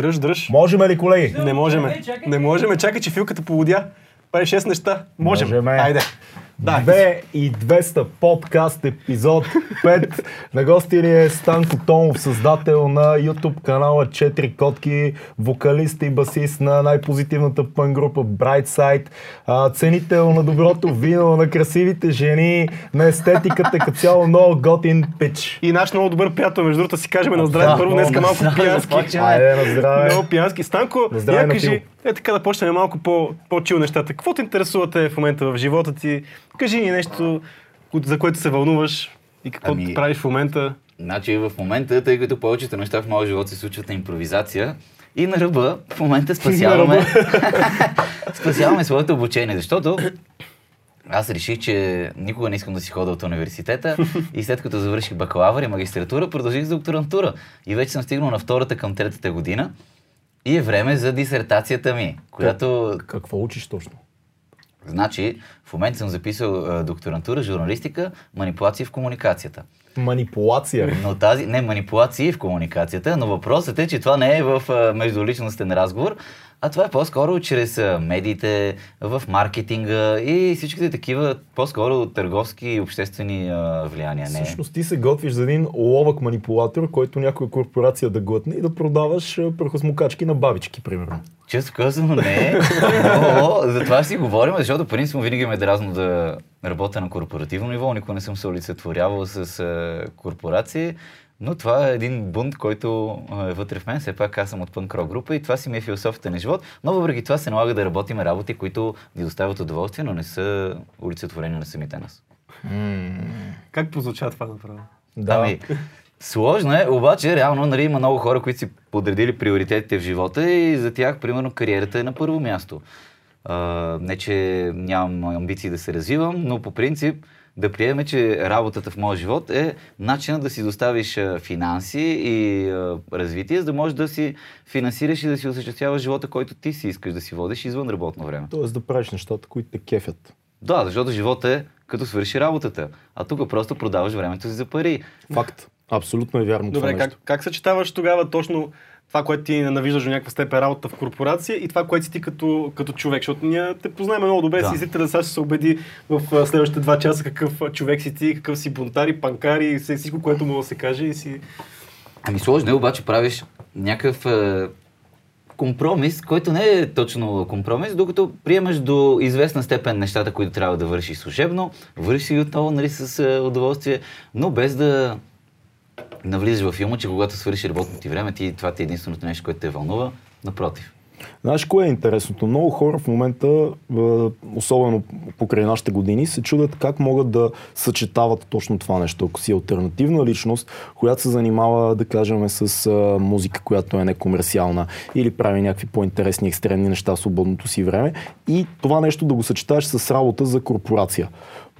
Дръж, дръж. Можеме ли, колеги? Не можеме. Не можеме. Чакай, че филката полудя. Прави 6 неща. Можем. Можеме. Айде. Да. 2200 подкаст епизод 5. На гости ни е Станко Томов, създател на YouTube канала 4 котки, вокалист и басист на най-позитивната пън група Brightside, ценител на доброто вино, на красивите жени, на естетиката като цяло много готин пич. И наш много добър приятел, между другото, си кажем на здраве. Да, Първо днеска малко пиянски. Айде, на здраве. Много пиянски. Станко, На здраве кажи, е така да почнем малко по, по-чил нещата. Какво те интересувате в момента в живота ти? Кажи ни нещо, за което се вълнуваш и какво Ами- правиш в момента. Значи в момента, тъй като повечето неща в моя живот се случват на импровизация, и на ръба в момента спасяваме, спасяваме своето обучение, защото аз реших, че никога не искам да си хода от университета и след като завърших бакалавър и магистратура, продължих с докторантура. И вече съм стигнал на втората към третата година и е време за дисертацията ми, която Какво учиш точно? Значи, в момента съм записал докторантура, журналистика, манипулации в комуникацията. Манипулация. Но тази, не манипулации в комуникацията, но въпросът е, че това не е в междуличностен разговор, а това е по-скоро чрез медиите, в маркетинга и всичките такива по-скоро търговски и обществени влияния. Не. Всъщност ти се готвиш за един ловък манипулатор, който някоя корпорация да глътне и да продаваш прахосмокачки на бабички, примерно. Често казано не. Но, за това си говорим, защото принципно винаги ме дразно да работя на корпоративно ниво. Никога не съм се олицетворявал с корпорации. Но това е един бунт, който е вътре в мен. Все пак аз съм от пънк рок група и това си ми е философията на живот. Но въпреки това се налага да работим работи, които ни доставят удоволствие, но не са олицетворени на самите нас. Как прозвуча това направо? Да. Ами, сложно е, обаче реално нали, има много хора, които си подредили приоритетите в живота и за тях, примерно, кариерата е на първо място. А, не, че нямам амбиции да се развивам, но по принцип да приемем, че работата в моя живот е начинът да си доставиш финанси и развитие, за да можеш да си финансираш и да си осъществяваш живота, който ти си искаш да си водиш извън работно време. Тоест да правиш нещата, които те кефят. Да, защото живота е като свърши работата, а тук просто продаваш времето си за пари. Факт. Абсолютно е вярно Добре, това как, как съчетаваш тогава точно това, което ти ненавиждаш до някаква степен работа в корпорация и това, което си ти като, като човек? Защото ние те познаваме много добре, Да. си зрителя сега ще се убеди в следващите два часа какъв човек си ти, какъв си панкари и все- всичко, което му да се каже и си... Ами сложно е, обаче правиш някакъв е, компромис, който не е точно компромис, докато приемаш до известна степен нещата, които трябва да вършиш служебно, вършиш ги отново нали, с е, удоволствие, но без да навлизаш във филма, че когато свършиш работното ти време, ти, това ти е единственото нещо, което те вълнува. Напротив. Знаеш кое е интересното? Много хора в момента, е, особено покрай нашите години, се чудят как могат да съчетават точно това нещо. Ако си альтернативна личност, която се занимава, да кажем, с а, музика, която е некомерциална или прави някакви по-интересни екстремни неща в свободното си време и това нещо да го съчетаеш с работа за корпорация.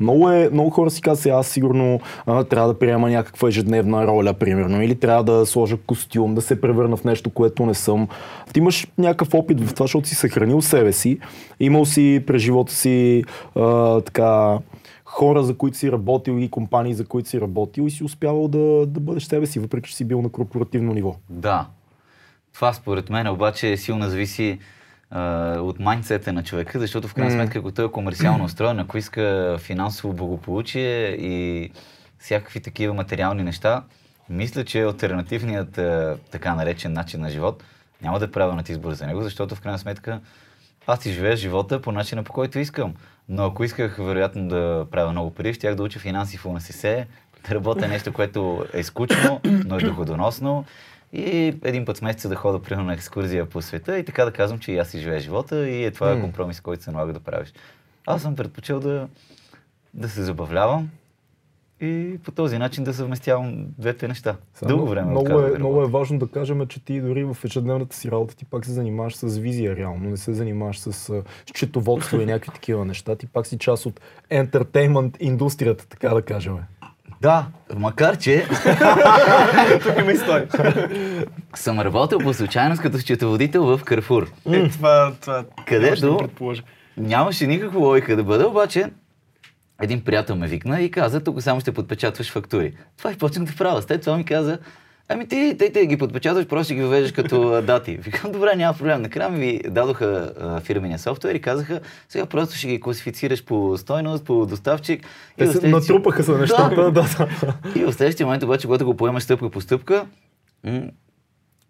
Много, е, много хора си казват, «Сега аз сигурно а, трябва да приема някаква ежедневна роля, примерно, или трябва да сложа костюм, да се превърна в нещо, което не съм. Ти имаш някакъв опит в това, защото си съхранил себе си, имал си през живота си а, така, хора, за които си работил и компании, за които си работил и си успявал да, да бъдеш себе си, въпреки че си бил на корпоративно ниво. Да. Това според мен обаче силно зависи а, от майндсета на човека, защото в крайна сметка, ако той е комерциално устроен, ако иска финансово благополучие и всякакви такива материални неща, мисля, че альтернативният а, така наречен начин на живот няма да е правилният избор за него, защото в крайна сметка аз си живея живота по начина по който искам. Но ако исках, вероятно, да правя много пари, щях да уча финанси в УНСС, да работя нещо, което е скучно, но е доходоносно и един път в месеца да хода примерно на екскурзия по света и така да казвам, че и аз си живея живота и е това е компромис, който се налага да правиш. Аз съм предпочел да, да се забавлявам и по този начин да съвместявам двете неща. Дълго време много, е, да много е важно да кажем, че ти дори в ежедневната си работа ти пак се занимаваш с визия реално, не се занимаваш с счетоводство и някакви такива неща. Ти пак си част от ентертеймент индустрията, така да кажем. Да, макар че Тук има история. съм работил по случайност като счетоводител в Карфур. Е, това, това Където? да. Нямаше никаква логика да бъда, обаче един приятел ме викна и каза, тук само ще подпечатваш фактури. Това и почнах да правя. След това ми каза, Ами ти, те, те ги подпечатваш, просто ги въвеждаш като дати. Викам, добре, няма проблем. Накрая ми дадоха а, фирмения софтуер и казаха, сега просто ще ги класифицираш по стойност, по доставчик. Те и се натрупаха са нещата. Да. Да, да. И в следващия момент обаче, когато го поемаш стъпка по стъпка, м-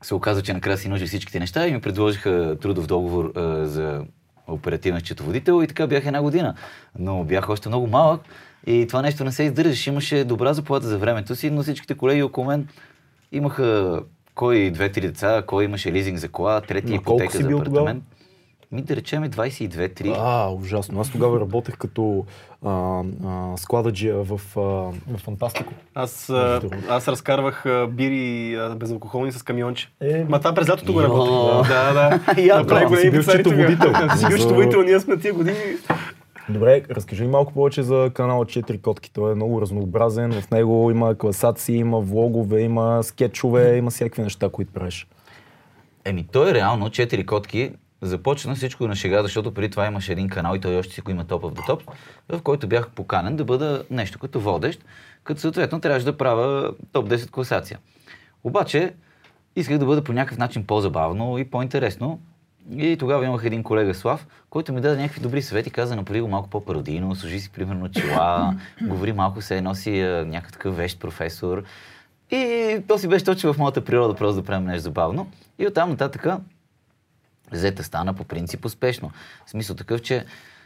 се оказа, че накрая си научи всичките неща и ми предложиха трудов договор а, за оперативен счетоводител и така бях една година. Но бях още много малък и това нещо не се издържаш. Имаше добра заплата за времето си, но всичките колеги около мен имаха кой две-три деца, кой имаше лизинг за кола, трети На колко ипотека си за бил тогава? апартамент. Ми да речем 22-3. А, ужасно. Аз тогава работех като а, а, склададжия в, а, в Фантастико. Аз, а, аз разкарвах а, бири а, безалкохолни с камионче. Е, Ма това през лятото го Йо. работех. Да, да. Яко. Направих А, големи пицари тогава. Си бил счетоводител, ние сме тия години. Добре, разкажи малко повече за канала 4 котки. Той е много разнообразен. В него има класации, има влогове, има скетчове, има всякакви неща, които правиш. Еми, той реално, 4 котки, започна всичко на шега, защото преди това имаше един канал и той още си го има топ в the топ, в който бях поканен да бъда нещо като водещ, като съответно трябваше да правя топ 10 класация. Обаче, исках да бъда по някакъв начин по-забавно и по-интересно. И тогава имах един колега Слав, който ми даде някакви добри съвети, каза, направи го малко по-пародийно, служи си примерно чела, говори малко се, носи някакъв такъв вещ професор. И то си беше точно в моята природа, просто да правим нещо забавно. И оттам нататък Зета стана по принцип успешно. В смисъл такъв, че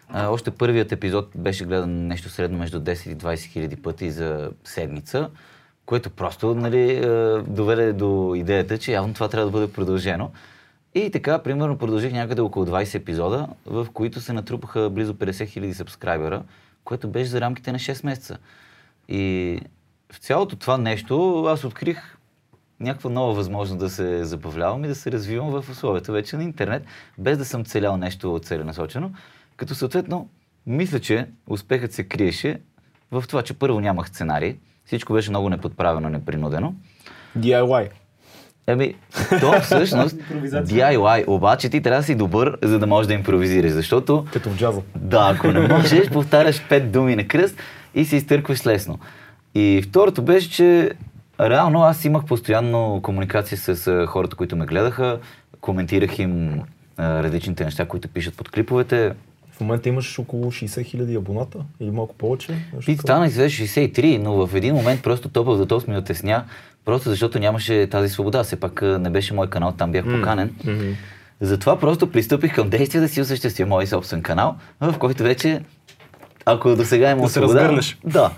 а, още първият епизод беше гледан нещо средно между 10 и 20 хиляди пъти за седмица, което просто нали, доведе до идеята, че явно това трябва да бъде продължено. И така, примерно, продължих някъде около 20 епизода, в които се натрупаха близо 50 хиляди сабскрайбера, което беше за рамките на 6 месеца. И в цялото това нещо аз открих някаква нова възможност да се забавлявам и да се развивам в условията вече на интернет, без да съм целял нещо целенасочено. Като съответно, мисля, че успехът се криеше в това, че първо нямах сценарий, всичко беше много неподправено, непринудено. DIY. Еми, то всъщност DIY, обаче ти трябва да си добър, за да можеш да импровизираш, защото Като в джаза. да, ако не можеш, повтаряш пет думи на кръст и се изтъркваш лесно. И второто беше, че реално аз имах постоянно комуникация с хората, които ме гледаха, коментирах им а, различните неща, които пишат под клиповете. В момента имаш около 60 хиляди абоната или малко повече. нещо И такова. стана известно 63, но в един момент просто топъл за топ ми отесня, просто защото нямаше тази свобода. Все пак не беше мой канал, там бях поканен. Мгм. Затова просто пристъпих към действие да си осъществя мой собствен канал, в който вече, ако до сега имам Да се свобода... разгърнеш. Да.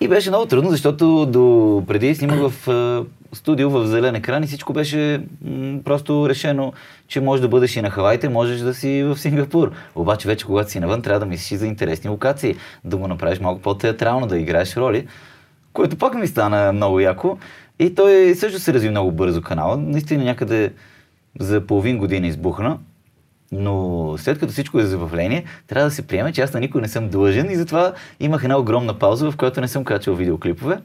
И беше много трудно, защото до преди снимах в студио в зелен екран и всичко беше м, просто решено, че можеш да бъдеш и на Хавайте, можеш да си в Сингапур. Обаче вече когато си навън, трябва да мислиш за интересни локации, да го направиш малко по-театрално, да играеш роли, което пак ми стана много яко. И той също се разви много бързо канала. Наистина някъде за половин година избухна. Но след като всичко е забавление, трябва да се приеме, че аз на никой не съм длъжен и затова имах една огромна пауза, в която не съм качвал видеоклипове.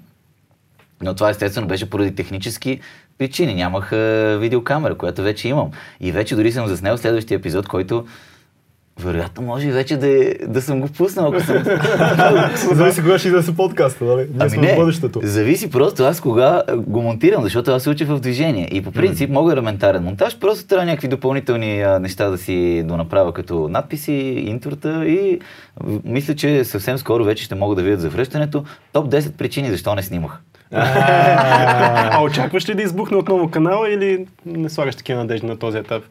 Но това естествено беше поради технически причини. Нямах видеокамера, която вече имам. И вече дори съм заснел следващия епизод, който вероятно може и вече да, е- да съм го пуснал, ако съм... Зависи кога ще и да се подкаста, нали? Ние Ами сме не, в бъдещето. зависи просто аз кога а, го монтирам, защото аз се уча в движение. И по принцип мога елементарен монтаж, просто трябва някакви допълнителни а, неща да си донаправя, като надписи, интрото и мисля, че съвсем скоро вече ще могат да видят за връщането. Топ 10 причини защо не снимах. А очакваш ли да избухне отново канала или не слагаш такива надежди на този етап?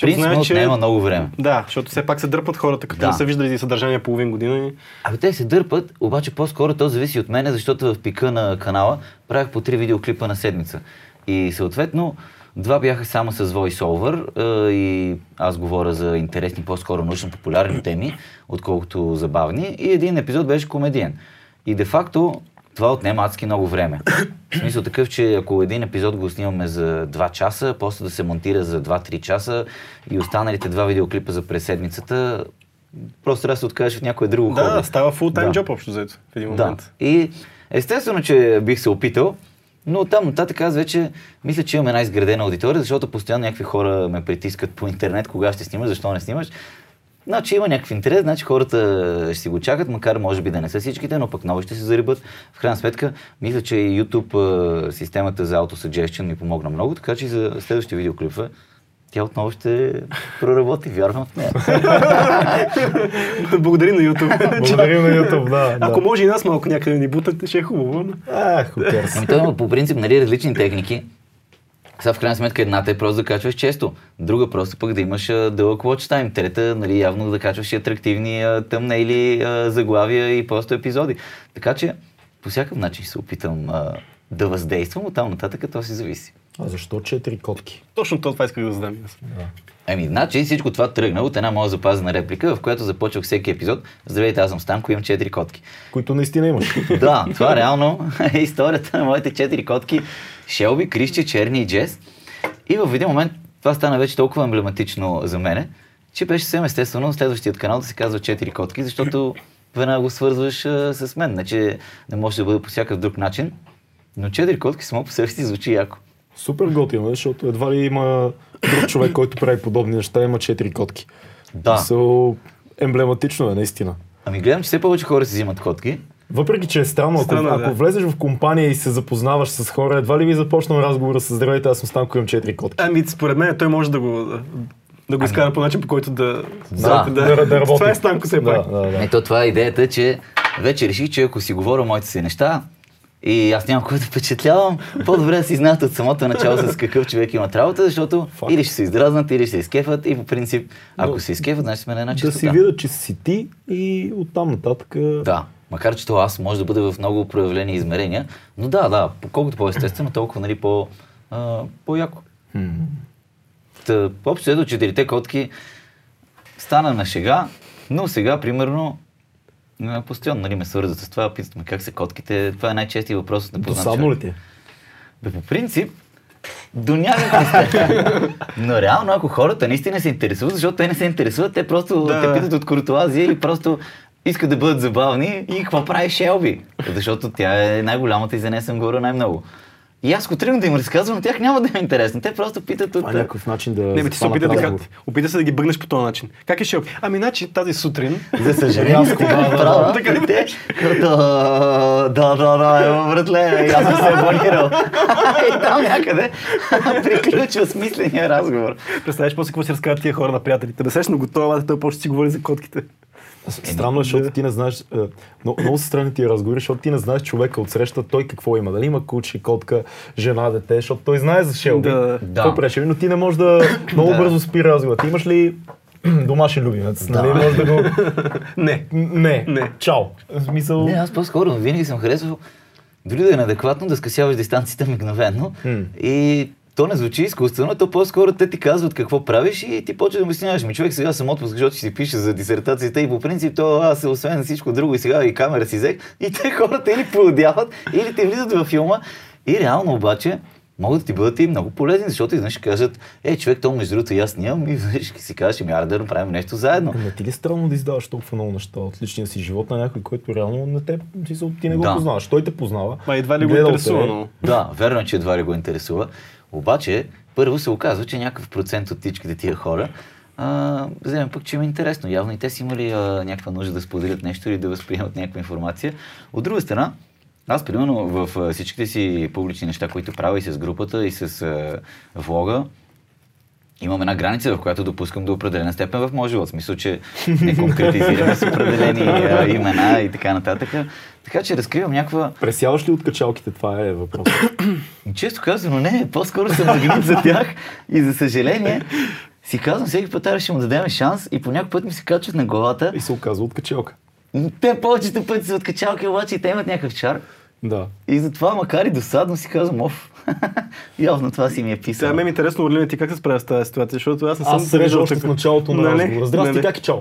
Принципно че- отнема много време. Да, защото все пак се дърпат хората, като Да. не са виждали съдържание половин година. Абе, те се дърпат, обаче по-скоро то зависи от мене, защото в пика на канала правях по три видеоклипа на седмица. И съответно, два бяха само с voiceover и аз говоря за интересни, по-скоро научно-популярни теми, отколкото забавни. И един епизод беше комедиен. И де-факто това отнема адски много време. В смисъл такъв, че ако един епизод го снимаме за 2 часа, после да се монтира за 2-3 часа и останалите два видеоклипа за през седмицата, просто трябва да се откажеш от някое друго Да, хобби. става фул тайм Да. джоб общо взето в един Да. момент. И естествено, че бих се опитал, но там нататък аз вече мисля, че имам една изградена аудитория, защото постоянно някакви хора ме притискат по интернет, кога ще снимаш, защо не снимаш. Значи има някакъв интерес, значи хората ще си го чакат, макар може би да не са всичките, но пък много ще се зарибат. В крайна сметка, мисля, че и YouTube а, системата за autosuggestion ми помогна много, така че за следващите видеоклипа тя отново ще проработи, вярвам в нея. Благодари на YouTube. Благодарим на YouTube, да. Ако може и нас малко някъде ни бутат, ще е хубаво. но- Ах, хукерс. Ами той има по принцип нали, различни техники. Сега в крайна сметка едната е просто да качваш често, друга просто пък да имаш а, дълъг watch time, трета нали, явно да качваш и атрактивни тъмнейли, заглавия и просто епизоди. Така че по всякакъв начин се опитам а, да въздействам, от там нататък то си зависи. А защо четири котки? Точно това, исках да задам. аз. Еми, значи всичко това тръгна от една моя запазена реплика, в която започвах всеки епизод. Здравейте, аз съм Станко, имам четири котки. Които наистина имаш. Да, това реално е историята на моите четири котки. Шелби, Крищи, Черни и Джес. И в един момент това стана вече толкова емблематично за мене, че беше съвсем естествено следващият канал да се казва Четири котки, защото веднага го свързваш а, с мен. Не, че не може да бъде по всякакъв друг начин, но Четири котки само по себе си звучи яко. Супер готино, е, защото едва ли има друг човек, който прави подобни неща, има четири котки. Да. So, емблематично е, наистина. Ами гледам, че все повече хора си взимат котки. Въпреки, че е странно, ако, Странно е, да. ако влезеш в компания и се запознаваш с хора, едва ли ви започнал разговора с здравейте, аз съм Станко, имам четири котки. Ами, според мен той може да го, да го изкара по начин, по който да... Да, да- да работи. Това е Станко все пак. Да, да, да. Ето това е идеята, че вече реших, че ако си говоря моите си неща и аз нямам кой да впечатлявам, по-добре да си знаят от самото начало с какъв човек имат работа, защото Факт. или ще се издразнат, или ще се изкефат и по принцип, ако се изкефат, значи сме на една Да си видят, че си ти и оттам нататък. Да, макар че това аз може да бъде в много проявлени измерения, но да, да, колкото по-естествено, толкова нали, по, а, по-яко. Та, общо ето четирите котки стана на шега, но сега, примерно, постоянно нали, ме свързват с това, питат ме как са котките. Това е най-честият въпрос непознат Досадно човек. ли ти? е? Бе, по принцип, до някаква степен. Но реално, ако хората наистина се интересуват, защото те не се интересуват, те просто Да. те питат от куртуазия или просто искат да бъдат забавни и какво прави Шелби? Защото тя е най-голямата и за нея съм говорил най-много. И аз ако тръгна да им разказвам, тях няма да е интересно. Те просто питат от... Това е някакъв начин да. Не, бе, ти се опита да, опита се да ги бъгнеш по този начин. Как е шел? Ами, значи тази сутрин... За съжаление, Рязко, да, да, права, да. Така ли? те, като, да, да, да, ево, братле, и аз съм се абонирал. и там някъде приключва смисления разговор. Представяш после какво си разказват тия хора на приятелите. Да сеш на готова, да той почне да си говори за котките. Странно е, защото ти не знаеш. е, Много, много са странни тия разговори, защото ти не знаеш човека от среща, той какво има. Дали има куче, котка, жена, дете, защото той знае за Шелби. Да. Да. но ти не можеш да много Да. бързо спира разговора. Ти имаш ли домашен любимец? Да. Нали, може да го... Не. Не. Не. Чао. В смисъл... Не, аз по-скоро винаги съм харесвал, дори да е неадекватно, да скъсяваш дистанцията мигновено. М. И то не звучи изкуствено, то по-скоро те ти казват какво правиш и ти почваш да обясняваш. Ми човек сега съм отпуск, защото ще си пише за дисертацията и по принцип то аз освен всичко друго и сега и камера си взех и те хората или поудяват, или те влизат във филма. И реално обаче могат да ти бъдат и много полезни, защото изведнъж ще кажат, е, човек, то между другото и аз нямам, и изведнъж ще си кажеш, аре да направим нещо заедно. Не ти ли е странно да издаваш толкова много неща от личния си живот на някой, който реално не те, в смисъл, ти не го Да. познаваш. Той те познава. Ма едва ли го гледал те интересува, е. но... Да, верно е, че едва ли го интересува. Обаче, първо се оказва, че някакъв процент от всичките тия хора а, вземем пък, че им е интересно. Явно и те са имали а, някаква нужда да споделят нещо или да възприемат някаква информация. От друга страна, аз, примерно, в а, всичките си публични неща, които правя и с групата, и с а, влога, имам една граница, в която допускам до определена степен в моя живот. В смисъл, че не конкретизираме с определени а, имена и така нататък. Така че разкривам някаква Пресяваш ли от качалките? Това е въпрос. често казано не, по-скоро съм магнит за тях и за съжаление си казвам всеки път, аре ще му дадем шанс и по някой път ми се качват на главата. И се оказва от качалка. Те повечето пъти са от качалки, обаче и те имат някакъв чар. Да. И затова, макар и досадно, си казвам, оф, явно това си ми е Сега писал. ме е интересно, Орлина, ти как се справя с тази ситуация, защото аз не съм... Аз се режа виждал още в началото на разговора. Здрасти, как е чао?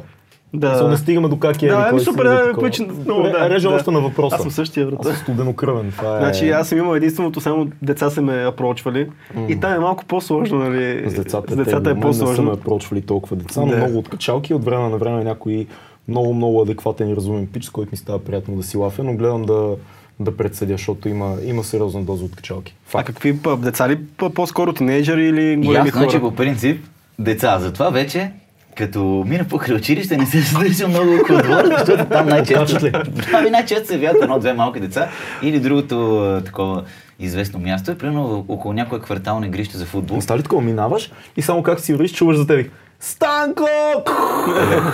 Да. Да. не стигаме до как е. Да, си, супер, да, такова. причин- много, да, Реже да. още на въпроса. Аз съм същия, брат. Аз съм студенокръвен. Това е... Значи аз съм имал единственото, само деца са ме апрочвали. И там е малко по-сложно, нали? С децата, С децата те, е мен Не са ме по-сложно. апрочвали толкова деца, но Да. много от качалки. От време на време някой много, много адекватен и разумен пич, с който ми става приятно да си лафя, но гледам да, да предсъдя, защото има, има сериозна доза от качалки. А какви деца ли по-скоро тинейджери или И големи значи, хора? по принцип, деца. Затова вече като мина покрай училище, не се задържа много около двора, защото там най-често, ами най-често се вият едно-две малки деца. Или другото такова известно място е, примерно около някоя квартална игрище за футбол. Става ли такова, минаваш и само как си вървиш, чуваш за тебе. Станко!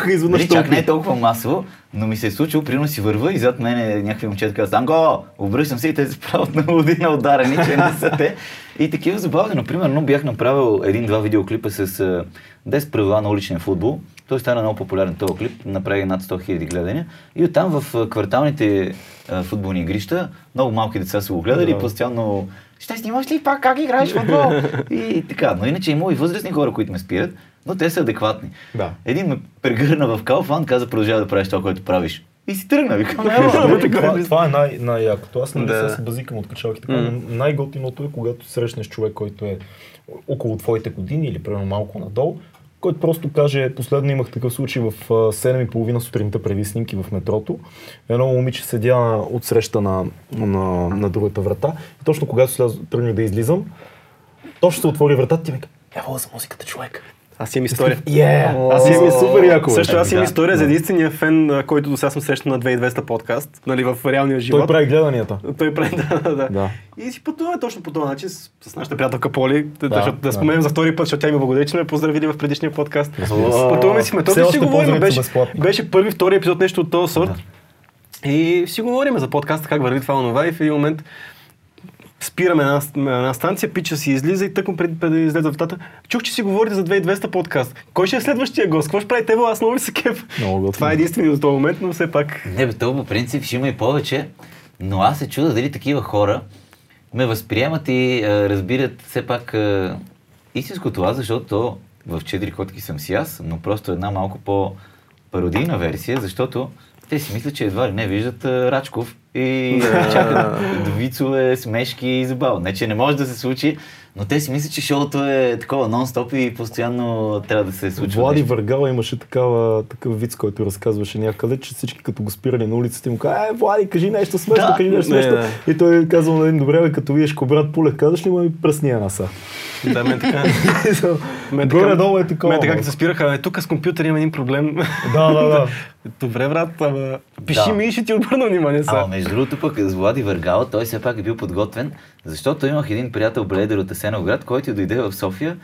Изведнъж Нали, чак не е толкова масово, но ми се е случило, примерно си върва и зад мен някакви момчета казват, Станко, обръщам се и те се правят на лудина ударени, че не са те. И такива забавни, например, но бях направил един-два видеоклипа с а, 10 правила на уличния футбол. Той стана много популярен този клип, направи над 100 000 гледания. И оттам в кварталните футболни игрища много малки деца са го гледали и постоянно ще снимаш ли пак как играеш футбол? и така, но иначе има и възрастни хора, които ме спират, но те са адекватни. Да. Един ме прегърна в Калфан, каза продължава да правиш това, което правиш. И си тръгна, викам, това, е. това е най- най-якото. Аз нали Да. се базикам от качалки. Но най-готиното е, когато срещнеш човек, който е около твоите години или примерно малко надолу, който просто каже, последно имах такъв случай в а, 7.30 сутринта преди снимки в метрото. Едно момиче седя на- отсреща на, на, на другата врата и точно когато слязо, тръгнах да излизам, точно се отвори вратата и ти ми каза, ево за музиката човек. Аз имам история. Yeah, Аз имам супер яко. Също аз имам история за единствения фен, който до сега съм срещал на 2200 подкаст, нали, в реалния живот. Той прави гледанията. Той прави, да, да, да. И си пътуваме точно по този начин с, с нашата приятелка Поли, да, да, да, да. споменем за втори път, защото тя ми благодари, че ме поздравили в предишния подкаст. Пътуваме си си още говорим. Беше, беше първи, втори епизод, нещо от този сорт. И си говорим за подкаста, как върви това онова и в един момент спираме една, една станция, пича си излиза и тъкмо преди, преди да излезе вратата. Чух, че си говорите за 2200 подкаст. Кой ще е следващия гост? Какво ще прави тебе? Аз много ми се кеф. Много. Това е единствено до този момент, но все пак. Не, бе, то по принцип ще има и повече, но аз се чуда дали такива хора ме възприемат и а, разбират все пак а, истинското аз, защото то в четири котки съм си аз, но просто една малко по-пародийна версия, защото те си мислят, че едва ли не виждат а, Рачков и чакат вицове, смешки и забава. Не, че не може да се случи, но те си мислят, че шоуто е такова нон-стоп и постоянно трябва да се случва Влади нещо. Въргала имаше такава, такъв вид, който разказваше някъде, че всички като го спирали на улицата и му казва, е, Влади, кажи нещо смешно, Да. кажи нещо Не, смешно. да. И той казал на един, добре, бе, като видиш Кобрат Пулев, казваш ли му ми пръсни една са. Да, мен така. Мен Горе-долу е такова. Мен така, като се спираха, е, тук с компютър има един проблем. Да, да, да. Добре, брат, ама пиши Да. ми и ще ти обърна внимание сега. Ама между другото пък с Влади Въргала, той все пак е бил подготвен, защото имах един приятел Бледер от Асеновград, който дойде в София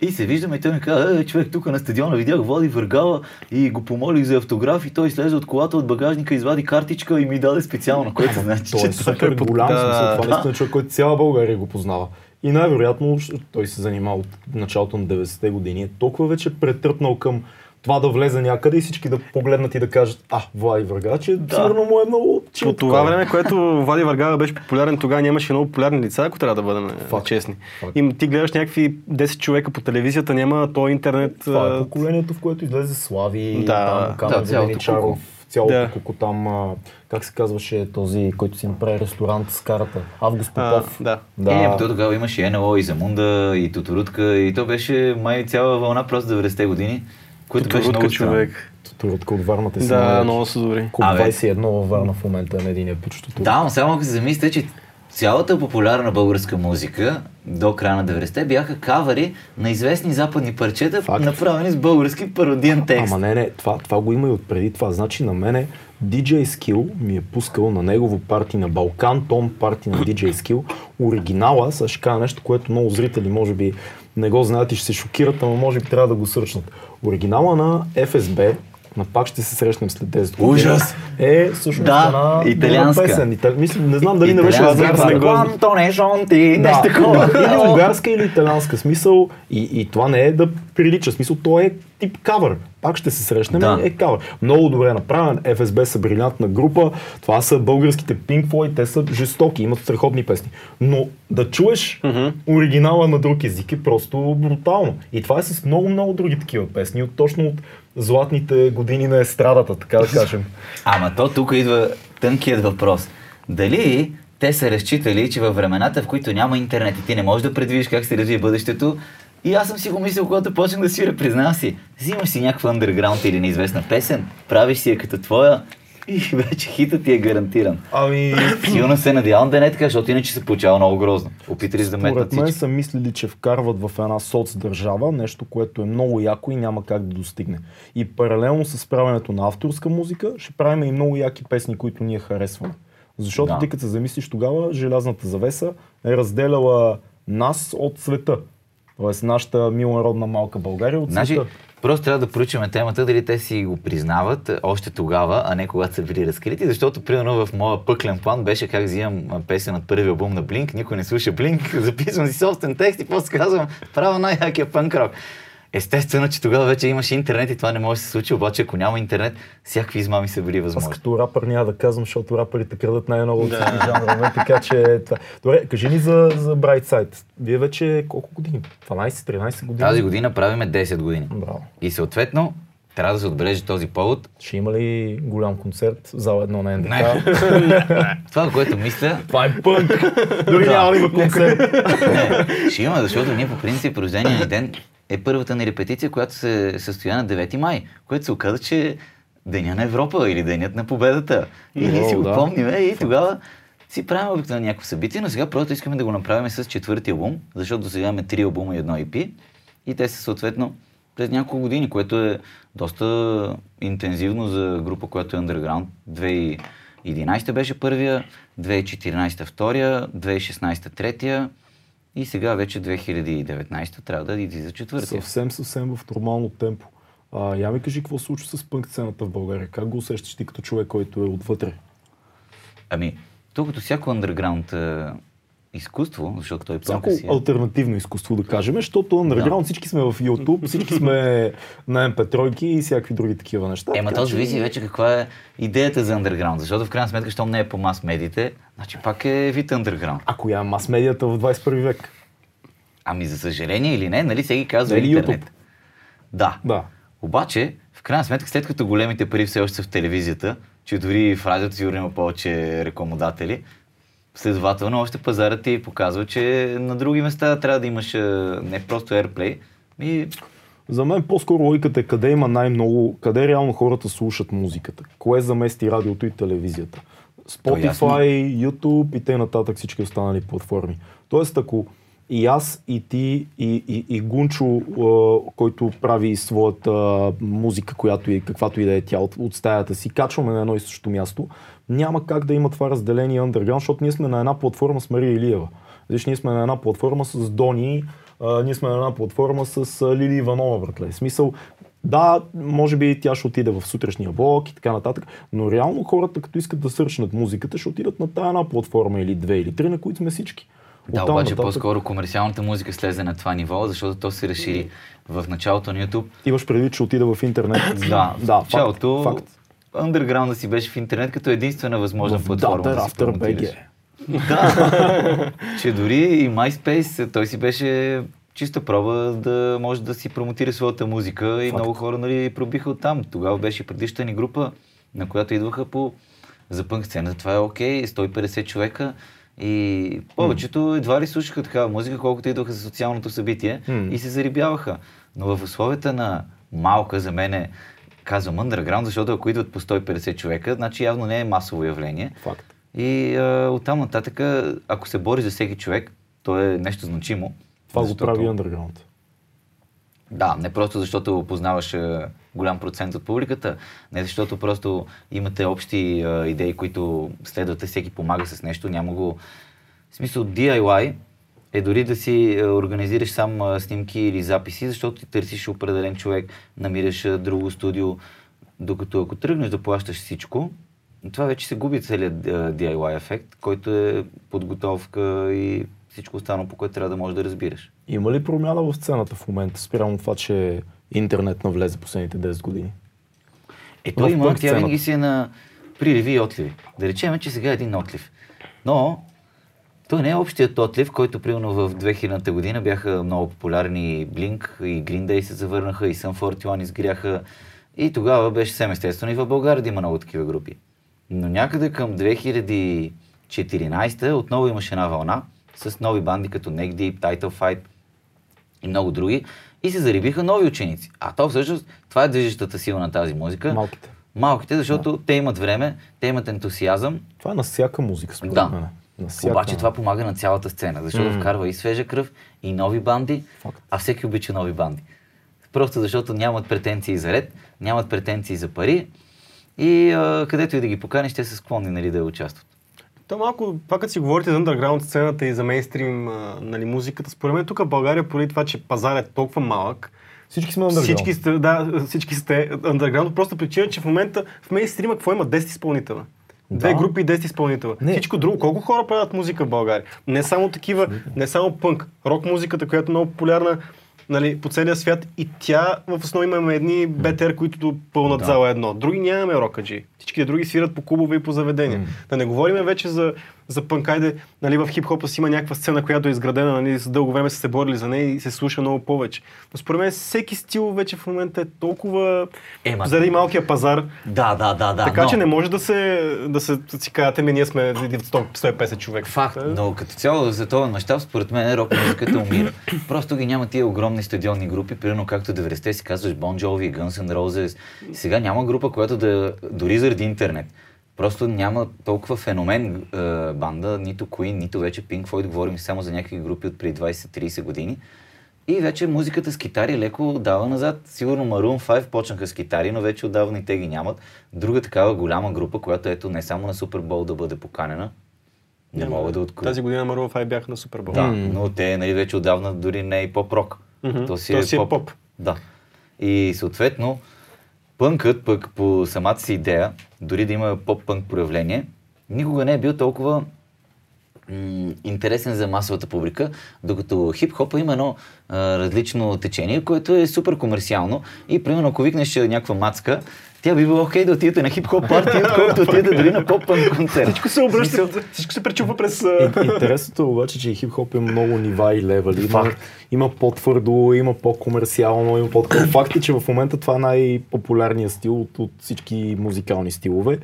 и се виждаме и той ми каза, е, човек, тук на стадиона видях Влади Въргала и го помолих за автограф и той слезе от колата от багажника, извади картичка и ми даде специално, което значи, Той че е супер под- голям, да, смисъл, това да. наистина е човек, който цяла България го познава. И най-вероятно той се занимава от началото на 90-те години. Е толкова вече претръпнал към това да влезе някъде и всички да погледнат и да кажат, а, Влади Върга, че да. сигурно му е много чил. По това време, което Влади Варгала беше популярен, тогава нямаше много популярни лица, ако трябва да бъдем е, Факт. честни. Факт. И ти гледаш някакви 10 човека по телевизията, няма то интернет. Това е а, поколението, в което излезе Слави, Да, там, да, Камен цялото Воденичаров, куко. цялото Да. куко там, а, как се казваше този, който си направи ресторант с карата, Август а, Попов. да. да. Е, то тогава имаше НЛО, и Замунда, и Тутурутка, и то беше май цяла вълна просто 90-те години, което беше много човек. Турутка от Варна те Да, много са добри. Абе. 21 във Варна в момента е на единия почтото. Да, но само ако се замислите, че цялата популярна българска музика до края на 90-те бяха кавари на известни западни парчета, Факт. направени с български пародиен текст. Ама не, не, това, това го има и отпреди това. Значи на мене DJ Skill ми е пускал на негово парти на Балкан, Том парти на DJ Skill, оригинала, кажа нещо, което много зрители може би не го знаят и ще се шокират, ама може би трябва да го сръчнат. Оригинала на FSB, на пак ще се срещнем след 10 години. Ужас! Е, всъщност Да, една италианска. песен. Итали... Мисля, не знам дали не беше Италианска, унгарска. не го знам. Quanto ne son ti, Да, нещо такова. или унгарска, или италианска смисъл. И, и това не е да прилича. Смисъл, то е тип кавър. Пак ще се срещнем, Да. е кавър. Много добре направен. FSB са брилянтна група. Това са българските Pink Floyd. Те са жестоки, имат страхотни песни. Но да чуеш оригинала на друг език е просто брутално. И това е с много-много други такива песни. От, точно от златните години на естрадата, така да кажем. Ама то тук идва тънкият въпрос. Дали те са разчитали, че във времената, в които няма интернет и ти не можеш да предвидиш как се развие бъдещето, и аз съм си го мислил, когато почнах да свиря, признавам си, взимаш си някаква underground или неизвестна песен, правиш си я като твоя и вече хитът ти е гарантиран. Ами, Силно се надявам да не е така, защото иначе се получава много грозно. Опитали се да метнат Според мен са мислили, че вкарват в една соцдържава нещо, което е много яко и няма как да достигне. И паралелно с правенето на авторска музика, ще правим и много яки песни, които ние харесваме. Защото Да. ти като се замислиш тогава, желязната завеса е разделяла нас от света. Тоест нашата мила родна малка България от Значи, света. Просто трябва да проучваме темата, дали те си го признават още тогава, а не когато са били разкрити, защото примерно в моя пъклен план беше как взимам песен от първия албум на Блинк, никой не слуша Блинк, записвам си собствен текст и после казвам, правя най-якия пънк рок. Естествено, че тогава вече имаше интернет и това не може да се случи, обаче ако няма интернет, всякакви измами са били Аз възможни. като рапър няма да казвам, защото рапърите крадат най-много от всички жанрове, така че това. Добре, кажи ни за, за Bright Side. Вие вече колко години? 12-13 години? Тази година правиме 10 години. Браво. И съответно, трябва да се отбележи този повод. Ще има ли голям концерт в зала едно на НДК? Не. Това, което мисля, Това е пънк! Дори няма да има концерт. Не, ще има, защото ние по принцип рождения ни ден е първата ни репетиция, която се състоя на 9 май, което се оказа, че е Деня на Европа или Денят на победата. И ние си го да. помним и тогава си правим обикновено някакво събитие, но сега просто искаме да го направим с четвърти албум, защото до сега имаме три албума и едно EP и те са съответно през няколко години, което е доста интензивно за група, която е underground. 2011 беше първия, 2014 втория, 2016 третия и сега вече 2019 трябва да излиза четвъртия. съвсем, съвсем в нормално темпо. А, я ми кажи какво случва с пънк сцената в България. Как го усещаш ти като човек, който е отвътре? Ами, то като всяко underground е, изкуство, защото той пънка си е. альтернативно изкуство, да кажем, защото underground всички сме в YouTube, всички сме на MP3 и всякакви други такива неща. Ема така то че- зависи вече каква е идеята за underground, защото в крайна сметка, щом не е по мас медиите, значи пак е вид underground. А коя е мас-медията в 21 век? Ами за съжаление или не, нали всеки казва Дали интернет. YouTube? Да. Да. Обаче, в крайна сметка, след като големите пари все още са в телевизията, че дори в радиото сигурно има повече рекламодатели, следователно още пазарът ти показва, че на други места трябва да имаш не просто AirPlay, и За мен по-скоро логиката е къде има най-много, къде реално хората слушат музиката. Кое замести радиото и телевизията. Spotify, YouTube и те нататък всички останали платформи. Тоест ако и аз, и ти, и, и, и Гунчо, който прави своята музика, която и каквато и да е тя от, от стаята си, качваме на едно и също място, няма как да има това разделение underground, защото ние сме на една платформа с Мария Илиева. Виж, ние сме на една платформа с Дони, а, ние сме на една платформа с а, Лили Иванова, братле. В смисъл, да, може би тя ще отиде в сутрешния блок и така нататък, но реално хората, като искат да сърчнат музиката, ще отидат на тая една платформа или две или три, на които сме всички. Да, Оттам обаче нататък по-скоро комерциалната музика слезе на това ниво, защото то се разшири в началото на YouTube. Имаш предвид, че отида в интернет. Да, в да началото факт, факт. Underground си беше в интернет като единствена възможна В платформа да си After. BG. Да, че дори и MySpace, той си беше чиста проба да може да си промотира своята музика и Факт. много хора нали, пробиха оттам. Тогава беше предишната ни група, на която идваха по за пънк сцената. Това е окей, 150 човека и повечето едва ли слушаха такава музика, колкото идваха за социалното събитие М. и се зарибяваха. Но в условията на малка, за мен е, казвам underground, защото ако идват по 150 човека, значи явно не е масово явление. Факт. И а, оттам нататък, ако се бори за всеки човек, то е нещо значимо. Това го Защото- прави underground. Да, не просто защото познаваш голям процент от публиката, не защото просто имате общи а, идеи, които следвате, всеки помага с нещо, няма го... В смисъл DIY е дори да си а, организираш сам а, снимки или записи, защото ти търсиш определен човек, намираш а, друго студио, докато ако тръгнеш да плащаш всичко, това вече се губи целият DIY ефект, който е подготовка и всичко останало, по което трябва да можеш да разбираш. Има ли промяна в сцената в момента, спрямо това, че интернет навлезе последните 10 години? Е, той В има, тя винаги си е на приливи и отливи. Да речем, че сега е един отлив. Но той не е общият отлив, който примерно в 2000-та година бяха много популярни Blink и Green Day се завърнаха и Sun 41 изгряха. И тогава беше съвсем естествено и в България да има много такива групи. Но някъде към 2014 отново имаше една вълна с нови банди като Neck Deep, Title Fight и много други. И се зарибиха нови ученици. А то всъщност, това е движещата сила на тази музика. Малките. Малките, защото те имат време, те имат ентусиазъм, Това е на всяка музика, според Да. мен. На всяка... обаче това помага на цялата сцена, защото вкарва и свежа кръв, и нови банди, Факт. а всеки обича нови банди. Просто защото нямат претенции за ред, нямат претенции за пари и а, където и да ги поканиш, те са склонни нали, да участват. То малко, това като си говорите за underground сцената и за мейнстрим а, нали, музиката, според мен тук в България, поради това, че пазар е толкова малък, Всички сме underground. всички сте, да, всички сте underground, просто причина, че в момента в мейнстрима какво има 10 изпълнителя. Две Да. групи и 10 изпълнителя. Не. Всичко друго. Колко хора правят музика в България? Не само такива, не само пънк. Рок музиката, която е много популярна нали, по целия свят и тя в основа имаме едни БТР, които пълнат Да. зала едно. Други нямаме рокаджи. Всички други свират по клубове и по заведения. Да не говорим вече за, за пънк. Айде, нали, в хип-хопа си има някаква сцена, която е изградена, нали, с дълго време са се борили за нея и се слуша много повече. Но според мен всеки стил вече в момента е толкова Ема. заради малкия пазар. Да, да, да, да. така но... че не може да се, да се си кажете, ми ние сме 100 150 човек. Факт, но като цяло за световен мащаб, според мен рок музиката умира. Просто ги няма тия огромни стадионни групи, примерно както 90-те си казваш Bon Jovi, Guns N' Roses. Сега няма група, която да, дори заради интернет, просто няма толкова феномен е, банда, нито Queen, нито вече Pink Floyd, говорим само за някакви групи от преди 20-30 години. И вече музиката с китари леко дава назад. Сигурно Maroon 5 почнаха с китари, но вече отдавна и те ги нямат. Друга такава голяма група, която ето не само на Супер Бол да бъде поканена, не няма. мога да откроя. Тази година Maroon 5 бях на Супер Бол. Да, но те нали, вече отдавна дори не е и поп-рок. Мгм. То си, То е, си е поп. поп. Да. И съответно, пънкът пък по самата си идея, дори да има поп-пънк проявление, никога не е бил толкова м- интересен за масовата публика, докато хип-хопа има едно а, различно течение, което е супер комерциално и примерно ако викнеш а, някаква мацка, тя би било окей да отидете на хип-хоп партия, отколкото отидете дори на поп-пънк концерт. Всичко се обръща, всичко се пречупва през... Интересното е обаче, че и хип-хоп има много нива и левели. Има, има по-твърдо, има по-комерциално, има по-такова. Факт е, че в момента това е най-популярният стил от, от всички музикални стилове.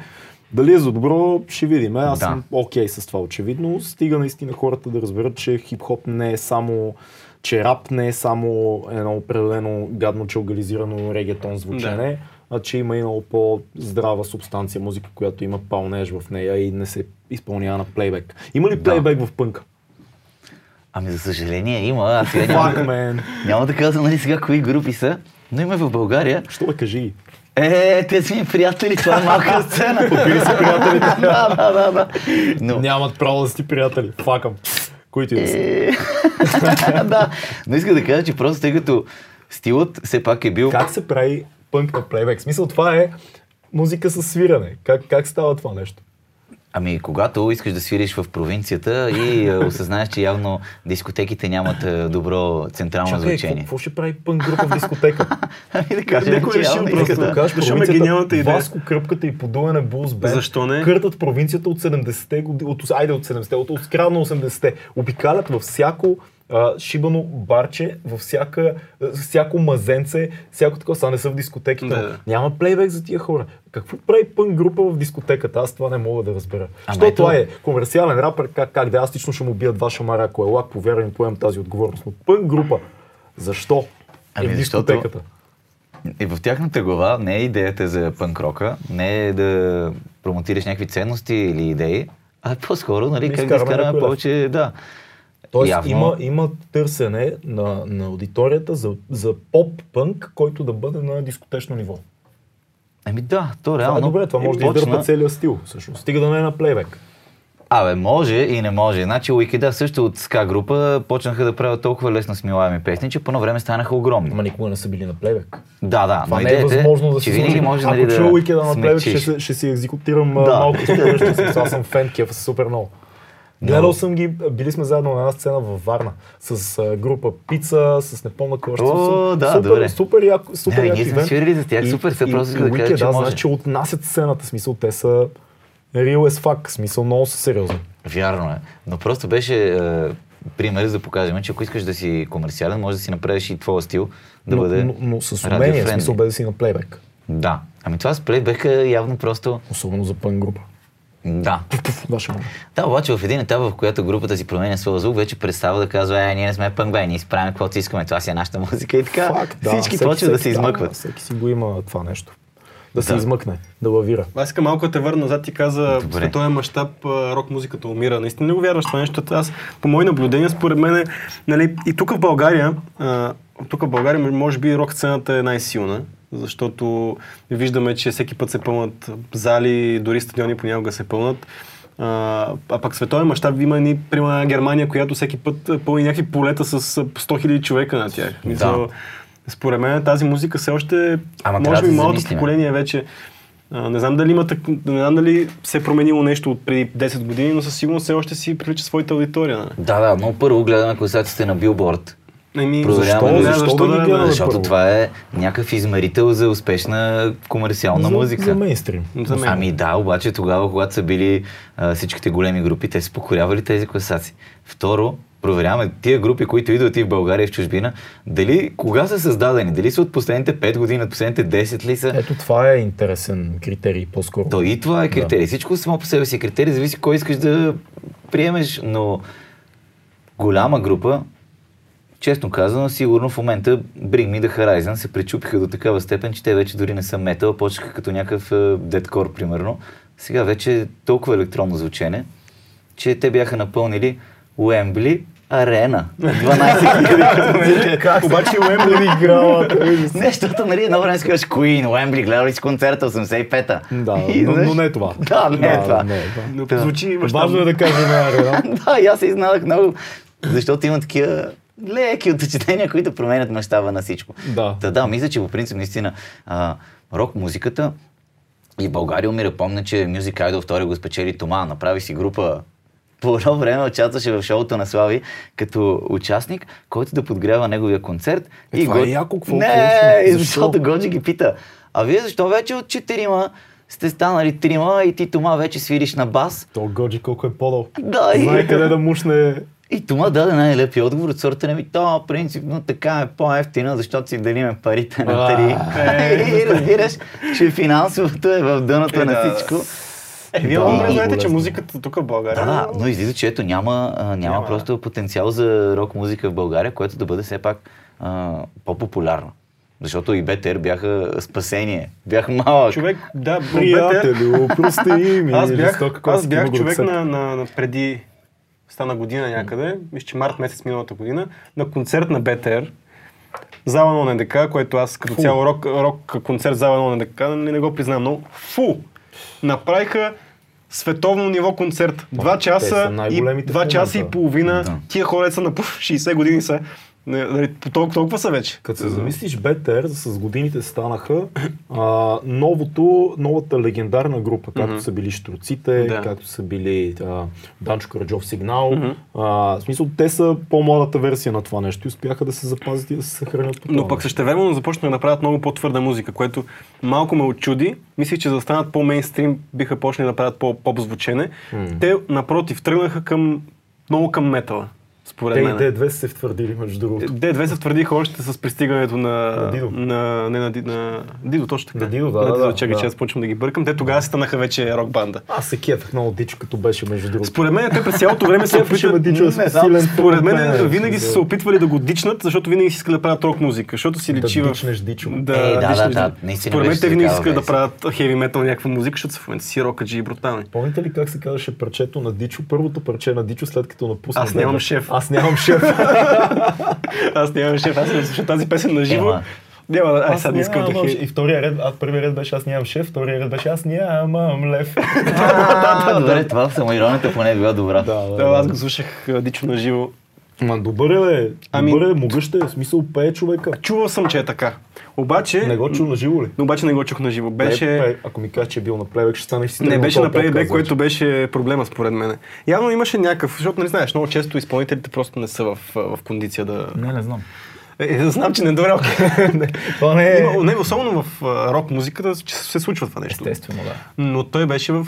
Дали е за добро, ще видим. Аз Да. съм окей с това, очевидно. Стига наистина хората да разберат, че хип-хоп не е само че рап не е само едно определено гадно чалгализирано регетон звучене, а че има и много по-здрава субстанция музика, която има пълнеж в нея и не се изпълнява на плейбек. Има ли Да. плейбек в пънка? Ами за съжаление има, аз сега няма, няма да казвам нали сега кои групи са, но има в България. Що да кажи? Е, те са ми приятели, това е малка сцена. Подбили си приятелите. да, да, да, да. Но, Нямат право да си приятели. Факъм. Които и да са. е, да, но иска да кажа, че просто тъй като стилът все пак е бил... Как се прави пънк на плейбек? Смисъл това е музика с свиране. Как, как става това нещо? Ами, когато искаш да свириш в провинцията и е, осъзнаеш, че явно дискотеките нямат е, добро централно Чакай, какво, звучение. какво ще прави пънк група в дискотека? Ами да кажем, Някой че решил явно просто да кажеш провинцията, гениалната идея? Васко Кръпката и подуване Булс Бенд. Защо не? Къртат провинцията от 70-те години, от, айде от 70-те, от, от края на 80-те. Обикалят във всяко а, шибано барче, във всяка, всяко мазенце, всяко такова, са не са в дискотеките. Да. но Няма плейбек за тия хора. Какво прави пънк група в дискотеката? Аз това не мога да разбера. Ама Що ето- това е? Комерциален рапър, как, как да аз лично ще му бия два шамара, ако е лак, повярвам, поемам тази отговорност. Но пънк група, защо? Ами е в защото- дискотеката. И в тяхната глава не е идеята за панкрока, не е да промотираш някакви ценности или идеи, а по-скоро, нали, Да как да изкараме повече, да. Тоест Явно- има, има търсене на, на аудиторията за, за поп-пънк, който да бъде на дискотечно ниво. Ами да, то Това реално... е добре, това може да почна- издърпа целият стил, всъщност. Стига да не е на плейбек. Абе, може и не може. Значи Уикеда също от ска група почнаха да правят толкова лесно смилаеми песни, че по едно време станаха огромни. Ама никога не са били на плейбек. Да, да, Това но не е идеята възможно да се винаги може Ако нали, да чуя уикенда на плейбек, ще, ще си екзекутирам да. Малко. Аз съм фен, кефа се супер много. Гледал съм ги, били сме заедно на една сцена във Варна с а, група Пица, с не помня какво още. О, да, супер, добре. супер, як, супер Не, як ние сме свирили за тях, супер са, просто да кажа, че да, може. значи, че отнасят сцената, смисъл, те са real as fuck, смисъл много са сериозни. Вярно е. Но просто беше е, пример за да покажем, че ако искаш да си комерциален, може да си направиш и твоя стил да но, бъде но, но с умение, смисъл без да си на плейбек. Да. Ами това с плейбека явно просто... Особено за пън група. Да. Мама. Да, обаче в един етап, в който групата си променя своя звук, вече представа да казва, е, ние не сме пънк, бе, ние правим каквото искаме, това си е нашата музика и така. Факт, да, всички почват да се измъкват. Да, всеки си го има това нещо. да се Да. измъкне, да лавира. Аз искам малко да те върна назад. Ти каза, Добре. в този мащаб рок музиката умира. Наистина не го вярваш това нещо. Аз, по мои наблюдения, според мен, нали, и тук в България, а, тук в България, може би рок сцената е най-силна, защото виждаме, че всеки път се пълнат зали, дори стадиони понякога се пълнат. А, а пък световен мащаб има ни, примерно Германия, която всеки път пълни някакви полета с а, 100 000 човека на тях. Мисъл, Според мен тази музика все още, Ама може би да малото поколение вече а, не знам дали има так... не знам дали се е променило нещо от преди 10 години, но със сигурност все още си привлича своята аудитория. Нали? Да, да, но първо гледаме класациите на Билборд. Еми, Проверяваме защо? защо? Защо да да знаеш? Защото първо. това е някакъв измерител за успешна комерциална за, музика. За мейнстрим. За мен. Ами да, обаче тогава, когато са били а, всичките големи групи, те са покорявали тези класации. Второ, проверяваме тия групи, които идват и в България и в чужбина, дали кога са създадени, дали са от последните 5 години, от последните 10 ли са. Ето това е интересен критерий по-скоро. То и това е критерий. Всичко само по себе си е критерий, зависи кой искаш да приемеш, но голяма група, честно казано, сигурно в момента Bring Me The Horizon се причупиха до такава степен, че те вече дори не са метал, почнаха като някакъв е, дедкор, примерно. Сега вече е толкова електронно звучене, че те бяха напълнили Уембли арена. 12 хиляди. Как обаче Уембли играла? Не, защото нали едно време си кажеш Queen, Уембли, гледал ли си концерта 85-та? Да, но, не е това. Да, не е това. Е. Но звучи Важно е да кажем на арена. да, и аз се изненадах много, защото има такива леки отчетения, които променят мащаба на всичко. Да. Та, да, мисля, че по принцип наистина а, рок музиката и България умира. Помня, че Music Idol втори го спечели Тома, направи си група по едно време участваше в шоуто на Слави като участник, който да подгрява неговия концерт. Е, това е яко, какво Не, получи? Защо? защото Годжи ги пита, а вие защо вече от четирима сте станали трима и ти Тома вече свириш на бас? То Годжи колко е подал. Да, и- Знае къде да мушне. И Тома даде най-лепи отговор от сорта на ми, то принципно така е по-ефтина, защото си делиме парите на три. е. И разбираш, че финансовото е в дъното Е, на да. всичко. Е, вие Да, много добре знаете, че музиката тук в България... Да, да, но излиза, че ето няма, а, няма, Няма, просто потенциал за рок музика в България, което да бъде все пак а, по-популярно. Защото и БТР бяха спасение. Бях малък. Човек, да, БТР, Приятелю, прости ми. аз бях, аз бях човек на, на, на преди, стана година някъде, мисля, че март месец миналата година, на концерт на БТР, зала на НДК, което аз като Фу. цяло рок, рок концерт зала на НДК не, не го признавам, но фу! Направиха световно ниво концерт. Два часа, са и, два часа и половина. Да. Тия хора са на пуф, 60 години са. Нали, толкова, толкова са вече. Като се замислиш, БТР с годините станаха а, новото, новата легендарна група, както са били Штруците, Да. както са били а, Данчо Караджов Сигнал. а, в смисъл, те са по-младата версия на това нещо и успяха да се запазят и да се съхранят по Но пък същевременно започнаха да направят много по-твърда музика, което малко ме очуди. Мислих, че за да станат по-мейнстрим биха почнали да правят по-поп звучене. Те, напротив, тръгнаха към много към метала, според Те и мен. D2 са се втвърдили, между другото. Д2 се втвърдиха още с пристигането на... На Дидо. На, не, на, на Дидо, точно така. На Дидо, да, на да, Дидо, да, чакай, да. че аз почвам да ги бъркам. Те тогава станаха вече рок банда. Аз се кефах много Дичо, като беше, между другото. Според мен те през цялото време се опитват... Дичо да Не силен. Според мен винаги са се опитвали да го дичнат, защото винаги си искали да правят рок музика, защото си Да личи в... дичнеш Дичо. Да, Е, да, да, да, Според мен те винаги искат да правят хеви метал някаква музика, защото са в момента си рокаджи и брутални. Помните ли как се казваше парчето на Дичо? Първото парче на Дичо, след като напусна. Аз нямам шеф. Аз нямам шеф. Аз нямам шеф, аз не слушам тази песен на живо. Няма, да- ай, Аз сега не искам да шеф. И втория ред, а първия ред беше аз нямам шеф, втория ред беше аз нямам лев. А, Добре, това самоиронията поне е била добра. да, да, Да, аз го слушах а, дичо на живо. Ма добър е, бе. Ами- Добър е, могъщ е, в смисъл пее човека. Чувал съм, че е така. Обаче... Не го чу на живо ли? Обаче не го чух на живо. Беше... Е, е, ако ми кажеш, че е бил на плейбек, ще стане си Не, беше на подкаст, което значи. беше проблема според мен. Явно имаше някакъв, защото не знаеш, много често изпълнителите просто не са в, в кондиция да... Не, не знам. Е, е, знам, че не е добре. Това не е... Има- Не, особено в рок музиката се случва това нещо. Естествено, да. Но той беше в,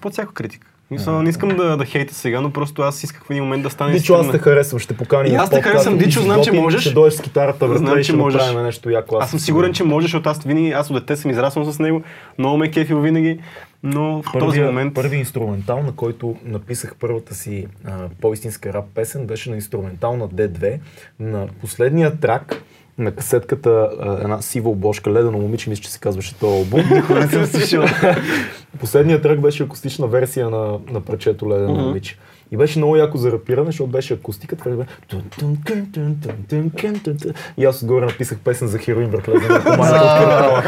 под всяка критика. Мисля, не искам да, да хейта сега, но просто аз исках в един момент да стане... Дичо, аз те харесвам, ще поканим. И аз те харесвам, Дичо, знам, че можеш. Ще дойдеш с китарата, Знам, знам, че да можеш. направим нещо яко. Аз съм сигурен, че може, защото аз винаги, аз от дете съм израснал с него, много ме кефил винаги, но в този момент... първи инструментал, на който написах първата си а, по-истинска рап песен, беше на инструментал на D2. На последния трак на касетката една сива обложка, ледено момиче, мисля, че се казваше този албум. Никога не съм слушал. Последният тръг беше акустична версия на, на парчето Ледено Мгм. момиче. И беше много яко за рапиране, защото беше акустика. Тун, тун. И аз отгоре написах песен за хероин, братле, за квартала.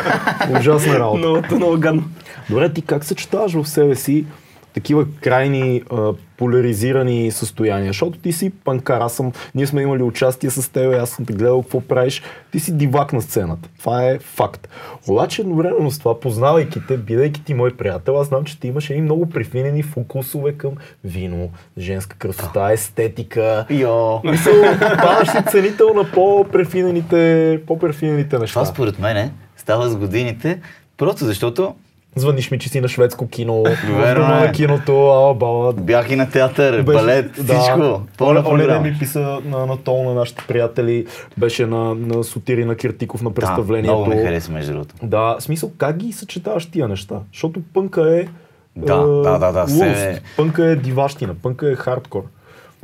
Ужасна работа. Много, много гадно. Добре, ти как съчетаваш в себе си такива крайни а, поляризирани състояния? Защото ти си панкар, аз съм, ние сме имали участие с теб, аз съм те гледал какво правиш, ти си дивак на сцената. Това е факт. Обаче едновременно с това, познавайки те, бидейки ти мой приятел, аз знам, че ти имаш едни много прифинени фокусове към вино, женска красота, естетика. Йо. Мисъл, ставаш си ценител на по-префинените, по-префинените неща. Това според мен става с годините, просто защото Звъниш ми, че си на шведско кино, Верно в дома на киното, ала бала. бях и на театър, балет, всичко. Пълна Оле, Оле ми писа на, на тол на нашите приятели, беше на, на Сотири на Киртиков на Да, представлението. много ми хареса между другото. Да, смисъл, как ги съчетаваш тия неща? Защото пънка е Да, е, да, да, да, луст. се- Пънка е диващина, пънка е хардкор.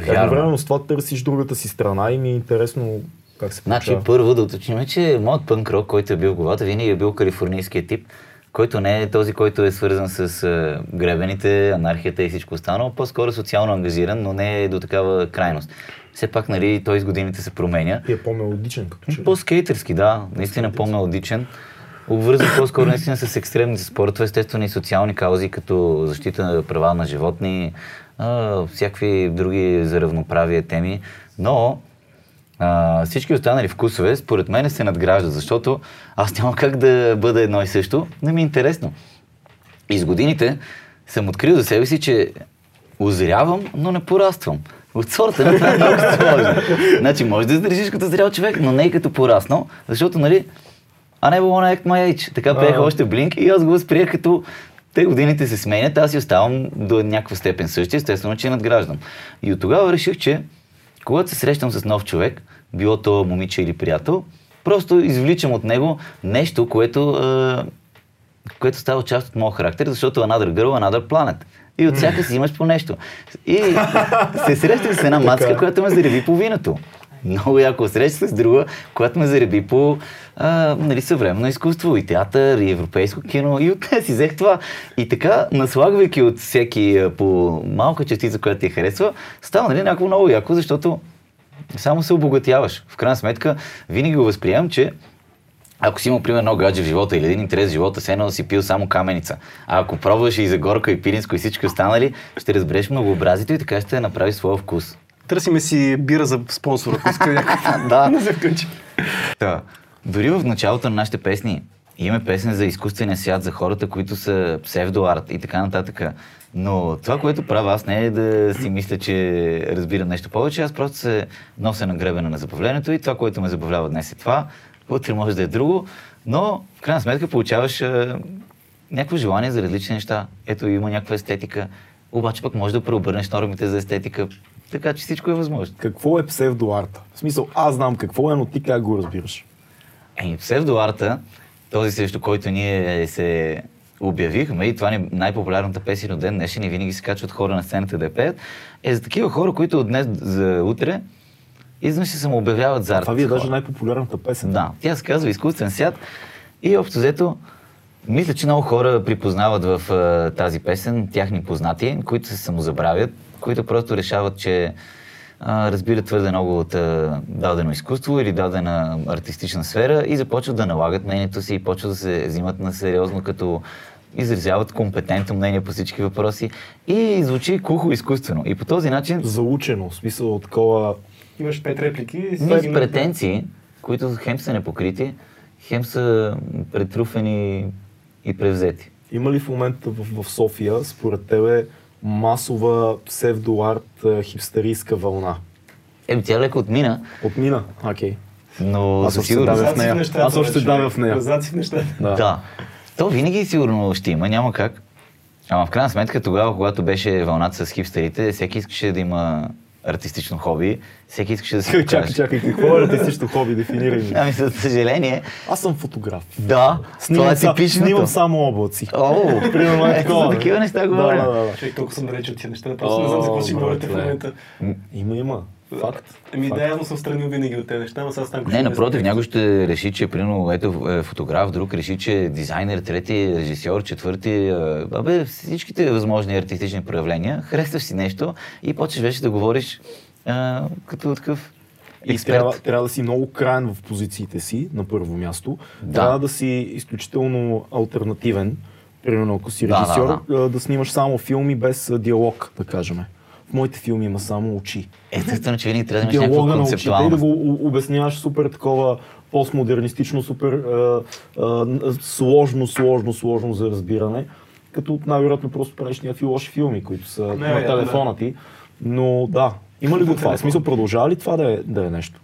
Едновременно с това търсиш другата си страна и ми е интересно как се Значи получава. първо да уточним, че моят пънк рок, който е бил в главата, винаги е бил калифорнийския тип, който не е този, който е свързан с гребените, анархията и всичко останало, по-скоро социално ангажиран, но не е до такава крайност. Все пак, нали, той с годините се променя. И е по-мелодичен като че. По-скейтърски, да, наистина по-мелодичен. Обвързан по-скоро наистина с екстремните спортове, естествено и социални каузи, като защита на права на животни, а, всякакви други за равноправие теми. Но а, всички останали вкусове, според мен, се надграждат, защото аз няма как да бъда едно и също. Не ми е интересно. И с годините съм открил за себе си, че озрявам, но не пораствам. От сорта на това е много сложно. Значи, може да издържиш като зрял човек, но не и като пораснал, защото, нали, а не wanna act my age. Така пееха още Блинк и аз го възприех като те годините се сменят, аз си оставам до някаква степен същия, естествено, че надграждам. И от тогава реших, че когато се срещам с нов човек, било то момиче или приятел, просто извличам от него нещо, което а, което става част от моят характер, защото another girl, another planet. И от всяка си имаш по нещо. И се срещах с една мацка, която ме зареби по виното. Много яко срещах се с друга, която ме зареби по а, нали, съвременно изкуство, и театър, и европейско кино, и от нея си взех това. И така, наслагвайки от всеки по малка частица, която ти харесва, става нали, някакво много яко, защото само се обогатяваш. В крайна сметка, винаги го възприемам, че ако си имал, примерно, едно гадже в живота или един интерес в живота, все едно да си пил само каменица. А ако пробваш и за горка, и пиринско, и всички останали, ще разбереш многообразието и така ще направи своя вкус. Търсиме си бира за спонсор, ако иска някой Да. да се включи. Да. Дори в началото на нашите песни имаме песен за изкуствения свят, за хората, които са псевдоарт и така нататък. Но това, което правя аз не е да си мисля, че разбирам нещо повече, аз просто се нося на гребена на забавлението и това, което ме забавлява днес е това, утре може да е друго, но в крайна сметка получаваш а, някакво желание за различни неща. Ето има някаква естетика, обаче пък можеш да преобърнеш нормите за естетика, така че всичко е възможно. Какво е псевдоарта? В смисъл, аз знам какво е, но ти как го разбираш? Еми, псевдоарта, този срещу който ние се обявихме и това ни е най-популярната песен от ден днешен и винаги се качват хора на сцената да пеят, е за такива хора, които от днес за утре изведнъж се самообявяват за арт. Това ви е даже най-популярната песен. Да, тя се казва изкуствен свят и общо взето мисля, че много хора припознават в тази песен тяхни познати, които се самозабравят, които просто решават, че а, разбират твърде много от а, дадено изкуство или дадена артистична сфера и започват да налагат мнението си и почват да се взимат на сериозно, като изразяват компетентно мнение по всички въпроси и звучи кухо изкуствено. И по този начин Заучено, в смисъл от такова... Имаш пет реплики. и с претенции, които хем са непокрити, хем са претруфени и превзети. Има ли в момента в, в София, според тебе, масова псевдоарт хипстерийска вълна? Еми, тя леко отмина, Отмина? Окей. но Аз още давя в нея. Аз още давя в нея. Нещата. Да. Да. То винаги сигурно ще има, няма как. Ама в крайна сметка тогава, когато беше вълната с хипстерите, всеки искаше да има артистично хоби, всеки искаше да се Чакай, покаже. чакай, какво е артистично хоби? Дефинирай ми. Ами, за съжаление, Аз съм фотограф. да, това Снимам, е са, типичното. снимам само облаци. О, Примерно е такова. за такива неща да, говоря. да, да, да. Човек толкова съм далеч от тия неща, просто не знам за какво си говорите в момента. Има, има. Факт. Ами да, явно съм странил винаги от тези неща, но сега Станко Не, напротив, някой ще реши, че примерно ето е фотограф, друг реши, че е дизайнер, трети режисьор, четвърти, а, абе всичките възможни артистични проявления, харесваш си нещо и почваш вече да говориш а, като такъв И трябва, трябва да си много крайен в позициите си, на първо място. Да. Трябва да си изключително алтернативен. Примерно, ако си Да, да, режисьор, да, да снимаш само филми без диалог, да кажем. В моите филми има само очи. Естествено, че винаги трябва да имаш някаква Диалога на очите и да го обясняваш супер такова постмодернистично, супер а, а, сложно, сложно, сложно за разбиране. Като най-вероятно просто правиш някакви лоши филми, които са на Най-вероятно, телефона ти. Но да, има ли го това? В смисъл, продължава ли това да е, да е нещо?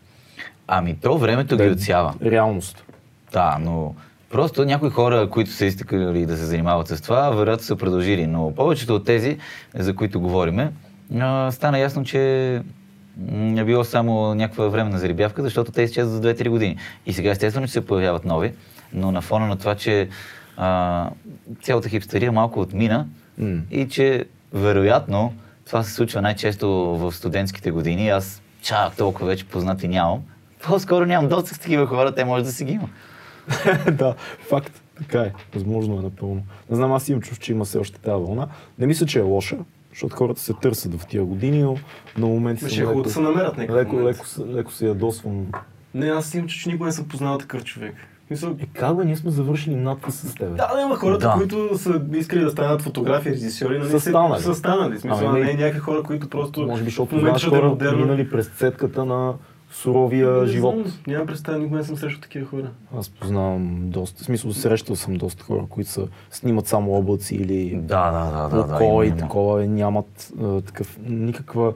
Ами то времето ги Да е отсява. Реалност. Да, но просто някои хора, които са искали да се занимават с това, вероятно са продължили. Но повечето от тези, за които говориме, а, стана ясно, че м, е било само някаква временна зарибявка, защото те изчезват за 2-3 години. И сега естествено, че се появяват нови, но на фона на това, че а, цялата хипстерия малко отмина М. и че вероятно това се случва най-често в студентските години. Аз чак толкова вече познати нямам. По-скоро нямам доста с такива хора, те може да си ги има. да, факт. Така е. Възможно е напълно. Не знам, аз имам чувство, че има все още тази вълна. Не мисля, че е лоша, защото хората се търсят в тия години, но на моменти Ме съм ще е да се намерят леко, леко, се- леко се ядосвам. Не, аз имам, че никога не съм познал такъв човек. Мисъл, Е, как бе, ние сме завършили надпис с тебе. да, да, има хората, Да. които са искали да станат фотографи, режисьори, нали? Са се- станали. Са станали. Смисъл, Ами, не е някакви хора, които просто Може би, защото момента знаеш хора, модерно. минали през цетката на суровия Не живот. знам, Нямам представа, никога не съм срещал такива хора. Аз познавам доста, в смисъл срещал съм доста хора, които са, снимат само облаци или Да, да, да, да. да, и има, има. такова, нямат а, такъв, никаква,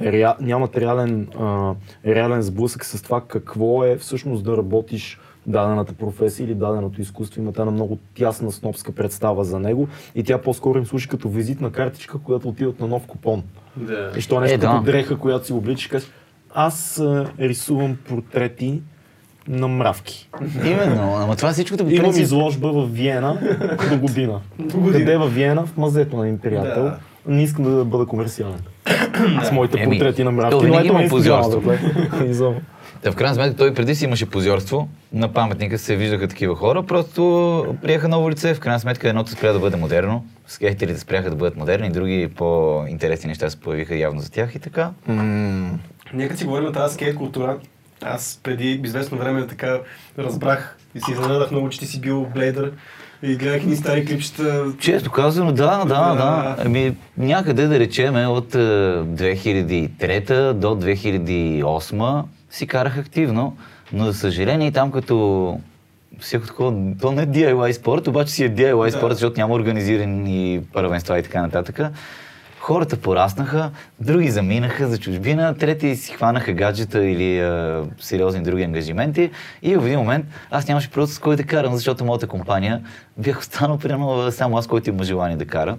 ре, нямат реален, а, реален сблъсък с това какво е всъщност да работиш дадената професия или даденото изкуство. Имат една много тясна снопска представа за него и тя по-скоро им служи като визитна картичка, когато отидат на нов купон. Да. И що нещо Е, да. като дреха, която си обличаш, кажеш, аз а, рисувам портрети на мравки. Именно, ама това всичкото по Имам принцип... изложба в Виена до година. До година. Къде в Виена? В мазето на един приятел. Да. Не искам да бъда комерциален. С моите Еми, портрети на то мравки. винаги Но ето има позорство. Та в крайна сметка той преди си имаше позорство. На паметника се виждаха такива хора, просто приеха ново лице. В крайна сметка едното спря да бъде модерно. Скейтерите спряха да бъдат модерни, други по-интересни неща се появиха явно за тях и така. Нека си говорим за тази скейт култура. Аз преди известно време така разбрах и си изненадах много, че ти си бил блейдър и гледах ни стари клипчета. Често казано, да, да, Да. да. Ами, някъде да речеме от е, 2003 до 2008 си карах активно, но за съжаление и там като всяко такова, то не е DIY спорт, обаче си е DIY Да. спорт, защото няма организирани първенства и така нататък. Хората пораснаха, други заминаха за чужбина, трети си хванаха гаджета или а, сериозни други ангажименти и в един момент аз нямаше просто с кой да карам, защото моята компания бях останал примерно само аз, който има желание да кара.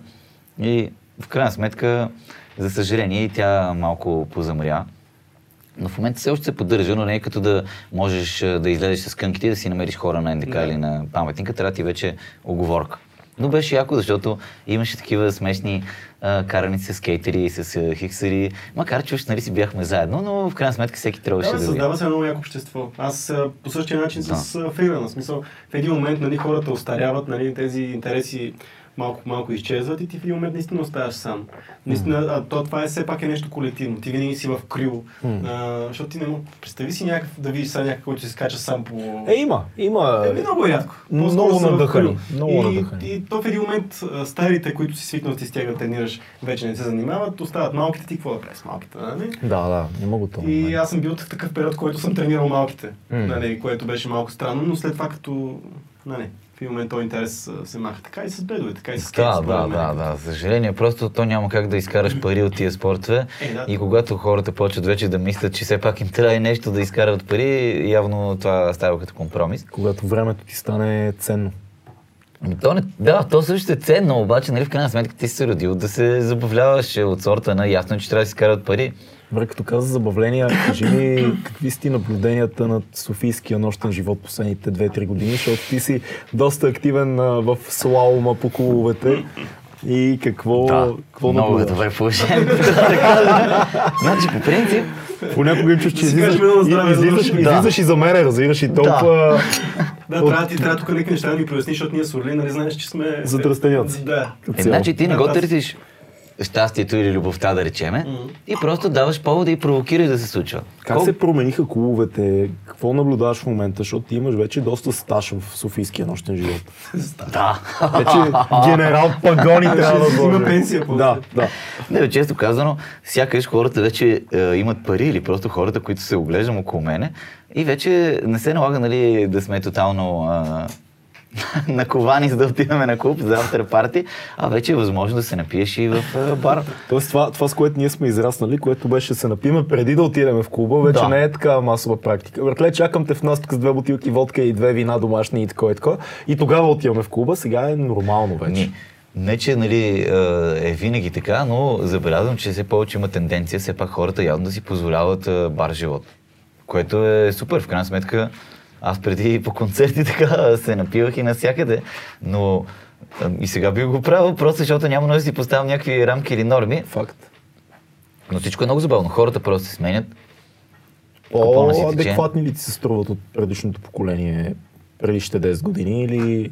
И в крайна сметка, за съжаление, тя малко позамря. Но в момента все още се поддържа, но не е като да можеш да излезеш с кънките и да си намериш хора на НДК Да. или на паметника, трябва ти вече оговорка. Но беше яко, защото имаше такива смешни а, караници с скейтери и с а, хиксери, макар че още нали си бяхме заедно, но в крайна сметка всеки трябваше Да, да... създава се едно яко общество. Аз а, по същия начин Да. с а, фрилана. В смисъл, в един момент нали, хората остаряват, нали, тези интереси малко малко изчезват и ти в един момент наистина оставаш сам. Наистина, а, то, това е все пак е нещо колективно. Ти винаги си в крил. А, защото ти не мога. Представи си някакъв, да видиш сега някой, който се скача сам по... Е, има. Има. Е, много е рядко. Много надъхани, много и, надъхани. И то в един момент старите, които си свикнал ти с тях да тренираш, вече не се занимават, остават малките ти, какво да правиш с малките, нали? Да, да, има го това. И аз съм бил в такъв период, който съм тренирал малките, нали, което беше малко странно, но след това като, нали, в един момент този интерес се маха. Така и с бедове, така и с скейт, Да, да, мен. да, да. За съжаление, просто то няма как да изкараш пари от тия спортове. Е, да. И когато хората почват вече да мислят, че все пак им трябва и нещо да изкарат пари, явно това става като компромис. Когато времето ти стане ценно. Ами То не, да, то също е ценно, обаче, нали, в крайна сметка ти си се родил да се забавляваш от сорта на ясно, че трябва да си карат пари. Добре, като каза забавления, кажи ми какви са ти наблюденията над Софийския нощен живот последните 2-3 години, защото ти си доста активен а, в слалома по клубовете. И какво, какво много е добре положението. да значи, по принцип, Понякога им чуш, че Да си излизаш, излизаш, да. излизаш и за мене, разбираш, и толкова Да, трябва, ти трябва тук леки неща да ни проясни, защото ние с Орли, нали знаеш, че сме... Задръстеняци. Да. Е, значи ти не го Да, търсиш щастието или любовта, да речеме, и просто даваш повода и провокираш да се случва. Как Кол- се промениха клубовете? Какво наблюдаваш в момента? Защото ти имаш вече доста стаж в Софийския нощен живот. Да. Вече генерал Пагони трябва да сложи. пенсия после. Да, да. Не, бе, често казано, сякаш хората вече е, имат пари или просто хората, които се оглеждам около мене и вече не се налага нали, да сме тотално а, наковани, за да отиваме на клуб за автор парти, а вече е възможно да се напиеш и в бар. Тоест това, това, с което ние сме израснали, което беше да се напиме преди да отидем в клуба, вече Да. не е такава масова практика. Братле, чакам те в нас с две бутилки водка и две вина домашни и такова и такова. И тогава отиваме в клуба, сега е нормално вече. Не, не, че нали, е винаги така, но забелязвам, че все повече има тенденция все пак хората явно да си позволяват бар живот. Което е супер. В крайна сметка, аз преди по концерти така се напивах и навсякъде, но и сега би го правил, просто защото няма нужда да си поставям някакви рамки или норми. Факт. Но всичко е много забавно. Хората просто се сменят. По-адекватни ли ти се струват от предишното поколение, предишните 10 години или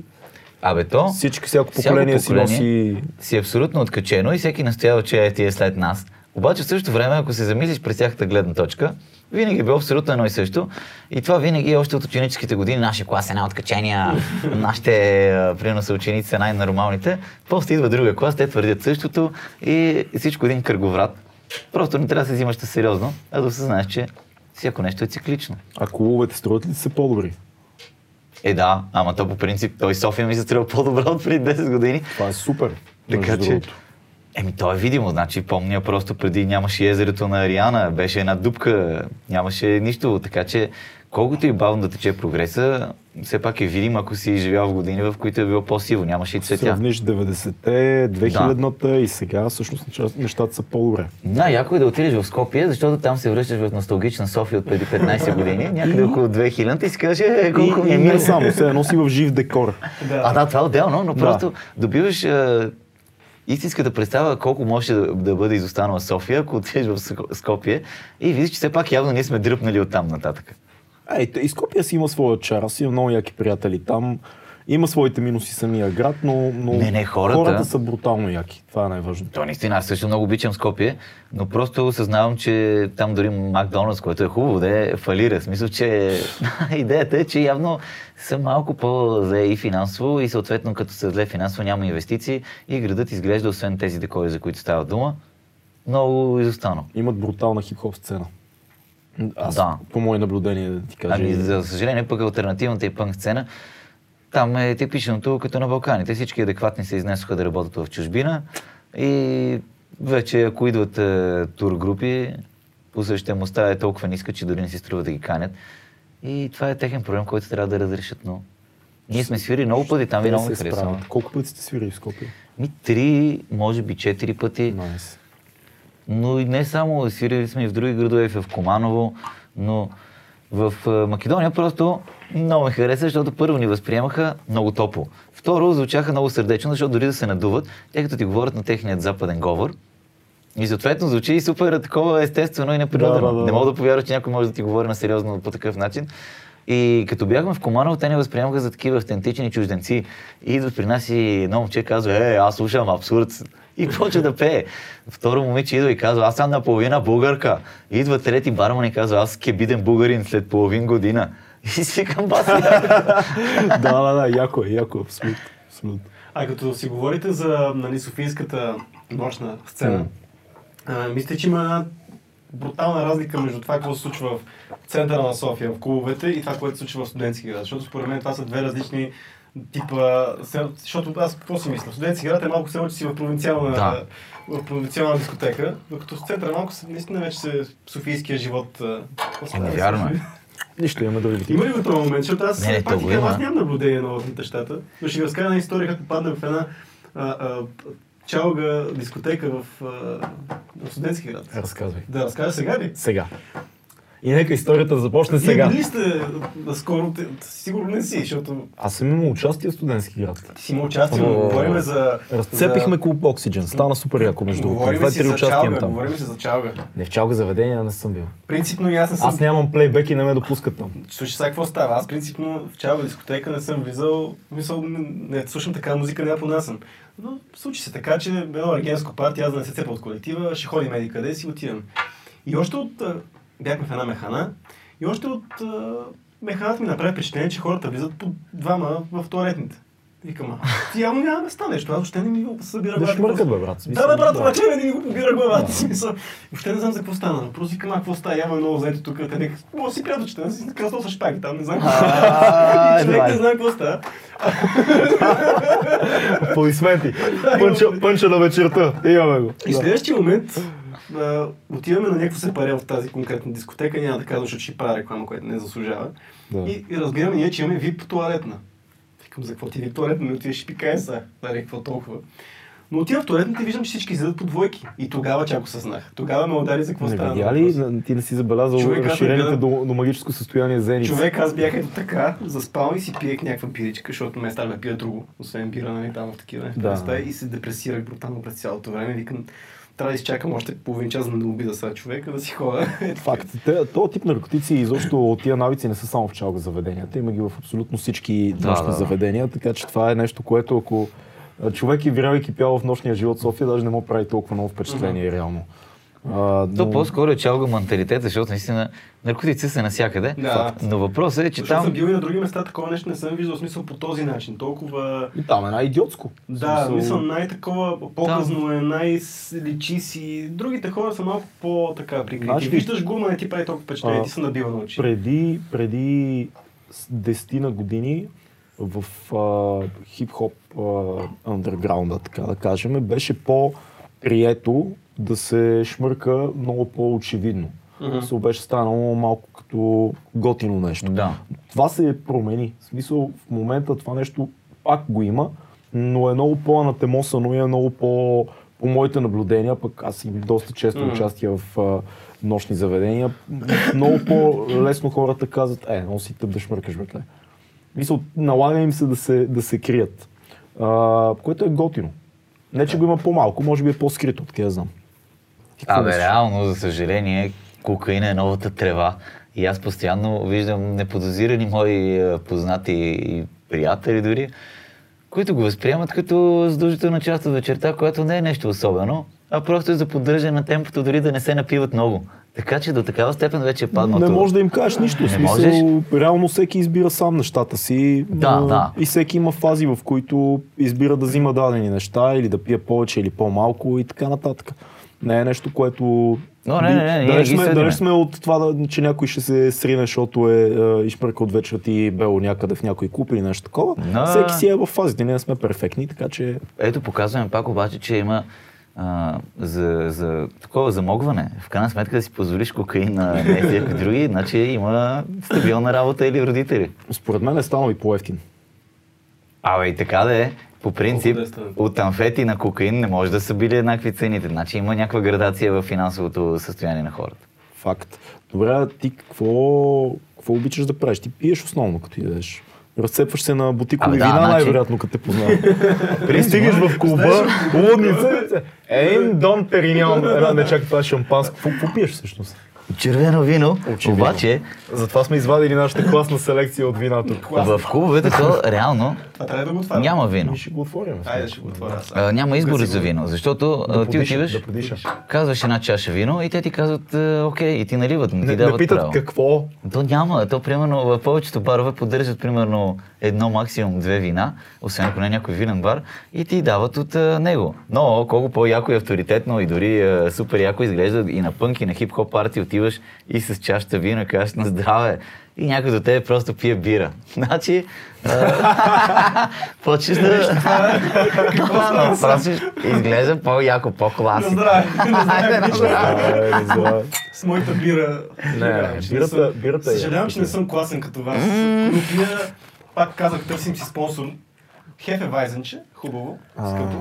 Абе то, всички, всяко всяко поколение си носи... си е абсолютно откачено и всеки настоява, че е ти е след нас. Обаче в същото време, ако се замислиш през тяхната гледна точка, винаги е било абсолютно едно и също. И това винаги е още от ученическите години. Нашия клас е най-откачения, нашите примерно са ученици са най-нормалните. После идва друга клас, те твърдят същото и всичко е един кръговрат. Просто не трябва да се взимаш сериозно, а да осъзнаеш, че всяко нещо е циклично. А клубовете струват ли се по-добри? Е да, ама то по принцип, той София ми се струва по-добре от преди 10 години. Това е супер. Така че, другото. Еми то е видимо, значи помня просто преди нямаше езерото на Ариана, беше една дупка, нямаше нищо, така че колкото и бавно да тече прогреса, все пак е видим, ако си живял в години, в които е било по-сиво, нямаше и цветя. Сравниш 90-те, 2000-та и сега всъщност неща- нещата са по-добре. Най-яко е да отидеш в Скопие, защото там се връщаш в носталгична София от преди 15 години, някъде около 2000 и си кажеш, е, колко ми е мило. не само, се носи в жив декор. А да, това е отделно, но Да. просто добиваш истинската представа колко може да, да бъде изостанала София, ако отидеш в Ск- Скопие и видиш, че все пак явно ние сме дръпнали от там нататък. Ей, и Скопия си има своя чар. Аз имам много яки приятели там. Има своите минуси самия град, но, но Не, не, хората- хората са брутално яки. Това е най-важното. То наистина, аз също много обичам Скопие, но просто осъзнавам, че там дори Макдоналдс, което е хубаво да е, фалира. Смисъл, че идеята е, че явно са малко по-зле и финансово и съответно като са зле финансово няма инвестиции и градът изглежда, освен тези декори, за които става дума, много изостанал. Имат брутална хип-хоп сцена. Аз, Да. по мое наблюдение, да ти кажа. Ами, за съжаление, пък альтернативната и пънк сцена, там е типичното като на Балканите. Всички адекватни се изнесоха да работят в чужбина и вече ако идват е, тургрупи, посещаемостта е толкова ниска, че дори не си струва да ги канят. И това е техен проблем, който трябва да разрешат, но ние сме свирили много пъти, там ви много ми се харесва. Колко пъти сте свирили в Скопия? Ми три, може би четири пъти. Найс. Но и не само, свирили сме и в други градове, в Команово, но в а, Македония просто много ме хареса, защото първо ни възприемаха много топло. Второ, звучаха много сърдечно, защото дори да се надуват, тъй като ти говорят на техният западен говор. И съответно звучи и супер такова естествено и неприродено. Да, да, да, не мога да повярваш, че някой може да ти говори на сериозно по такъв начин. И като бяхме в Команово, те ни възприемаха за такива автентични чужденци. И идват при нас и едно момче казва, е, аз слушам абсурд. И почва да пее. Второ момиче идва и казва, аз съм наполовина българка. И идва трети барман и казва, аз ке биден българин след половин година. И си викам, бас, да, да, да, яко е, яко е, абсолютно. абсолютно. А като си говорите за нали, Софийската нощна сцена, а, мисля, че има една брутална разлика между това, какво се случва в центъра на София, в клубовете и това, което се случва в студентски град. Защото според мен това са две различни типа... Защото аз какво си мисля? Студентски град е малко все че си в провинциална, Да. в провинциална дискотека, докато в центъра малко се- наистина вече се Софийския живот... се вярно е. Нищо имаме други такива. Има ли го този момент? Защото аз, Не, пак казвам, има. аз нямам наблюдение в нещата, но ще ви разкажа една история, как попаднах в една а, а, чалга дискотека в, а, в студентски град. Разказвай. Да разкажа сега ли? Сега. И нека историята започне сега. Били сте скоро, сигурно не си, защото Аз съм имал участие в студентски град. ти си имал участие, но говорим за... Разцепихме клуб Oxygen. Стана супер яко между другото. Говорим си за чалга, там. говорим си за чалга. Не в чалга заведения не съм бил. Принципно и аз не съм... Аз нямам плейбек и не ме допускат там. Слушай сега какво става. Аз принципно в чалга дискотека не съм влизал. Мисъл, не, не слушам така музика, не я понасям. Но случи се така, че едно аргенско парти, аз да не се цепа от колектива, ще ходим еди къде си отивам. И още от... Бяхме в една механа. И още от механата ми направи впечатление, че хората влизат по двама в туалетните. Викам, ти явно няма места нещо, аз въобще не ми го събира Да главата. шмъркат, бе, брат. Да, Смисъл, бе, брат, обаче не ми го побира главата. Смисъл. Въобще не знам за какво стана. Просто викам, какво става? Явно е много заето тук. Те нека, може си приятелчета, аз си кръстал с шпаги там, не знам. Човек не знае какво става. Аплодисменти. Пънча, на вечерта. Имаме го. И следващия момент а, отиваме на някакво сепаре в тази конкретна дискотека, няма да казвам, защото ще правя реклама, която не заслужава. Да. И, и разбираме ние, че имаме VIP туалетна. Викам, за какво ти VIP туалетна? Не отиваш и пикае са. Нали, какво толкова? Но отивам в туалетната и виждам, че всички излизат по двойки. И тогава чак осъзнах. Тогава ме удари за какво Не става. видя ли? Ти не си забелязал Човек, разширените до, до магическо състояние зеница. Човек, аз бях ето така, заспал и си пиех някаква пиричка, защото ме става да пия друго, освен бира, нали, там в такива Да. места и се депресирах брутално през цялото време. Викам, трябва да изчакам още половин час, за да не убида сега човека, да си. Ето Факт. Този тип наркотици и изобщо тия навици не са само в чалга заведенията. Има ги в абсолютно всички Да, нощни да. заведения, така че това е нещо, което ако човек е вирал и кипял в нощния живот в София, даже не му прави толкова много впечатление реално. А, То но- по-скоро е чалга менталитет, защото наистина наркотици са навсякъде. Да. Но въпросът е, че Защото съм там... бил и на други места, такова нещо не съм виждал смисъл по този начин. Толкова... И там е най-идиотско. Да, Смисъл- мисъл най-такова, по-късно е, най-личи си. Другите хора са малко по-така прикрити. Значи- Виждаш го, но не ти прави толкова впечатление, ти са набива на очи. Преди, преди с 10 на години в а, хип-хоп андерграунда, така да кажем, беше по-прието да се шмърка много по-очевидно. Мгм. Се беше станало малко като готино нещо. Да. Това се промени. В смисъл, в момента това нещо пак го има, но е много по-анатемосано и е много по... По моите наблюдения, пък аз имам доста често Мгм. участие в а, нощни заведения, много по-лесно хората казват, е, много си тъп да шмъркаш, бе. Мисъл, налага им се да се, да се крият, а, което е готино. Не, че го има по-малко, може би е по-скрито, я знам. Абе, реално, за съжаление, кокаина е новата трева. И аз постоянно виждам неподозирани мои а, познати и приятели дори, които го възприемат като задължителна част от вечерта, която не е нещо особено, а просто е за поддържане на темпото, дори да не се напиват много. Така че до такава степен вече е паднал Не може да им кажеш нищо. Не смисъл, можеш. реално всеки избира сам нещата си. Да, а, да. И всеки има фази, в които избира да взима дадени неща или да пие повече или по-малко и така нататък. Не е нещо, което... Но, не, не, не, ние далеч ги сме, далеч сме от това, да, че някой ще се срине, защото е, е от вечера ти бело някъде в някой клуб или нещо такова. Но- Всеки си е в фазите, ние не сме перфектни, така че... Ето, показваме пак обаче, че има а, за, за такова замогване. В крайна сметка да си позволиш кокаин на не всеки други, значи има стабилна работа или родители. Според мен е станал и по-ефтин. Абе и така да е. По принцип, е от амфети на кокаин не може да са били еднакви цените. Значи има някаква градация в финансовото състояние на хората. Факт. Добре, а ти какво, какво обичаш да правиш? Ти пиеш основно, като идеш. Разцепваш се на бутикови да, вина, значи- най-вероятно, като те познавам. Пристигаш в клуба, лудница, един Дон Периньон, една не чакай, това е шампанско. Какво пиеш всъщност? Червено вино, Очевидно. обаче Затова сме извадили нашата класна селекция от вина тук. В клубовете то реално да го отваря. няма вино. Ще го отворим. Айде, ще го отворя. А, няма избор Гаси за вино, защото Да ти отиваш, да казваш една чаша вино и те ти казват, окей, и ти наливат, не ти Не, не дават питат право. какво. То няма. То, примерно, в повечето барове поддържат примерно едно, максимум две вина, освен ако не е някой винен бар, и ти дават от а, него. Но колко по-яко и авторитетно и дори а, супер яко изглежда и на пънк и на хип-хоп парти отиваш и с чашата вина кажеш на здраве. И някой до тебе просто пие бира. Значи, почваш да... Да, Просто изглежда по-яко, по-класик. знам. С моята бира. Не, бирата е Съжалявам, че не съм класен като вас. Пак казах, търсим си спонсор. Хефе Вайзенче, хубаво, скъпо.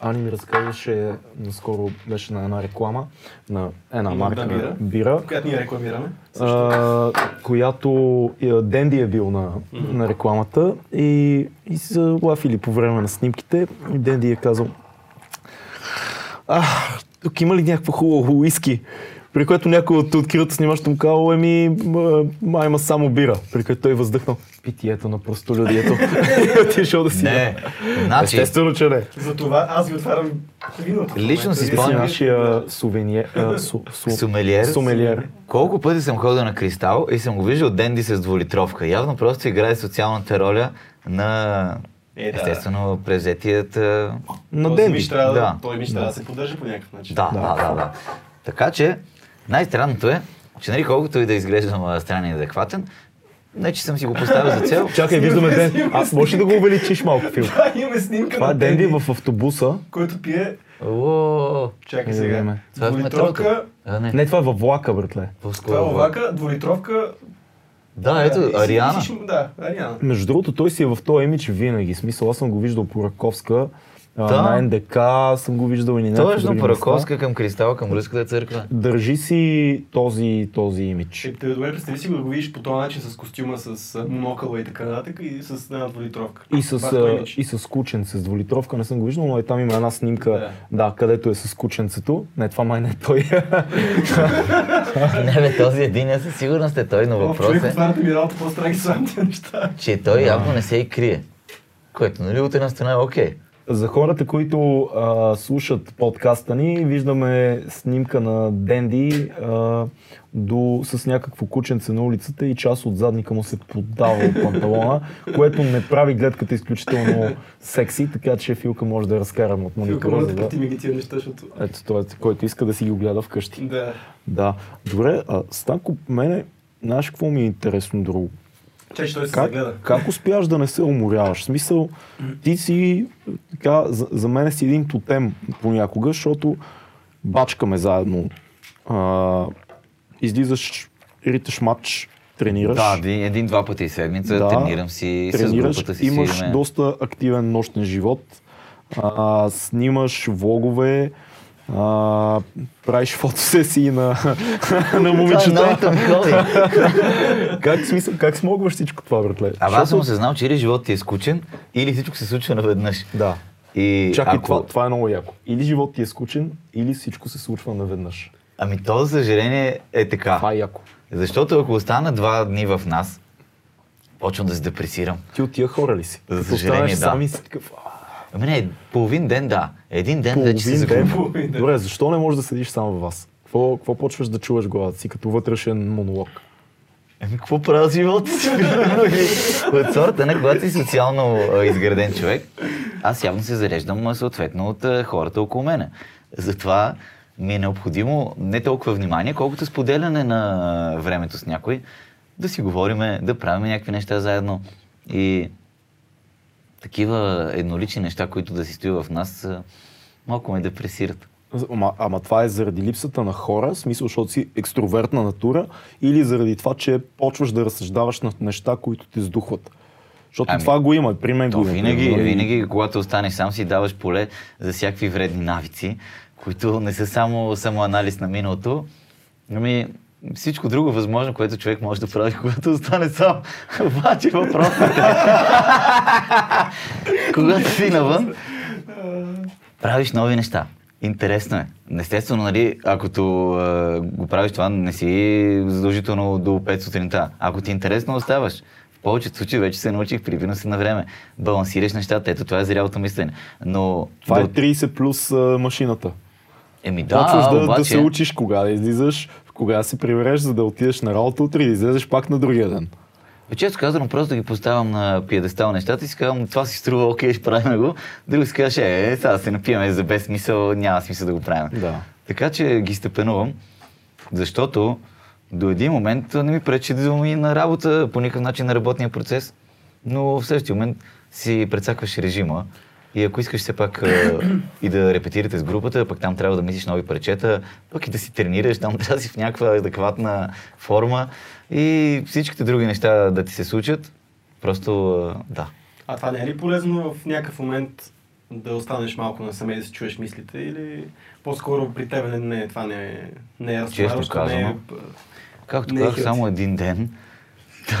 Ани ми разказваше, наскоро беше на една реклама на една Има марка една бира. бира Която ние рекламираме. а, която а, Денди е бил на, на рекламата и, и са лафили по време на снимките и Денди е казал а, тук има ли някакво хубаво уиски? При което някой от открилата снимаща му казал, еми, м- ма има само бира. При което той въздъхнал, питието на простолюдието. и отишъл да си. Не, значи, Естествено, че не. Затова аз ви отварям виното. Лично си спомням- нашия сувениер. Сумелиер. Сумелиер. Колко пъти съм ходил на Кристал и съм го виждал Денди с дволитровка. Явно просто играе социалната роля на Е, да. естествено превзетият... На Денди. миш трябва да, Да. той миш трябва да се поддържа по някакъв начин. Да, да, да, да. Така че най-странното е, че нали колкото и да изглеждам странен и адекватен, не че съм си го поставил за цел. Чакай, виждаме Денди. А, може ли да го увеличиш малко, Фил? Това имаме снимка Това е Денди в автобуса. който пие... О, Чакай Е, сега. време. това е Двулитровка, не, Не, това е във влака, братле. това е овака, двулитровка... Да, ето, Ариана. Да, Ариана. Между другото, той си е в този имидж винаги. Смисъл, аз съм го виждал по Раковска, Да. на НДК съм го виждал и на някакви Точно други по места. Раковска към Кристал, към Руската църква. Държи си този, този имидж. Е, те, добре, представи си го да го видиш по този начин с костюма, с монокъла и така нататък и с една двулитровка. И с, е а, и с кученце, с дволитровка не съм го виждал, но е там има една снимка, Да. да. където е с кученцето. Не, това май не е той. Не бе, този един със сигурност е той, но въпрос човек, е, отваряте ми работа, по-страни са самите неща. че той явно не се и крие. Което, нали, от една страна е окей. За хората, които а, слушат подкаста ни, виждаме снимка на Денди а, до, с някакво кученце на улицата и част от задника му се поддава от панталона, което не прави гледката изключително секси, така че Филка може да я разкараме от Филка, монитора. моля За да да... ти ми ги тия неща, защото... Ето това, който иска да си ги огледа вкъщи. Да. Да. Добре, а, Станко, мене, знаеш какво ми е интересно друго? Че той се Как, загледа. как успяваш да не се уморяваш? В смисъл, ти си, така, за, за мен си един тотем понякога, защото бачкаме заедно. А, излизаш, риташ матч, тренираш. Да, един- един-два пъти седмица, Да, тренирам си тренираш, с групата си. имаш си доста активен нощен живот, а, снимаш влогове, а, правиш фотосесии на, на е момичета. хоби. как, смисъл, как смогваш всичко това, братле? Абе, аз съм осъзнал, че или живот ти е скучен, или всичко се случва наведнъж. Да. И Чакай, ако... това, това е много яко. Или живот ти е скучен, или всичко се случва наведнъж. Ами то, за съжаление, е така. Това е яко. Защото ако остана два дни в нас, почвам да се депресирам. Ти от тия хора ли си? За съжаление, да. сам и си такъв... Ами не, половин ден да. Един ден вече се Половин ден. загубя. Половин ден. Добре, защо не можеш да седиш само във вас? Какво, какво почваш да чуваш главата си като вътрешен монолог? Еми, какво правя с живота си? от сорта на когато си социално а, изграден човек, аз явно се зареждам съответно от а, хората около мене. Затова ми е необходимо не толкова внимание, колкото споделяне на времето с някой, да си говориме, да правим някакви неща заедно. И такива еднолични неща, които да си стои в нас, малко ме депресират. Ама, ама това е заради липсата на хора, в смисъл, защото си екстровертна натура, или заради това, че почваш да разсъждаваш на неща, които те сдухват. Защото Ами, това го има, при мен го има. винаги, нали? винаги, когато останеш сам, си даваш поле за всякакви вредни навици, които не са само самоанализ на миналото, ами всичко друго възможно, което човек може да прави, когато остане сам. Обаче въпросът е, когато си навън, правиш нови неща. Интересно е. Естествено, нали, ако то, а, го правиш това, не си задължително до 5 сутринта. Ако ти е интересно, оставаш. В повечето случаи вече се научих, прибирам се на време. Балансираш нещата, ето това е зрялото мислене. Но... Това е да- 30 плюс а, машината. Еми да, Почваш да, обаче... да се учиш кога да излизаш, кога се прибереш, за да отидеш на работа утре и да излезеш пак на другия ден. Често казано, просто да ги поставям на пиедестал нещата и си казвам, това си струва, окей, ще правим го. Друг си казваш, е, сега да се напиваме за без смисъл, няма смисъл да го правим. Да. Така че ги степенувам, защото до един момент не ми пречи да и на работа, по никакъв начин на работния процес, но в следващия момент си прецакваш режима и ако искаш все пак и да репетирате с групата, пък там трябва да мислиш нови парчета, пък и да си тренираш, там трябва да си в някаква адекватна форма и всичките други неща да ти се случат, просто да. А това не е ли полезно в някакъв момент да останеш малко насаме и да си чуеш мислите или по-скоро при тебе не, не това не е, не е разтоварващо, не е... Както Не е казах, хилт. само един ден,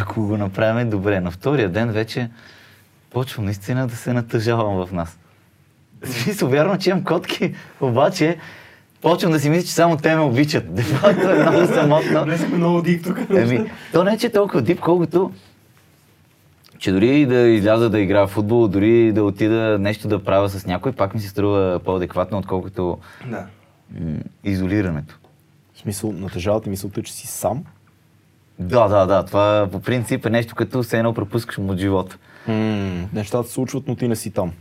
ако го направим добре. На втория ден вече почвам наистина да се натъжавам в нас. В смисъл, вярвам, че имам котки, обаче почвам да си мисля, че само те ме обичат. Де факто е много самотно. Влезахме много дик тук. Еми, то не е, че е толкова дип, колкото че дори да изляза да играя в футбол, дори да отида нещо да правя с някой, пак ми се струва по-адекватно, отколкото Да. м- изолирането. В смисъл, натъжавате мисълта, че си сам. Да, да, да. Това по принцип е нещо, като все едно пропускаш му от живота. Нещата се случват, но ти не си там.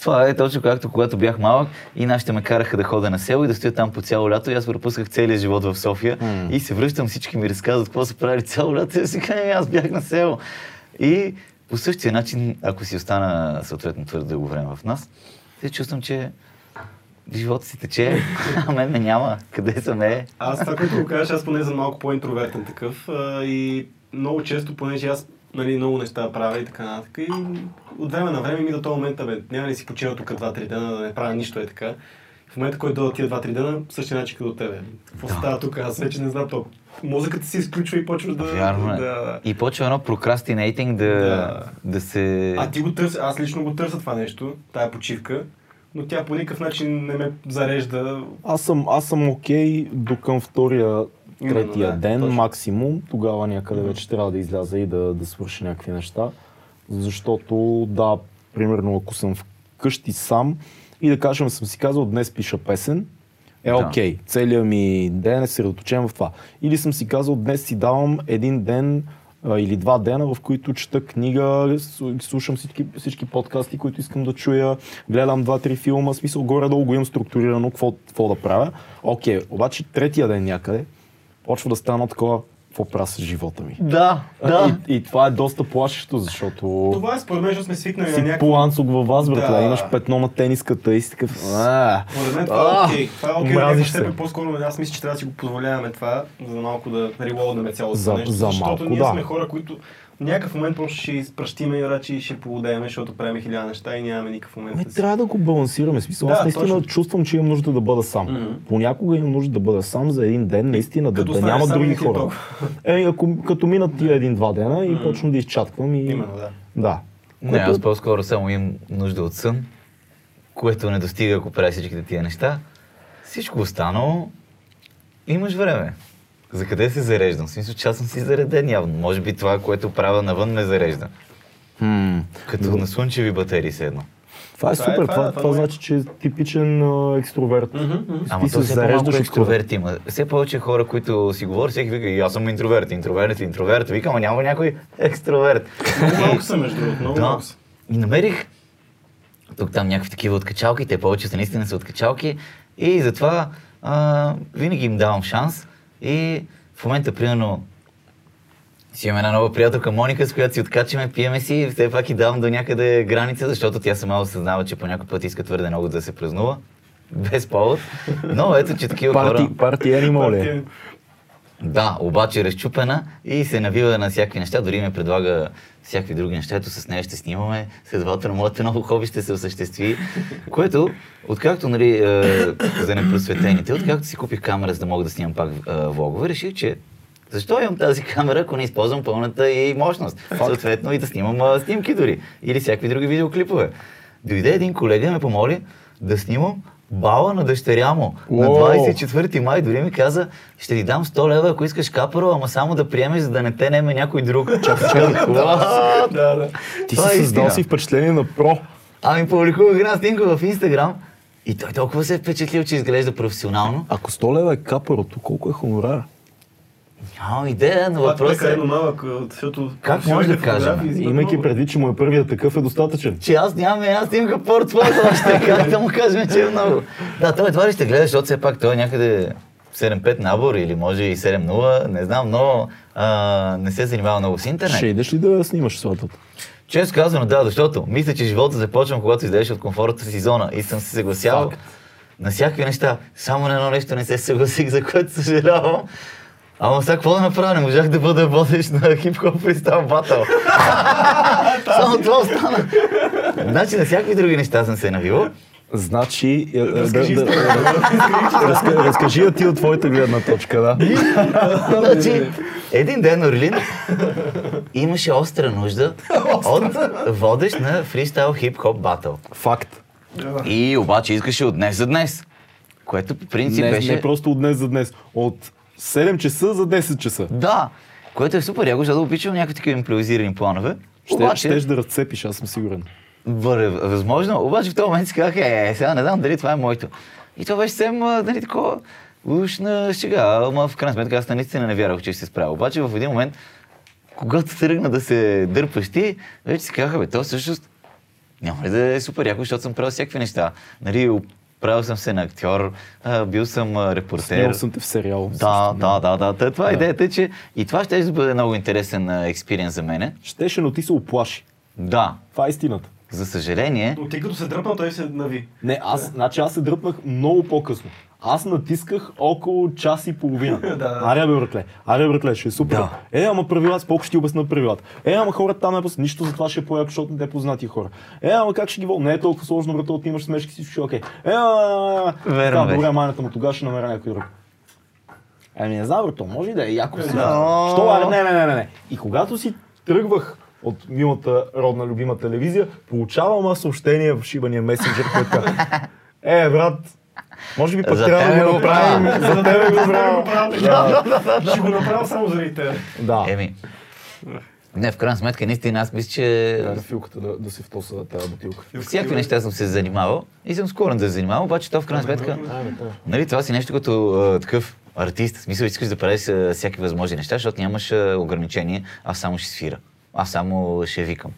Това е точно както когато бях малък и нашите ме караха да ходя на село и да стоя там по цяло лято и аз пропусках целия живот в София М. и се връщам, всички ми разказват какво са правили цяло лято и си кажа, аз бях на село. И по същия начин, ако си остана съответно твърде дълго време в нас, се чувствам, че живота си тече, а мен ме няма. Къде са ме? Аз това, което го кажеш, аз поне съм малко по-интровертен такъв и много често, понеже аз нали, много неща правя и така нататък. И от време на време ми до този момент, бе, няма ли си почина тук 2-3 дена да не правя нищо е така. В момента, който дойдат тия 2-3 дена, същия начин като тебе. Какво става тук? Аз вече не знам то. Музиката си изключва и почваш да... Вярно е. да... И почва едно прокрастинейтинг да, Да. да се... А ти го търси, аз лично го търся това нещо, тая почивка, но тя по никакъв начин не ме зарежда. Аз съм, аз съм окей до към втория, Именно, третия да, ден точно. максимум. Тогава някъде вече трябва да изляза и да, да свърши някакви неща. Защото, да, примерно ако съм вкъщи сам и да кажем съм си казал днес пиша песен, е Да. окей. Целият ми ден е съсредоточен в това. Или съм си казал днес си давам един ден а, или два дена, в които чета книга, слу- слушам всички, всички подкасти, които искам да чуя, гледам два-три филма, смисъл горе-долу го имам структурирано, какво, какво да правя. Окей, обаче третия ден някъде почва да стана такова, какво правя с живота ми. Да, да. И, и това е доста плашещо, защото Това е според мен, защото сме свикнали на си някакво... планцук във вас, братле, Да. имаш петно на тениската и си такъв... А, Според мен това е окей. Това е окей. мразиш Okay, се. по-скоро аз мисля, че трябва да си го позволяваме това, за малко да релоуднем цялото За- нещо. за защото малко, ние да. сме хора, които някакъв момент просто ще изпращиме и рачи и ще полудееме, защото правим хиляда неща и нямаме никакъв момент. Ме, да си- трябва да го балансираме. Смисъл, Да, аз наистина точно. чувствам, че имам нужда да бъда сам. Мгм. Понякога имам нужда да бъда сам за един ден, наистина, да, Като да няма други не хора. Е, ако, като минат тия един-два дена и Мгм. почвам да изчатквам и... Именно, да. Да. Не, Което- аз по-скоро само имам нужда от сън, което не достига, ако правя всичките тия неща. Всичко останало, имаш време. За къде се зареждам? В смисъл, че аз съм си зареден явно. Може би това, което правя навън, ме зарежда. Хм. Като на слънчеви батерии се едно. Това е Това е- супер. това е- Това, това това е. значи, че е типичен а, екстроверт. Мгм, мгм. Ама то се все зареждаш екстроверти има. Все повече хора, които си говорят, всеки вика, и аз съм интроверт, интроверт, интроверт. Викам, а няма някой екстроверт. Много малко са, между другото, много малко са. И намерих тук там някакви такива откачалки, те повече са наистина са откачалки и затова а, винаги им давам шанс и в момента, примерно, си имам една нова приятелка Моника, с която си откачаме, пиеме си и все пак и давам до някъде граница, защото тя сама осъзнава, че по някой път иска твърде много да се празнува. Без повод. Но ето, че такива хора... Парти, парти анимал е? Да, обаче разчупена и се навива на всякакви неща, дори ми предлага всякакви други неща. Ето с нея ще снимаме, следователно моето ново хоби ще се осъществи. Което, откакто, нали, е, за непросветените, откакто си купих камера, за да мога да снимам пак е, влогове, реших, че защо имам тази камера, ако не използвам пълната и мощност? Съответно и да снимам а, снимки дори. Или всякакви други видеоклипове. Дойде един колега и ме помоли да снимам бала на дъщеря му. На Уау! 24 май дори ми каза, ще ти дам 100 лева, ако искаш капаро, ама само да приемеш, за да не те неме някой друг. Чакай, чакай. Да, да. Ти Това е си създал истина. си впечатление на про. Ами публикувах една снимка в Инстаграм и той толкова се е впечатлил, че изглежда професионално. Ако 100 лева е капарото, колко е хонорар? Нямам идея, но Това въпросът е е, едно малък, защото... Как може да кажем? взимат Имайки предвид, че му е първият такъв е достатъчен. че аз нямам една снимка портфолио още, как да му кажем, че е много. Да, той едва ли ще гледа, защото все пак той е някъде 7-5 набор или може и 7-0, не знам, но а, не се занимава много с интернет. Ще идеш ли да снимаш сватбата? Често казано, да, защото мисля, че живота започвам, когато излезеш от комфортната си зона и съм се съгласявал Факт. на всякакви неща. Само на едно нещо не се съгласих, за което съжалявам. Ама сега какво да направя? Не можах да бъда водещ на хип-хоп фристайл батъл. Само това остана. Значи на всякакви други неща съм се навил. Значи, е, е, да, Разкажи да, разка- разкажи я ти от твоята гледна точка, да. Значи, един ден Орлин имаше остра нужда от водещ на фристайл хип-хоп батъл. Факт. И обаче искаше от днес за днес. Което по принцип Не, беше... не просто от днес за днес. От 7 часа за 10 часа. Да, което е супер яко, защото обичам някакви такива импровизирани планове. Ще, Обаче, щеш да разцепиш, аз съм сигурен. бъде възможно, обаче в този момент си казах, е, е, сега не знам дали това е моето. И това беше съвсем, нали, такова, уж на шега, ама в крайна сметка аз наистина не вярвах, че ще се справя. Обаче в един момент, когато тръгна да се дърпаш ти, вече си казах, бе, то всъщност няма ли да е супер яко, защото съм правил всякакви неща. Нали, правил съм се на актьор, а, бил съм а, репортер. Снял съм те в сериал. Да, да, да, да. Та, това е Да. идеята е, че и това ще бъде много интересен експириенс за мене. Щеше, но ти се оплаши. Да, Това е истината. за съжаление, Но ти като се дръпна, той се нави. Не, аз, значи аз се дръпнах много по-късно. Аз натисках около час и половина. Да. Аре, бе, братле. Аре, братле, ще е супер. Да. Е, ама правила, споко ще ти обясна правилата. Е, ама хората там не пос... Нищо за това ще е по-яко, защото не те познати хора. Е, ама как ще ги вол? Не е толкова сложно, брате, от имаш смешки, всичко ще е окей. Е, ама... Верно Да, добре, майната му тогава ще намеря някой друг. Ами не знам, брато, може и да е яко си. Да. Що, аре, не, не, не, не, не. И когато си тръгвах от милата родна любима телевизия, получавам аз съобщение в шибания месенджер, който казва, е, брат, може би пък трябва да го направим. За тебе го правя. Да. Ще го направя само заради теб. Да. еми. Не, в крайна сметка, наистина, аз мисля, че да филката да, да се втоса тази бутилка. всякакви неща съм се занимавал и съм скорен да се занимавам, обаче то в крайна сметка, нали, това си нещо като такъв артист, в смисъл искаш да правиш всякакви възможни неща, защото нямаш ограничение, аз само ще свира, аз само ще викам.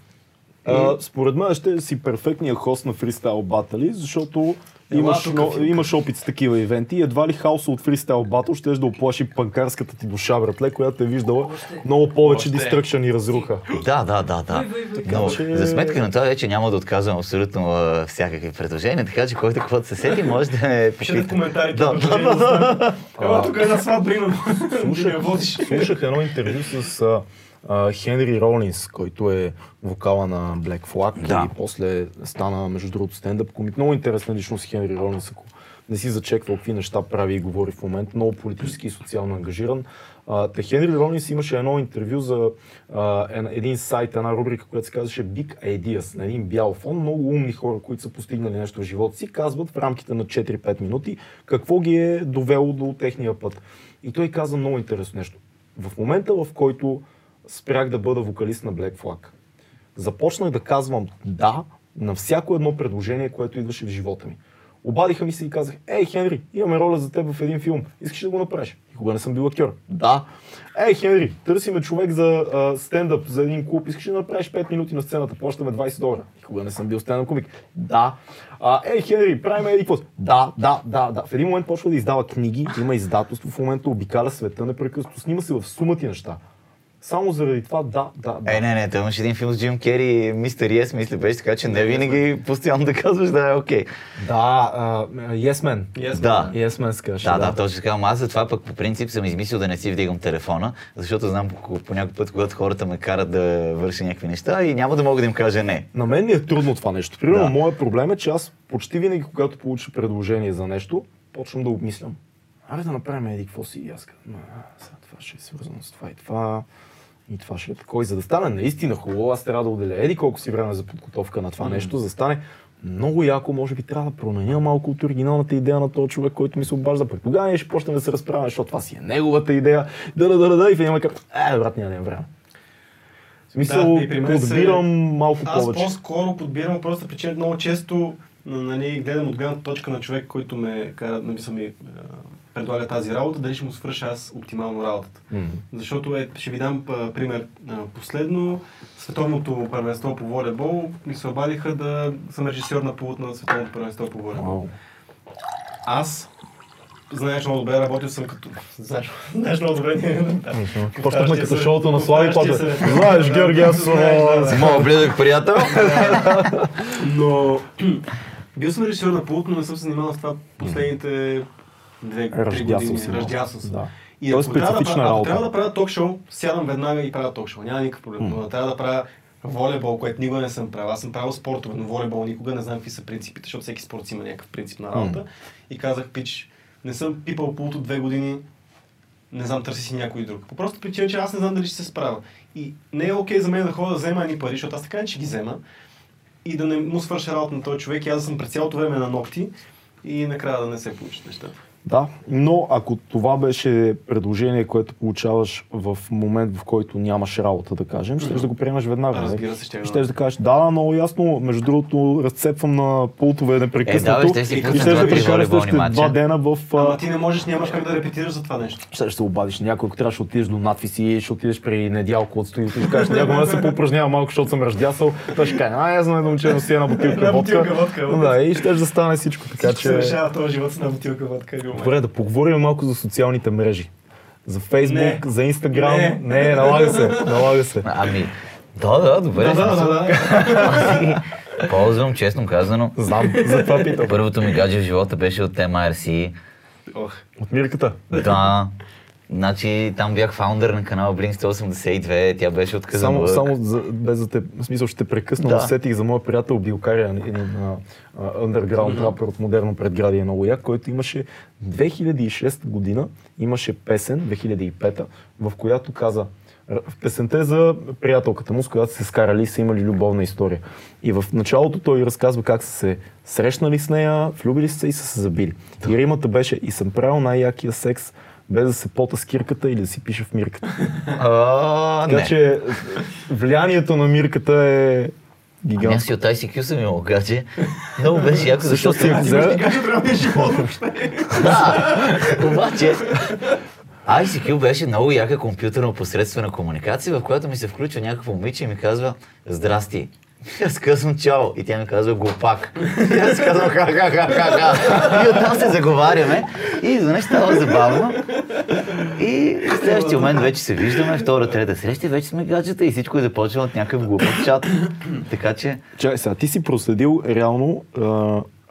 А, според мен ще си перфектният хост на фристайл батали, защото имаш, но, Филка. имаш опит с такива ивенти и едва ли хаоса от фристайл батъл ще да оплаши панкарската ти душа, братле, която е виждала много повече Още. дистръкшен и разруха. Да, да, да, да. Но че- за сметка на това вече няма да отказвам абсолютно всякакви предложения, така че който каквото се сети може да ме Пишете в коментарите. Да, за знам. Ела тук е на сватба имам. Слушах едно интервю с Хенри Ролинс, който е вокала на Black Flag Да. и после стана, между другото, стендъп комик. Много интересна личност Хенри Ролинс, ако не си зачеквал какви неща прави и говори в момента, много политически и социално ангажиран. А, те Хенри Ролинс имаше едно интервю за а, един сайт, една рубрика, която се казваше Big Ideas, на един бял фон. Много умни хора, които са постигнали нещо в живота си, казват в рамките на 4-5 минути какво ги е довело до техния път. И той каза много интересно нещо. В момента, в който спрях да бъда вокалист на Black Flag, започнах да казвам да на всяко едно предложение, което идваше в живота ми. Обадиха ми се и казах, ей, Хенри, имаме роля за теб в един филм. Искаш да го направиш? Никога не съм бил актьор. Да. Ей, Хенри, търсиме човек за а, стендъп, за един клуб. Искаш да направиш 5 минути на сцената? Плащаме 20 долара. Никога не съм бил стендъп комик. Да. А, ей, Хенри, правим еди какво? си?» Да, да, да, да. В един момент почва да издава книги, има издателство, в момента обикаля света непрекъснато, снима се в сумати неща. Само заради това, да, да, да. Е, не, не, той имаше един филм с Джим Кери, Мистер Yes, мисля, беше така, че не винаги постоянно да казваш да е окей. Да, а, Yes Man. Yes, Да. Yes Man скаш. Да, да, точно така. Аз затова пък по принцип съм измислил да не си вдигам телефона, защото знам по, по някой път, когато хората ме карат да върша някакви неща и няма да мога да им кажа не. На мен ми е трудно това нещо. Примерно, Да. моят проблем е, че аз почти винаги, когато получа предложение за нещо, почвам да обмислям. Аре да направим еди какво си и аз казвам, «Ма, сега това ще е свързано с това и това. И това ще е такова. И за да стане наистина хубаво, аз трябва да отделя еди колко си време за подготовка на това нещо, за да стане много яко, може би трябва да променя малко от оригиналната идея на този човек, който ми се обажда. Пък тогава ние ще почнем да се разправяме, защото това си е неговата идея. Да, да, да, да. И в един момент е, брат, няма да имам време. В смисъл, Да, при мен се- подбирам малко Аз повече. по-скоро подбирам просто причина много често нали, гледам от гледната точка на човек, който ме кара, нали, са ми, е, предлага тази работа, дали ще му свърша аз оптимално работата. Мгм. Защото е, ще ви дам а, пример. А, последно световното първенство по волейбол ми се обадиха да съм режисьор на полут на световното първенство по волейбол. Вау. Аз знаеш много добре, работил съм като... Знаеш, знаеш много добре. Почнахме като шоуто на Слави се- Знаеш, Георги, аз съм... Моя близък приятел. Но бил съм режисьор на полут, но не съм се занимавал с това последните две Ръждясал години. Ръждясал съм. Да. И То е ако трябва, да, ако трябва да правя ток-шоу, сядам веднага и правя ток-шоу. Няма никакъв проблем. Но трябва да правя волейбол, което никога не съм правил. Аз съм правил спортове, но волейбол никога не знам какви са принципите, защото всеки спорт си има някакъв принцип на работа. И казах, пич, не съм пипал пулт от две години, не знам, търси си някой друг. По просто причина, че аз не знам дали ще се справя. И не е окей за мен да ходя да взема едни пари, защото аз така не ще ги взема и да не му свърша работа на този човек и аз съм през цялото време на ногти и накрая да не се получат нещата. Да, но ако това беше предложение, което получаваш в момент, в който нямаш работа, да кажем, ще да го приемаш веднага. Разбира се, ще ще да кажеш, да, много ясно, между другото, разцепвам на пултове непрекъснато. Е, да, бе, ще си и ще да прекараш следващите два дена в... а, Ама ти не можеш, нямаш как да репетираш за това нещо. ще, ще се обадиш някой, ако трябваше да отидеш до надписи, ще отидеш при недялко от студиото и ще кажеш, някой да се поупражнява малко, защото съм раздясал. Той ще каже, а, аз знам да момче носи една бутилка Една водка. бутилка водка. Да, и ще да стане всичко. Така че... решава този живот с една бутилка водка. Добре, да поговорим малко за социалните мрежи. За Фейсбук, Не. за Инстаграм. Не. Не, налага се, налага се. Ами, да, да, добре. Да, да, да, ползвам, честно казано. Знам, за това питам. Първото ми гадже в живота беше от MRC. Ох. От Мирката. Да. Значи там бях фаундър на канала Blink 182, тя беше от Само, само за, без да те, в смисъл ще те прекъсна, Да. но сетих за моя приятел Билкария, един underground рапър от модерно предградие много як, който имаше 2006 година, имаше песен, 2005, в която каза, в песента е за приятелката му, с която се скарали и са имали любовна история. И в началото той разказва как са се срещнали с нея, влюбили са се и са се забили. И римата беше и съм правил най-якия секс, без да се пота с кирката или да си пише в мирката. А, Така не. че влиянието на Мирката е Ами аз гигантско. и от ICQ съм имал гадже. Много беше яко, Защо защото... си взел? Кажа, трябва да е живот въобще. Да, обаче ICQ беше много яка компютърно посредствена комуникация, в която ми се включва някакво момиче и ми казва Здрасти. И аз казвам чао. И тя ми казва глупак. И аз казвам ха ха ха ха ха. И оттам се заговаряме. И изведнъж става забавно. И в следващия момент вече се виждаме, втора, трета среща, вече сме гаджета и всичко е започнало от някакъв глупав чат. Така че, Чакай сега, ти си проследил реално а,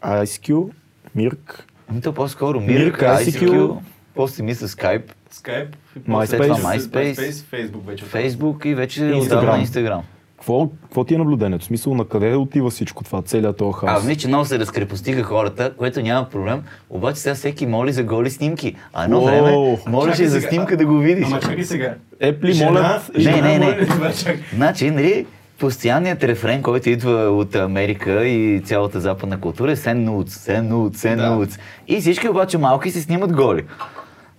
ISQ, Мирк, ами то по-скоро Мирк, Мирк, ICQ, ICQ, после мисля Skype, Скайп. MySpace. MySpace. Фейсбук вече. Фейсбук и вече Instagram. отдавна Инстаграм. Какво, какво ти е наблюдението? В смисъл на къде отива всичко това, целият този хаос? А, виж, че много се разкрепостиха хората, което няма проблем, обаче сега всеки моли за голи снимки. А едно Уоу. време Чакай за снимка да го видиш. Ама чакай сега. Епли Жена- молят... Не, жена не, не. моля. Значи, нали, постоянният рефрен, който идва от Америка и цялата западна култура е Сен Нуц, Сен Нуц, Сен. Нуц. И всички обаче малки се снимат голи.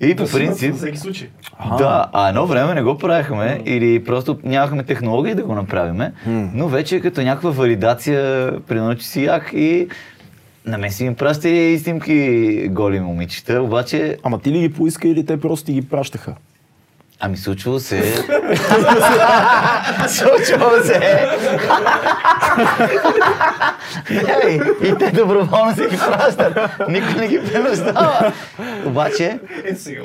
И по принцип, За всеки случай. Да, а едно време не го правихме или просто нямахме технологии да го направиме, но вече като някаква валидация, примерно, че си як и на мен си им пращали и снимки голи момичета, обаче, Ама ти ли ги поиска или те просто ти ги пращаха? Ами случвало се... случвало се... Не, и те доброволно си ги пращат. Никой не ги принуждава. Обаче, Е, сега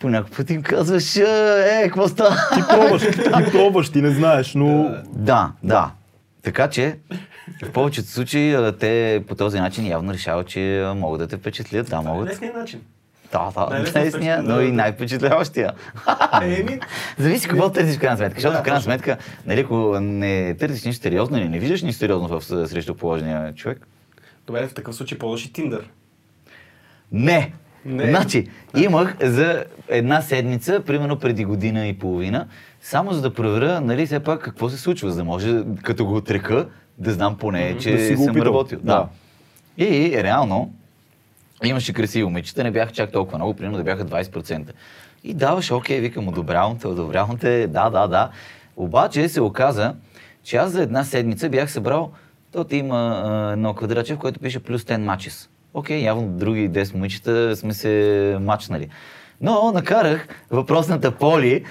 по някакъв път им казваш, е, какво става? Ти пробваш, ти пробваш, ти не знаеш, но... Да, да. Така че, в повечето случаи те по този начин явно решават, че могат да те впечатлят. Да, могат. Лесният начин. Да, да, Най-лесният лесния, начин, но да. и най-впечатляващия. Еми, Зависи какво търсиш в крайна сметка. Защото Да, в крайна сметка, нали, ако не търсиш нищо сериозно или не виждаш нищо сериозно в срещу положения човек, добре, в такъв случай ползваш и Тиндър. Не. Не. Значи, имах за една седмица, примерно преди година и половина, само за да проверя, нали, все пак какво се случва, за да може, като го отрека, да знам поне, че Да съм работил. Да. И реално, имаше красиви момичета, не бяха чак толкова много, примерно да бяха 20%. И даваше, окей, викам, одобрявам те, одобрявам те, да, да, да. Обаче се оказа, че аз за една седмица бях събрал, то ти има а, едно квадратче, в което пише плюс 10 матчес. Окей, явно други 10 момичета сме се мачнали. Но накарах въпросната Поли,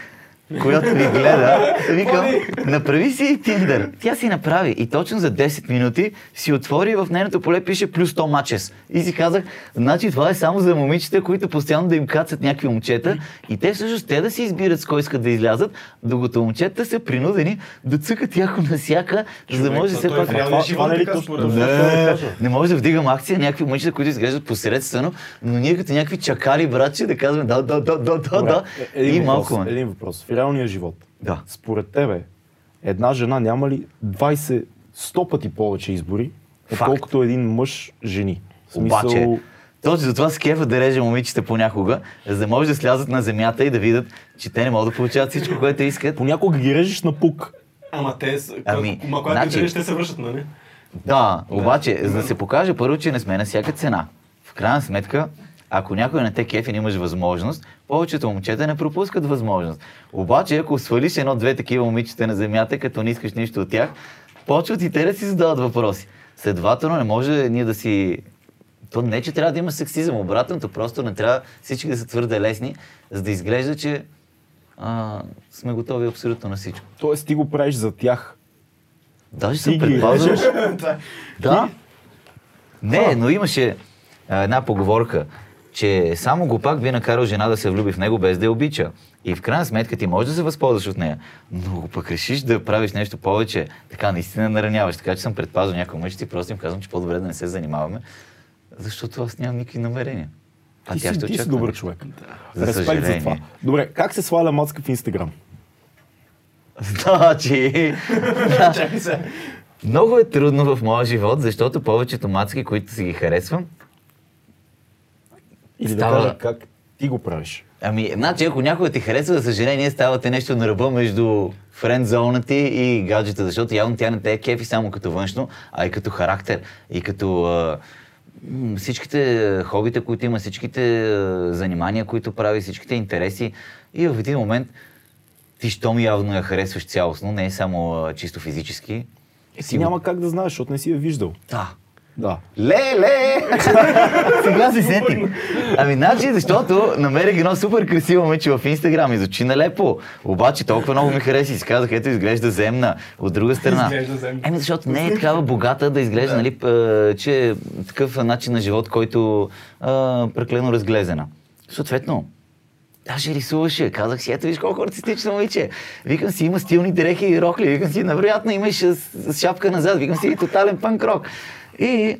която ви гледа, викам, направи си Тиндър. Тя си направи и точно за 10 минути си отвори и в нейното поле пише плюс 100 матчес. И си казах, значи това е само за момичета, които постоянно да им кацат някакви момчета и те всъщност те да си избират с кой искат да излязат, докато момчета са принудени да цъкат яко на всяка, за да може все е пак... не е мен. Не, може да вдигам акция някакви момичета, които изглеждат посредствено, но ние като някакви чакали братче да казваме да, да, да, да, да, да. Е- И малко. Един въпрос. Реалния живот. Да. Според тебе, Една жена няма ли 20, 100 пъти повече избори, отколкото един мъж жени? В Обаче, точно затова се кефа да реже момичета понякога, за да може да слязат на земята и да видят, че те не могат да получават всичко, което искат. понякога ги режеш на пук. Ама те, Ами, ма когато значи- значи... ще се връщат, нали? Да, обаче, за да се покаже първо, че не сме на всяка цена. В крайна сметка, ако някой не те кефи имаш възможност, повечето момчета не пропускат възможност. Обаче, ако свалиш едно-две такива момичета на земята, като не искаш нищо от тях, почват и те да си задават въпроси. Следователно, не може ние да си... То не, че трябва да има сексизъм, обратното, просто не трябва всички да са твърде лесни, за да изглежда, че а, сме готови абсолютно на всичко. Тоест ти го правиш за тях. Даже предпазил. режеш. Да. Не, но имаше а, една поговорка, че само глупак би накарал жена да се влюби в него без да я обича. И в крайна сметка ти можеш да се възползваш от нея, но пък решиш да правиш нещо повече, така наистина нараняваш. Така че съм предпазил някои мъжици и просто им казвам, че по-добре да не се занимаваме, защото аз нямам никакви намерения. А Ти тя си, ще ти си добър човек. За Респект за това. Добре, как се сваля мацка в Инстаграм? Значи, много е трудно в моя живот, защото повечето мацки, които си ги харесвам, Или Става- да кажа как ти го правиш? Ами, значи, ако някой ти харесва, за съжаление, ставате нещо на ръба между френд зона ти и гаджета, защото явно тя не те е кефи само като външно, а и като характер, и като а, всичките хобита, които има, всичките а, занимания, които прави, всичките интереси. И в един момент ти щом явно я харесваш цялостно, не е само а, чисто физически. Е, си няма как да знаеш, защото не си я виждал. Да. Да. Леле! Сега се сетих. Ами, значи, защото намерих едно супер красиво момиче в Инстаграм и звучи нелепо. Обаче толкова много ми хареса и си казах, ето изглежда земна. От друга страна. Изглежда земна. Еми, защото не е такава богата да изглежда, нали, че е такъв начин на живот, който а, преклено разглезена. Съответно, Даже рисуваше. Казах си, ето виж колко артистично момиче. Викам си, има стилни дрехи и рокли. Викам си, невероятно имаш с, с шапка назад. Викам си, тотален панк рок. И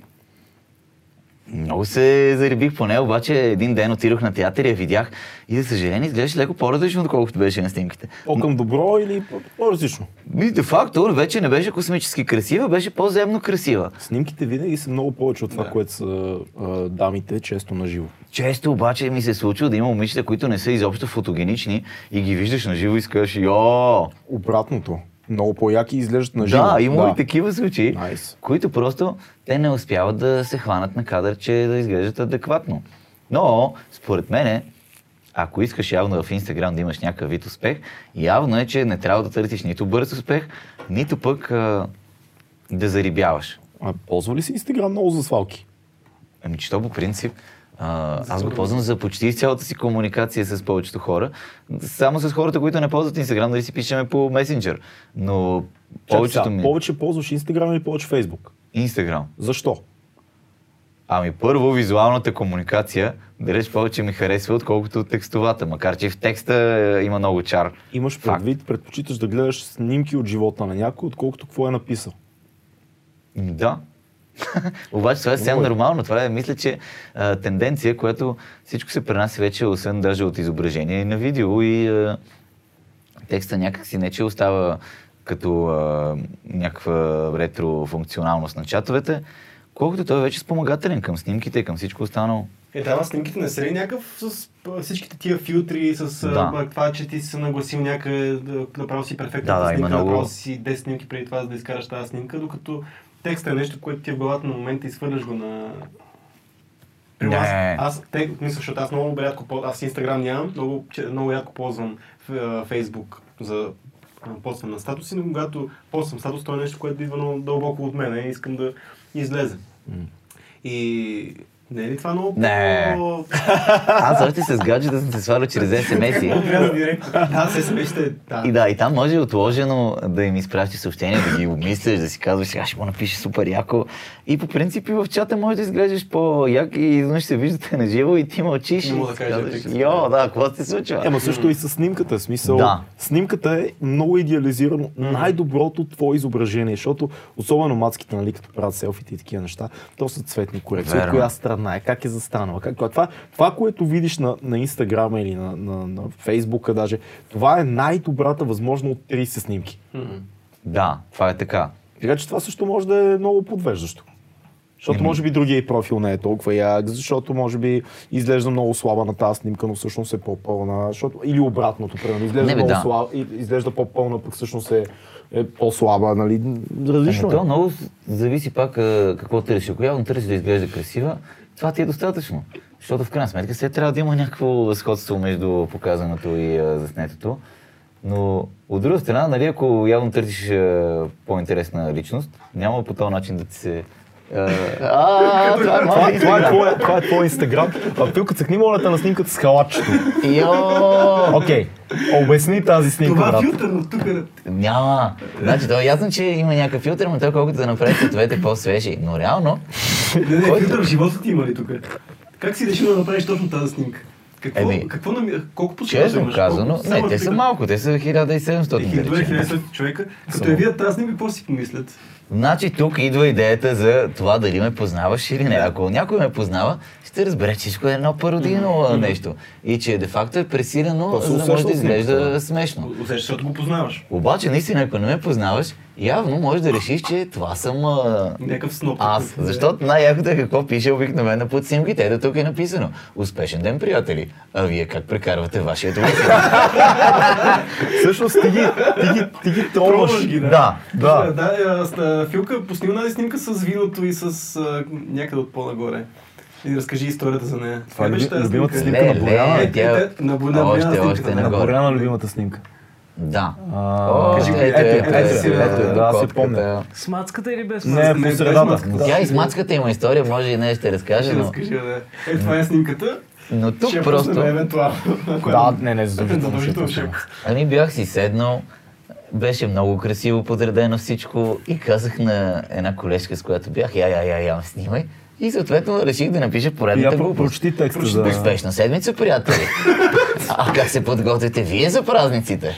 много се заребих по нея, обаче един ден отидох на театър и я видях и за съжаление изглеждаше леко по-различно, отколкото беше на снимките. По-към добро или по- по-различно? И де факто вече не беше космически красива, беше по-земно красива. Снимките винаги са много повече от това, което са а, дамите често на живо. Често обаче ми се случва да има момичета, които не са изобщо фотогенични и ги виждаш на живо и си казваш, йо, Обратното. Много по-яки изглеждат на живо. Да, има и такива случаи, Nice. които просто те не успяват да се хванат на кадър, че да изглеждат адекватно. Но, според мене, ако искаш явно в Инстаграм да имаш някакъв вид успех, явно е, че не трябва да търсиш нито бърз успех, нито пък а, да зарибяваш. А ползва ли си Инстаграм много за свалки? Ами, че то по принцип, а, аз го ползвам за почти цялата си комуникация с повечето хора. Само с хората, които не ползват Инстаграм, дали си пишеме по месенджер. Но повечето ми... Повече ползваш Инстаграм или повече Фейсбук? Инстаграм. Защо? Ами първо, визуалната комуникация, далеч повече ми харесва, отколкото текстовата, макар че в текста е, има много чар. Имаш Факт. предвид, предпочиташ да гледаш снимки от живота на някой, отколкото какво е написал. Да. Обаче това е съвсем е. нормално. Това е, мисля, че а, тенденция, която всичко се пренася вече, освен даже от изображение и на видео и а, текста някакси не че остава като а, някаква ретро функционалност на чатовете, колкото той е вече спомагателен към снимките и към всичко останало. Е, ама снимките не са ли някакъв с всичките тия филтри, с Да. това, че ти си се нагласил някъде, да направил си перфектната Да, да, снимка, много- си 10 снимки преди това, за да изкараш тази снимка, докато текстът е нещо, което ти е в главата на момента и свърляш го на... Примерно Не. Аз, аз те, мисля, защото аз много рядко, аз Инстаграм нямам, много, много рядко ползвам Фейсбук за а, поствам на статуси, но когато поствам статус, то е нещо, което идва много дълбоко от мен и искам да излезе. И не е ли това много Не. по... Аз още с гаджета съм се свалял чрез се смещате. Да. И да, и там може отложено да им изпращаш съобщения, да ги обмисляш, да си казваш, сега ще му напише супер яко. И по принцип и в чата може да изглеждаш по-як и изведнъж се виждате на живо и ти мълчиш. Не мога и да казваш. Йо, да, какво се случва? Ема също и с снимката. Смисъл, Да. снимката е много идеализирано. Най-доброто твое изображение, защото особено мацките, нали, като правят селфите и такива неща, то са цветни корекции. От коя страна е, как е застанала. Как... Това, това, което видиш на, на Инстаграма или на, на, на Фейсбука даже, това е най-добрата възможно от 30 снимки. Да, това е така. Така че това също може да е много подвеждащо. Защото може би другия и профил не е толкова як, защото може би изглежда много слаба на тази снимка, но всъщност е по-пълна. Защото... Или обратното, примерно. Изглежда, Не, бе, да. слаба, и- изглежда по-пълна, пък всъщност е, е по-слаба. Нали? Различно Ами, е. то много зависи пак какво търсиш. Ако явно търсиш да изглежда красива, това ти е достатъчно. Защото в крайна сметка се трябва да има някакво сходство между показаното и а, заснетото. Но от друга страна, нали, ако явно търсиш а, по-интересна личност, няма по този начин да ти се... А, а, това е малко това, е твой, това е инстаграм. А Пилка, цъкни молята на снимката с халатчето. Йо! Окей, обясни тази снимка, Това брат. филтър, но тук Няма. Значи, то е ясно, че има някакъв филтър, но той колкото да направи цветовете по-свежи. Но реално, Не, не, филтър в живота ти има ли тук? Как си решил да направиш точно тази снимка? Какво, Еми, какво нами... колко последователи честно имаш? казано, Колко? Не, те са малко, те са 1700 Е, да добре, речем. 1700 човека. Като я видят тази снимка, какво си помислят? Значи тук идва идеята за това дали ме познаваш или не. Ако някой ме познава, ще разбере, че всичко е едно пародийно а, нещо. И че де-факто е пресилено, То за да може да изглежда да. смешно. Усещаш, защото го познаваш. Обаче, наистина, ако не ме познаваш, явно можеш да решиш, че това съм а, Някакъв сноп. аз. Защото най-якото е какво пише обикновено под снимките. Ето тук е написано. Успешен ден, приятели. А вие как прекарвате вашият уикенд? Всъщност ти ги, ти ги, ти ги. Пробваш ги, да. Да, да. Да, а, с- а, Филка, тази снимка с виното и с някъде от по-нагоре. И разкажи историята за нея. Това е любимата снимка? на Боряна. Е, е, на на Боряна още снимката, нагоре. Боряна любимата снимка. Да. Кажи ето, го, ето, ето, ето, ето, да, си котката. помня. С мацката или без Не, мацката? по без средата. Тя и с мацката има история, може и не ще разкаже, но, разкажи, да. Е, това е снимката. но тук Ще просто... евентуално. Да, не, не, задължително. Ами бях си седнал, беше много красиво подредено всичко и казах на една колежка, с която бях, я, я, я, я, снимай. И съответно реших да напиша поредната глупост. прочети текста за... Успешна седмица, приятели! А как се подготвяте вие за празниците?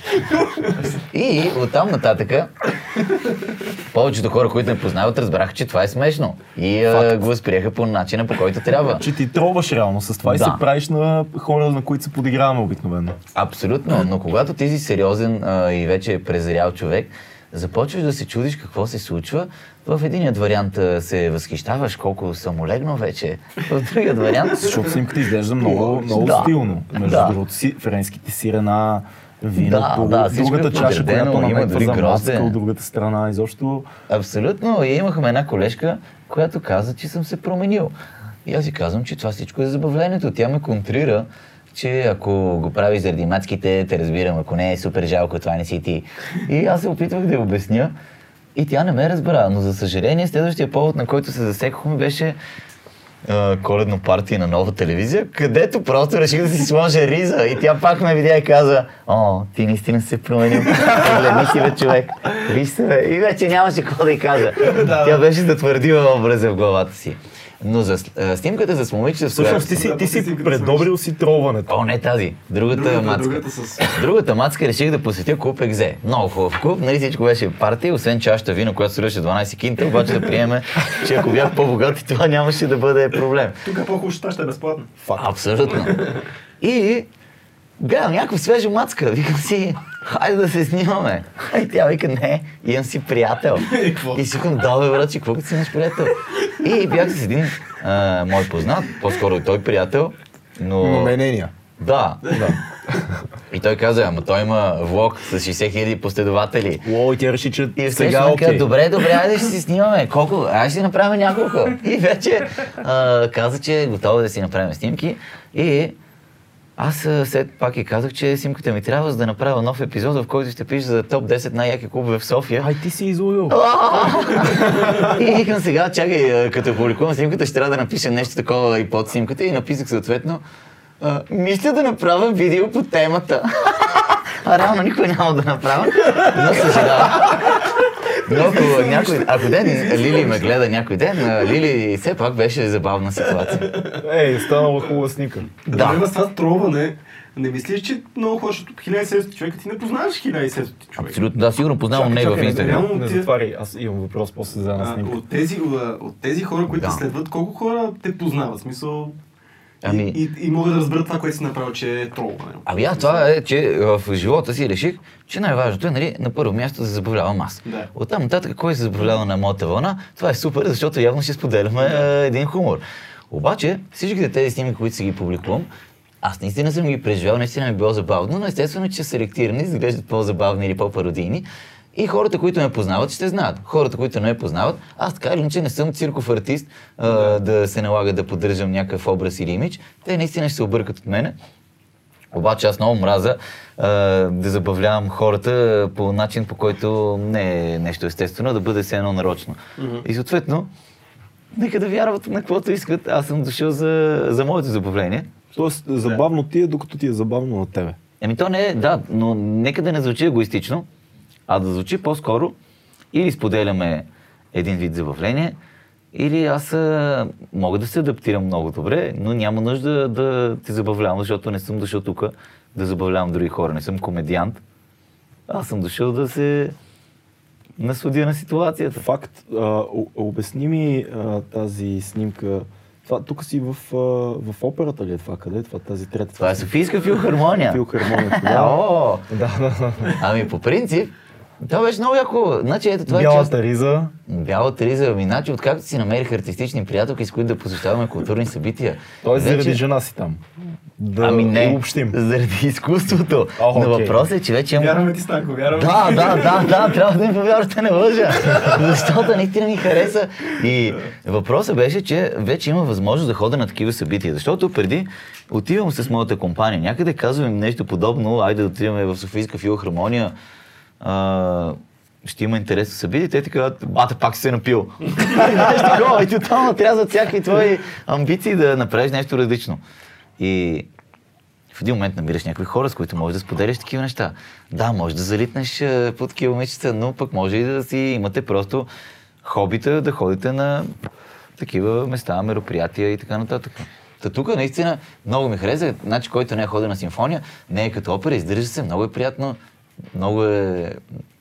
И оттам нататъка повечето хора, които ме познават, разбраха, че това е смешно. И а, го възприеха по начина, по който трябва. Че ти троваш реално с това и Да. се правиш на хора, на които се подиграваме обикновено. Абсолютно, но когато ти си сериозен а, и вече презрял човек, започваш да се чудиш какво се случва. В единият вариант се възхищаваш колко съм олегнал вече. В другият вариант Защото снимката изглежда много, много Да. стилно. Между Да. другото си, френските сирена, виното, Да, да, е другата чаша, която дори за маска от другата страна. Изобщо Абсолютно. И имахме една колежка, която каза, че съм се променил. И аз си казвам, че това всичко е забавлението. Тя ме контрира, че ако го правиш заради мацките, те разбирам, ако не е супер жалко, това не си ти. И аз се опитвах да я обясня. И тя не ме разбра, но за съжаление следващия повод, на който се засекохме, беше коледно партия на нова телевизия, където просто реших да си сложа риза и тя пак ме видя и каза, о, ти наистина се променил. Гледни си бе човек. Виж се бе. И вече нямаше какво да й кажа. Тя беше затвърдила образа в главата си. Но за а, снимката с момичета, с всъщност ти си, ти си предобрил си тролването. О, не тази. Другата, Другата, мацка. другата с... Другата мацка реших да посетя клуб Екзе. Много хубав клуб, нали всичко беше партия, освен чашата вино, която струваше 12 кинта, обаче да приеме, че ако бях по-богат и това нямаше да бъде проблем. Тук е по-хубаво, ще е безплатно. Абсолютно. И гледам някаква свежа мацка, викам си, хайде да се снимаме. И тя вика, не, имам си приятел. И си викам, да бе, брат, че какво като си имаш приятел? И бях с един а, мой познат, по-скоро и той приятел, но... Но не нейния. Да, да. И той каза, ама той има влог с 60 хиляди последователи. Ло, и тя реши, че И сега е okay. окей. добре, добре, айде ще си снимаме. Колко? Айде ще си направим няколко. И вече а, каза, че е готова да си направим снимки. И аз след пак и казах, че снимката ми трябва за да направя нов епизод, в който ще пише за топ 10 най-яки клубове в София. Ай, ти си изловил. И викам сега, чакай, като публикувам снимката, ще трябва да напиша нещо такова и под снимката. И написах съответно, мисля да направя видео по темата. А реално никой няма да направя, но съжалявам. Но ако някой, ако ден Лили ме гледа някой ден, Лили все пак беше забавна ситуация. Ей, станала хубава снимка. Да. Да. Проблема с това троване, не мислиш, че много хора, защото 1700 човека ти не познаваш 1700 човека. Абсолютно, да, сигурно познавам Чакай, не в Инстаграм. Не тия- затваряй, аз имам въпрос после за една снимка. от, тези, от, тези хора, които Да. следват, колко хора те познават? В Смисъл, Ами- И, и, и мога да разбера това, което си направил, че е трол. Ами аз това е, че в живота си реших, че най-важното е, нали, на първо място да забавлявам аз. Да. Оттам нататък, кой се забавлява на моята вълна, това е супер, защото явно ще споделяме а, един хумор. Обаче, всичките тези снимки, които си ги публикувам, аз наистина съм ги преживял, наистина ми е било забавно, но естествено, че селектирани, изглеждат по-забавни или по-пародийни. И хората, които ме познават, ще знаят. Хората, които не ме познават, аз така или иначе не съм цирков артист, а, да се налага да поддържам някакъв образ или имидж. Те наистина ще се объркат от мене. Обаче аз много мраза а, да забавлявам хората по начин, по който не е нещо естествено, да бъде все едно нарочно. И съответно, нека да вярват на каквото искат. Аз съм дошъл за, за моето забавление. Тоест, забавно ти е, докато ти е забавно на тебе. Еми то не е, да, но нека да не звучи егоистично, а да звучи по-скоро или споделяме един вид забавление, или аз а, мога да се адаптирам много добре, но няма нужда да те забавлявам, защото не съм дошъл тук да забавлявам други хора. Не съм комедиант. Аз съм дошъл да се насладя на ситуацията. Факт. А, обясни ми а, тази снимка. Това, тук си в, а, в операта ли е това? Къде е това? Тази трета? Това е Софийска филхармония. Филхармонията. А, Да. О, да. ами по принцип, това беше много яко. Значи ето това е част... Бялата риза. Бялата риза, ами значи откакто си намерих артистични приятелки, с които да посещаваме културни събития. Тоест вече- заради жена си там. Да Ами не, обобщим. заради изкуството. О, Но окей. въпросът е, че вече имам... Вярваме ти, Станко, вярваме. Да, да, да, да, трябва да ми повярвате, не лъжа. Защото наистина ми хареса. И въпросът беше, че вече има възможност да ходя на такива събития. Защото преди отивам с моята компания, някъде казвам им нещо подобно, айде да отиваме в Софийска филхармония, а, ще има интерес да събитие, те ти казват, бата, пак си се напил. И тотално трябват всякакви твои амбиции да направиш нещо различно. И в един момент намираш някакви хора, с които можеш да споделяш такива неща. Да, може да залитнеш по такива момичета, но пък може и да си имате просто хобита, да ходите на такива места, мероприятия и така нататък. Та тук наистина много ми хареса, значи който не е ходил на симфония, не е като опера, издържа се, много е приятно, много е,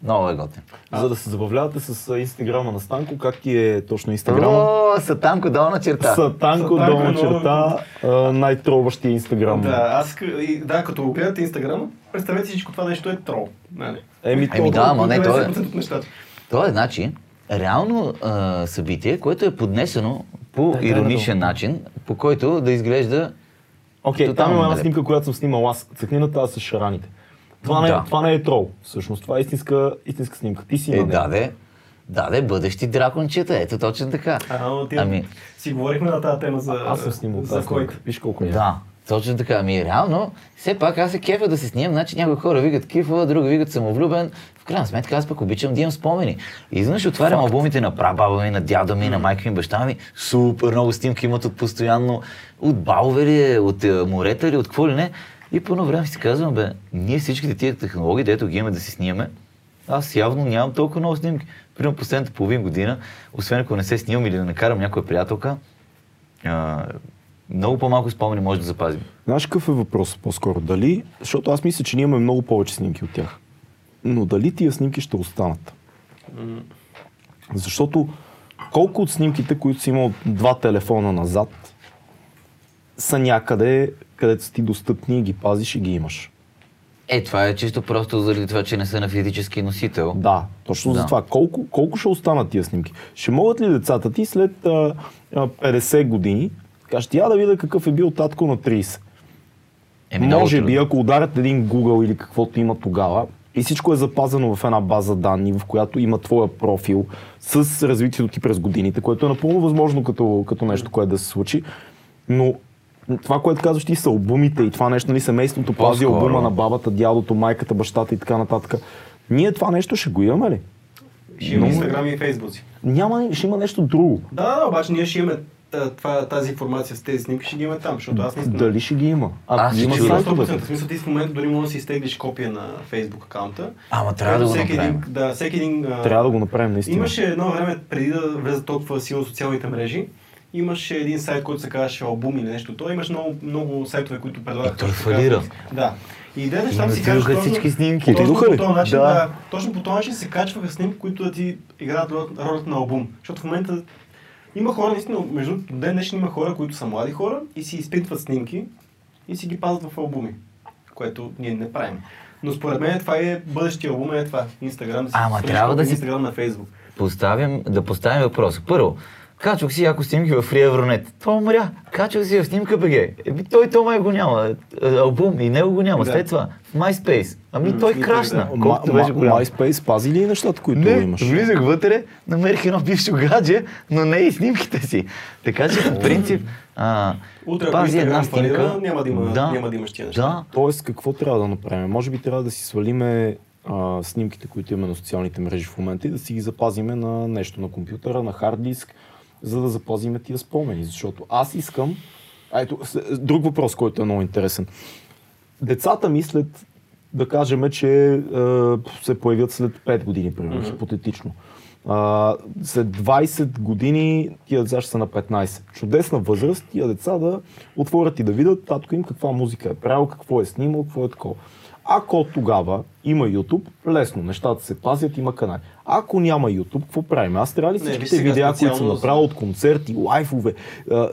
много е готин. За да се забавлявате с инстаграма на Станко, как ти е точно инстаграма? О, сатанко долна черта. Сатанко, Сатанко, долна черта, а, най-тробващия инстаграм. Да, аз, да, като го гледате Инстаграма, представете си, всичко това нещо е трол. Нали? Еми, Еми да, ама не, то е- 90% от нещата. То е, значи, реално а, събитие, което е поднесено по Да, да, ироничен да. начин, по който да изглежда Окей, там Тотално има една снимка, която съм снимал аз. Цъкнина тази с шараните. Това, не, Да. това не е трол, всъщност. Това е истинска, истинска снимка. Ти си Е, на нея. даде, даде бъдещи дракончета. Ето точно така. А, но ти, Ами, си говорихме на тази тема за, Аз съм снимал за снимка. Виж колко е. да, точно така. Ами, реално, все пак аз се кефа да се снимам. Значи някои хора викат кифа, други викат самовлюбен. В крайна сметка аз пък обичам да имам спомени. И изведнъж отварям албумите на прабаба ми, на дядо ми, на майка ми, баща ми. Супер много снимки имат от постоянно, от балове ли, е, от е, морета ли, от какво ли не. И по едно време си казвам, бе, ние всичките тия технологии, дето ги имаме да си снимаме, аз явно нямам толкова много снимки. Примерно последната половин година, освен ако не се снимам или да накарам някоя приятелка, а, много по-малко спомени може да запазим. Знаеш какъв е въпрос по-скоро? Дали, защото аз мисля, че ние имаме много повече снимки от тях. Но дали тия снимки ще останат? Защото колко от снимките, които си имал два телефона назад, са някъде, където са ти достъпни и ги пазиш и ги имаш. Е, това е чисто просто заради това, че не са на физически носител. Да, точно Да. за това. Колко, колко ще останат тия снимки? Ще могат ли децата ти след а, а, 50 години, кажат, я да видя какъв е бил татко на 30? Еми, Може би, ако ударят един Google или каквото има тогава, и всичко е запазено в една база данни, в която има твоя профил с развитието ти през годините, което е напълно възможно като, като нещо, което да се случи. Но това, което казваш ти са албумите и това нещо, нали, семейството пази албума на бабата, дядото, майката, бащата и така нататък. Ние това нещо ще го имаме ли? Ще има Инстаграм и Фейсбуци. Няма, ще има нещо друго. Да, да, обаче ние ще имаме това, тази информация с тези снимки, ще ги имаме там, защото аз наистина... Дали ще ги има? А, Аз ще има сайтове. 100%. В смисъл ти в момента дори можеш да си изтеглиш копия на Facebook акаунта. Ама трябва да го всеки направим. един, да, всеки един... а, Трябва да го направим наистина. Имаше едно време, преди да влезат толкова силно социалните мрежи, имаше един сайт, който се казваше Албум или нещо. Той имаш много, много сайтове, които предлагат. Той фалира. Да. И идеята, че И там си качваш всички снимки. Точно по този начин, Да. да. точно по този начин се качваха снимки, които да ти играят ролята- на албум. Защото в момента Има хора, наистина, между ден днешен има хора, които са млади хора и си изпитват снимки и си ги пазят в албуми, което ние не правим. Но според мен това е бъдещия албум, е това. Инстаграм, Ама трябва да в си- Инстаграм на Фейсбук. Поставям, да поставим въпроса. Първо, качвах си яко снимки в Free Euronet. Това умря. Качвах си в снимка БГ. Еми той то май го няма. Е, Албум и него го няма. Да. След това в MySpace. Ами той крашна. Ма, Колкото ма, беше голям. MySpace пази ли нещата, които Не, имаш? влизах вътре, намерих едно бившо гадже, но не и снимките си. Така че, по принцип, а, Утре, пази една Инстаграм фалира, снимка. няма да има- да, няма да имаш тия неща. Да, Тоест, какво трябва да направим? Може би трябва да си свалиме а, снимките, които имаме на социалните мрежи в момента и да си ги запазиме на нещо, на компютъра, на хард диск, за да запазиме тия спомени. Защото аз искам... А, ето, друг въпрос, който е много интересен. Децата мислят, да кажем, че е, се появят след 5 години, примерно, Мгм. хипотетично. А, след 20 години тия деца ще са на 15. Чудесна възраст тия деца да отворят и да видят татко им каква музика е правил, какво е снимал, какво е такова. Ако тогава има YouTube, лесно, нещата се пазят, има канали. Ако няма YouTube, какво правим? Аз трябва ли всичките видеа, които съм направил от концерти, лайфове,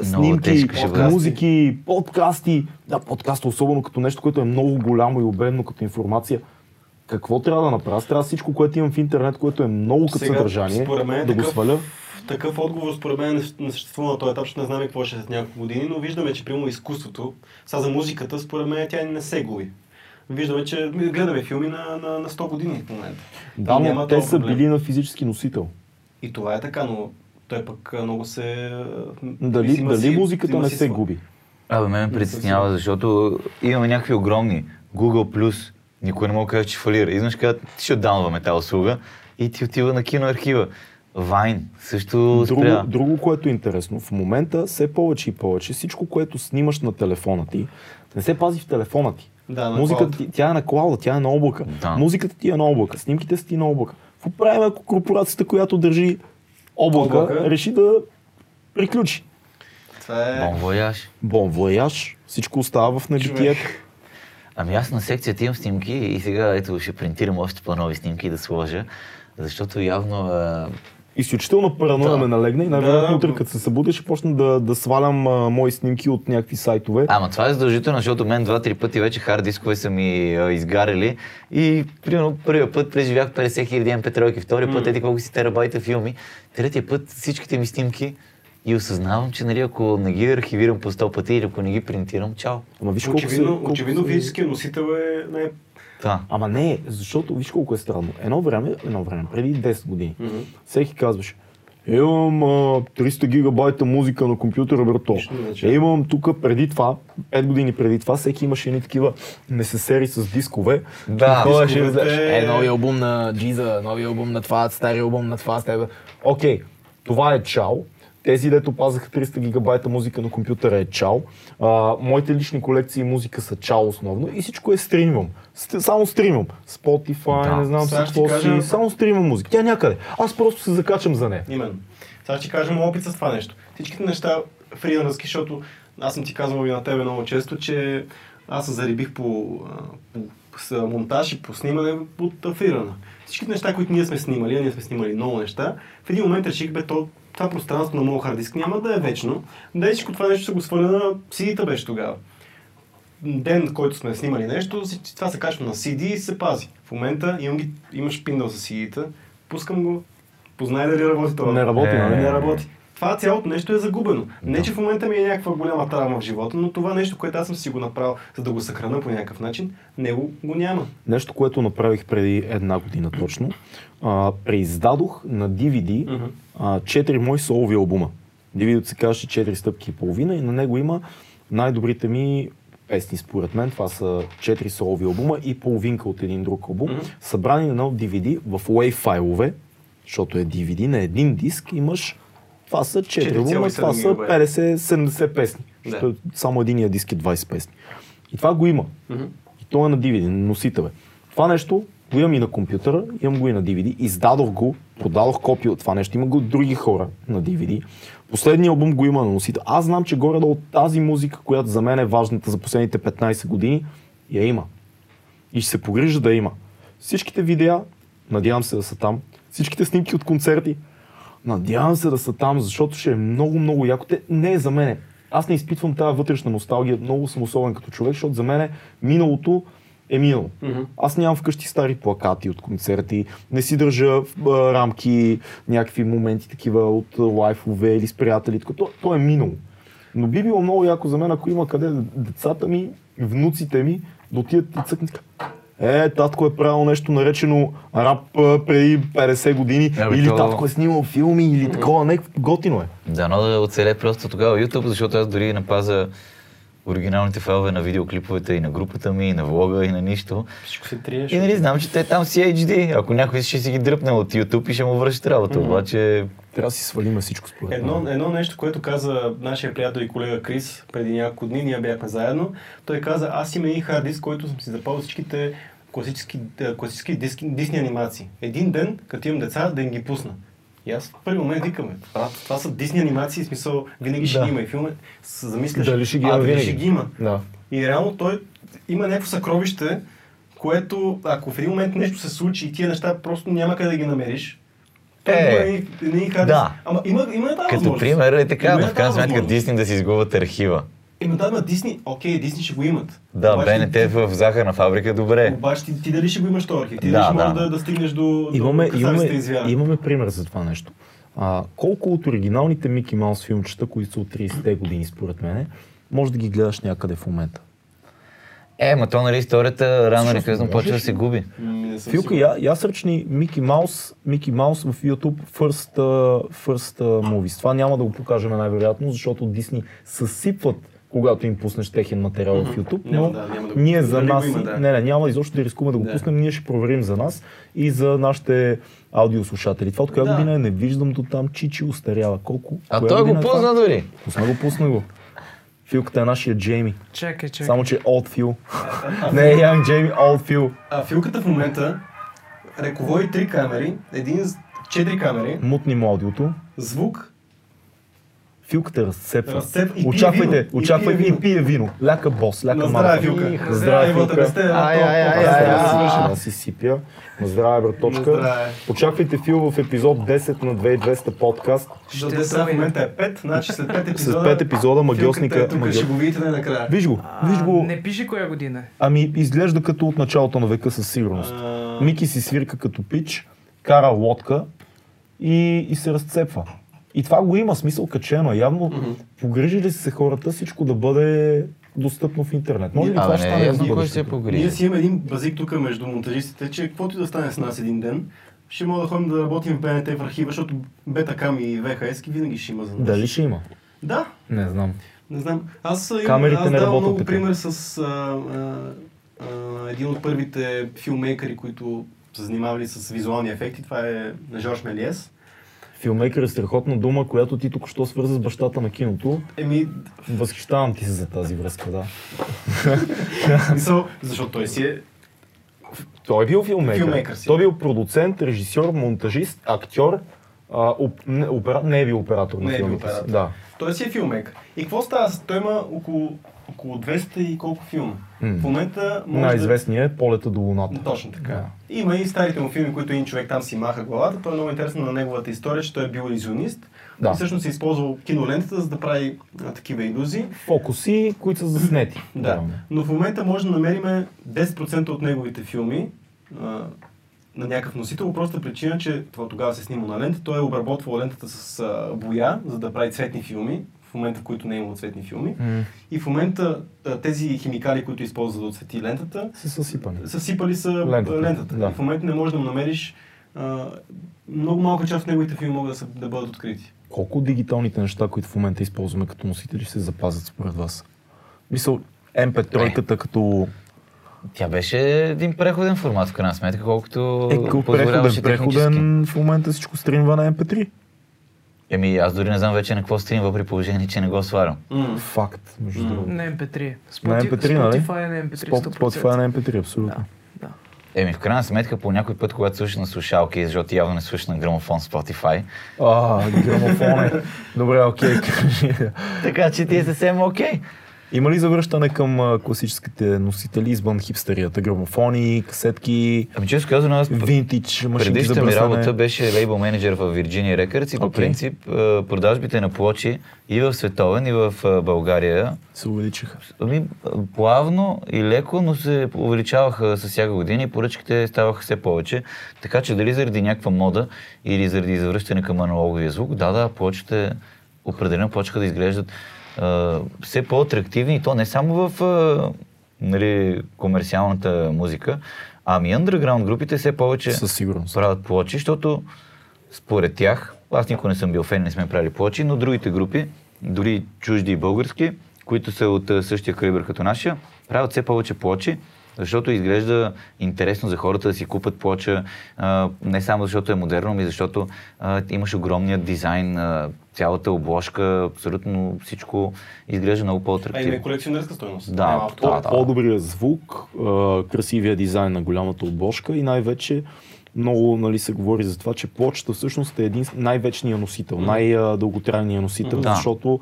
снимки, музики, подкасти, да, подкаста особено като нещо, което е много голямо и обемно като информация, какво трябва да направя? Трябва всичко, което имам в интернет, което е много като Сега, съдържание, мен е да го сваля. Такъв отговор според мен не, съществува на този етап, защото не знаме какво ще е след няколко години, но виждаме, че примерно изкуството, сега за музиката, според мен тя не се губи. Виждаме, че гледаме филми на, на, на 100 години в момента. Да, И но те са проблем. били на физически носител. И това е така, но той пък много се... Дали, има дали си- музиката не си се губи? Абе, мен ме притеснява, защото имаме някакви огромни Google+, никой не мога да каже, че фалира. Изведнъж казват, ти ще отдаунваме тази услуга и ти отива на киноархива. Вайн също Друго, спря. друго, което е интересно, в момента все повече и повече, всичко, което снимаш на телефона ти, не се пази в телефона ти. Да, на Музиката ти, тя е на клауда, тя е на облака. Да. Музиката ти е на облака, снимките са ти на облака. Какво правим, ако корпорацията, която държи облака, Облака. реши да приключи? Това е... Бон вояж. Бон вояж, всичко остава в небитието. Ами аз на секцията имам снимки и сега ето ще принтирам още по-нови снимки да сложа, защото явно Изключително параноя Да. ме налегна и най-вероятно Да, утре, да. като се събудя, ще почна да, да свалям а, мои снимки от някакви сайтове. Ама това е задължително, защото мен два-три пъти вече хард дискове са ми а, изгаряли и примерно първия път преживях 50 хиляди MP3, втория път еди колко си терабайта филми, третия път всичките ми снимки и осъзнавам, че нали, ако не ги архивирам по 100 пъти или ако не ги принтирам, чао. Ама виж колко Очевидно, се- колко очевидно физическия носител е най... Да. Ама не, защото виж колко е странно. Едно време, едно време, преди 10 години, Мгм. всеки казваше, имам а, 300 гигабайта музика на компютъра, брато. Е, имам тук преди това, 5 години преди това, всеки имаше едни такива несесери с дискове. Да, ходеше гледаш, Е, новия албум на Джиза, новия албум на това, стария албум на това, с тебе. Окей, това е чао. Тези, дето пазаха 300 гигабайта музика на компютъра е чао. А, моите лични колекции музика са чао основно и всичко е стримвам. Ст- само стримвам. Spotify, Да. не знам Сега си какво кажа- си. Само стримвам музика. Тя някъде. Аз просто се закачам за нея. Именно. Сега ще моят опит с това нещо. Всичките неща фрилансърски, защото аз съм ти казвал и на тебе много често, че аз се зарибих по, по монтаж и по снимане от а, фрилана. Всичките неща, които ние сме снимали, а ние сме снимали много неща, в един момент реших, бе, то, това пространство на моят хард диск няма да е вечно. Да всичко това нещо ще го сваля на CD-та беше тогава. Ден, който сме снимали нещо, това се качва на CD и се пази. В момента имам ги, имаш пиндъл за CD-та, пускам го, познай дали работи това. Не работи, Е, нали? Не работи. Това цялото нещо е загубено. Не, че в момента ми е някаква голяма травма в живота, но това нещо, което аз съм си го направил, за да го съхрана по някакъв начин, него го няма. Нещо, което направих преди една година точно. А, преиздадох на DVD а, 4 мои солови албума. DVD се казваше 4 стъпки и половина и на него има най-добрите ми песни според мен. Това са 4 солови албума и половинка от един друг албум, Мгм. събрани на едно DVD в WAV файлове, защото е DVD, на един диск имаш това са 4 албума, 4,7 това са гигабайта. 50-70 песни. Да. Само единия диск е 20 песни. И това го има. Мгм. И то е на DVD, на носител. е. Това нещо го имам и на компютъра, имам го и на DVD. Издадох го, продадох копия от това нещо. Има го от други хора на DVD. Последният албум го има на носител. Аз знам, че горе от тази музика, която за мен е важната за последните 15 години, я има. И ще се погрижа да има. Всичките видеа, надявам се да са там, всичките снимки от концерти, Надявам се да са там, защото ще е много, много яко. Те, не е за мене. Аз не изпитвам тази вътрешна носталгия. Много съм особен като човек, защото за мен миналото е минало. Мгм. Аз нямам вкъщи стари плакати от концерти, не си държа в а, рамки някакви моменти такива от лайфове или с приятели. То, то е минало. Но би било много яко за мен, ако има къде децата ми, внуците ми да отидат и цъкнат. Е, татко е правил нещо наречено рап преди 50 години, Абе, или то- татко е снимал филми, или такова, не, готино е. Дано да оцеле просто тогава YouTube, защото аз дори напаза оригиналните файлове на видеоклиповете и на групата ми, и на влога, и на нищо. Всичко се триеш. И нали знам, че те там си HD. Ако някой ще си ги дръпне от YouTube и ще му върши работа, обаче Трябва да си свалиме всичко според Едно, едно нещо, което каза нашия приятел и колега Крис преди няколко дни, ние бяхме заедно. Той каза, аз имам един хард диск, който съм си запазил всичките класически, класически диски, Дисни анимации. Един ден, като имам деца, да им ги пусна. И аз в първи момент викаме, брат, това са Дисни анимации, смисъл винаги ще Да. ги има. И филме се замисляш, Дали ще ги а, има дали винаги? ще ги има. Да. И реално той има някакво съкровище, което ако в един момент нещо се случи и тия неща просто няма къде да ги намериш, той Е, има един хард да. Ама има, има тази като възможност. пример е така, Има но в крайна сметка. Дисни да си изгубят архива. Еми да, ма Дисни, окей, Дисни ще го имат. Да, Обаче БНТ ти- в захарна фабрика, добре. Обаче ти, ти дали ще го имаш този архив? Ти Да, дали ще да. можеш да, да стигнеш до, Имаме, до имаме, имаме пример за това нещо. А, колко от оригиналните Мики Маус филмчета, които са от 30-те години според мен, може да ги гледаш някъде в момента? Е, ма то нали историята рано или късно почва да се губи. Съм Филка, я, я сръчни Мики Маус, Мики Маус в YouTube First, uh, first uh, Movies. Това няма да го покажем най-вероятно, защото Дисни съсипват когато им пуснеш техен материал в YouTube, Няма но да- няма да ние за нас, има, да. не, не, няма изобщо да рискуваме да го Да. пуснем, ние ще проверим за нас и за нашите аудиослушатели. Това от коя Да. година е? Не виждам до там, Чичи устарява. Колко? А той го е пусна дори. Пусна го, пусна го. Филката е нашия Джейми. Чакай, чакай. Само, че Old Phil. не е Young Jamie, Old Phil. А филката в момента ръководи три камери, един с четири камери, Мутни му аудиото. звук, Филката разцепва. Разцепва и очаквайте, вино. И очаквайте пие и пие вино. Ляка бос, ляка на здраве филка. Здраве филка. сте, Ай, ай, ай, Аз ай, си сипя. На здраве, браточка. Очаквайте Фил в епизод 10 на 2200 подкаст. До Ще 10 сега в момента е 5, значи след 5 епизода... След 5 епизода магиосника... Е тук, ще го видите най-накрая. Виж го, виж го. Не пише коя година е. Ами изглежда като от началото на века със сигурност. Мики си свирка като пич, кара лодка и, и се разцепва. И това го има смисъл качено. Явно погрижили са се хората всичко да бъде достъпно в интернет. Може ли Абе, това не ще е стане ясно кой се погрижи. Ние си имаме един базик тук между монтажистите, че каквото и да стане с нас един ден, ще мога да ходим да работим в БНТ в архива, защото Betacam и VHS винаги ще има за нас. Дали ще има? Да, Не знам. не знам. Аз, а, Камерите аз не давам много така. пример с а, а, а, един от първите филмейкъри, които са занимавали с визуални ефекти. Това е Жорж Мелиес. Филмейкър е страхотна дума, която ти тук що свърза с бащата на киното. Еми, Възхищавам ти се за тази връзка, да. смисъл, защото той си е Той е бил филмейкър. Филмейкър си. Той е бил продуцент, режисьор, монтажист, актьор. А, оп, не, опера, не е бил оператор на Не е бил филмите си. оператор. Да. Той си е филмейкър. И какво става? Той има около, около 200 и колко филма. М. В момента може да... Най-известният е Полета до Луната. Точно така. Да. Има и старите му филми, които един човек там си маха главата. Той е много интересно на неговата история, че той е бил иллюзионист. Да. И всъщност е използвал кинолентата, за да прави а, такива иллюзии. Фокуси, които са заснети. Да. Реално. Но в момента може да намерим 10% от неговите филми а, на някакъв носител, по проста причина, че това тогава се снима на лента. Той е обработвал лентата с а, боя, за да прави цветни филми, в момента в който не е имало цветни филми. М. И в момента тези химикали, които използва за да отцвети лентата, Са съсипани. съсипали са Лентата, лентата. да. И в момента не можеш да му намериш а, много малка част от неговите филми могат да, са, да бъдат открити. Колко от дигиталните неща, които в момента използваме като носители, ще се запазят според вас? Мисъл, MP3-ката като... Тя беше един преходен формат, в крайна сметка, колкото Е, преходен, технически. преходен в момента всичко стримва на MP3. Еми, аз дори не знам вече на какво стримва при положение, че не го сварям. Факт, между другото. На MP3. На MP3, нали? Spotify е на MP3 Спот- 100%. Spotify на MP3, абсолютно. Да, да. Еми, в крайна сметка, по някой път, когато слушаш на слушалки, защото явно не слушаш на грамофон Spotify, А, грамофон е. Добре, окей, кажи. така че ти е съвсем окей. Има ли завръщане към класическите носители извън хипстерията? Грамофони, касетки, Ами често казано, аз винтич, машинки предишната ми работа беше лейбъл менеджер в Virginia Records и по Окей. принцип продажбите на плочи и в световен, и в България Се увеличиха. Ами, плавно и леко, но се увеличаваха с всяка година и поръчките ставаха все повече. Така че дали заради някаква мода или заради завръщане към аналоговия звук, да, да, плочите определено почнаха да изглеждат а, все по-атрактивни и то не само в а, нали, комерциалната музика, ами underground групите все повече правят плочи, защото според тях, аз никога не съм бил фен, не сме правили плочи, но другите групи, дори чужди и български, които са от същия калибър като нашия, правят все повече плочи, защото изглежда интересно за хората да си купат плоча, не само защото е модерно, ми защото а, имаш огромния дизайн, цялата обложка, абсолютно всичко изглежда много А има и по-атрактивно. колекционерска стоеност. Да, да, авто. да. По-добрия звук, красивия дизайн на голямата обложка и най-вече много нали, се говори за това, че плочата всъщност е един най-вечният носител, най-дълготрайният носител, Да. защото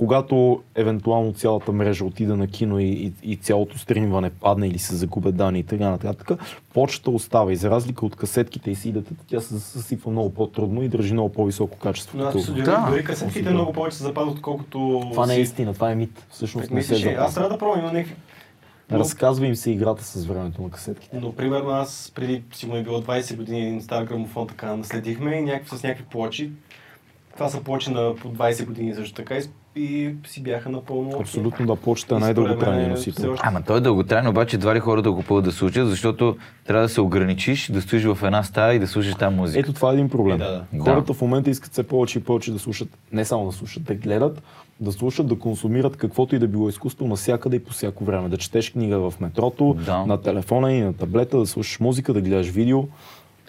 когато евентуално цялата мрежа отида на кино и, и, и цялото стримване падне или се загубят данни и така нататък, почта остава и за разлика от касетките и сидата, тя се съсипва много по-трудно и държи много по-високо качество. Но аз като- дори, Да. дори касетките много повече се запазват, отколкото... Това не е истина, това е мит. Всъщност Так не се мислиш, е, аз трябва да пробвам, има някакви... Но, Разказва им се играта с времето на касетките. но, примерно, аз преди, сигурно е било 20 години, един стар грамофон така наследихме и някакви, с някакви плочи. Това са плочи на по 20 години също така и, и си бяха напълно... Абсолютно да, почта е все носител. още- Ама той е дълготрайен, обаче едва ли хората го купуват да слушат, защото трябва да се ограничиш, да стоиш в една стая и да слушаш там музика. Ето това е един проблем. Е, да, да. Хората в момента искат все повече и повече да слушат, не само да слушат, да гледат, да слушат, да консумират каквото и да било изкуство навсякъде и по всяко време. Да четеш книга в метрото, Да. на телефона и на таблета, да слушаш музика, да гледаш видео.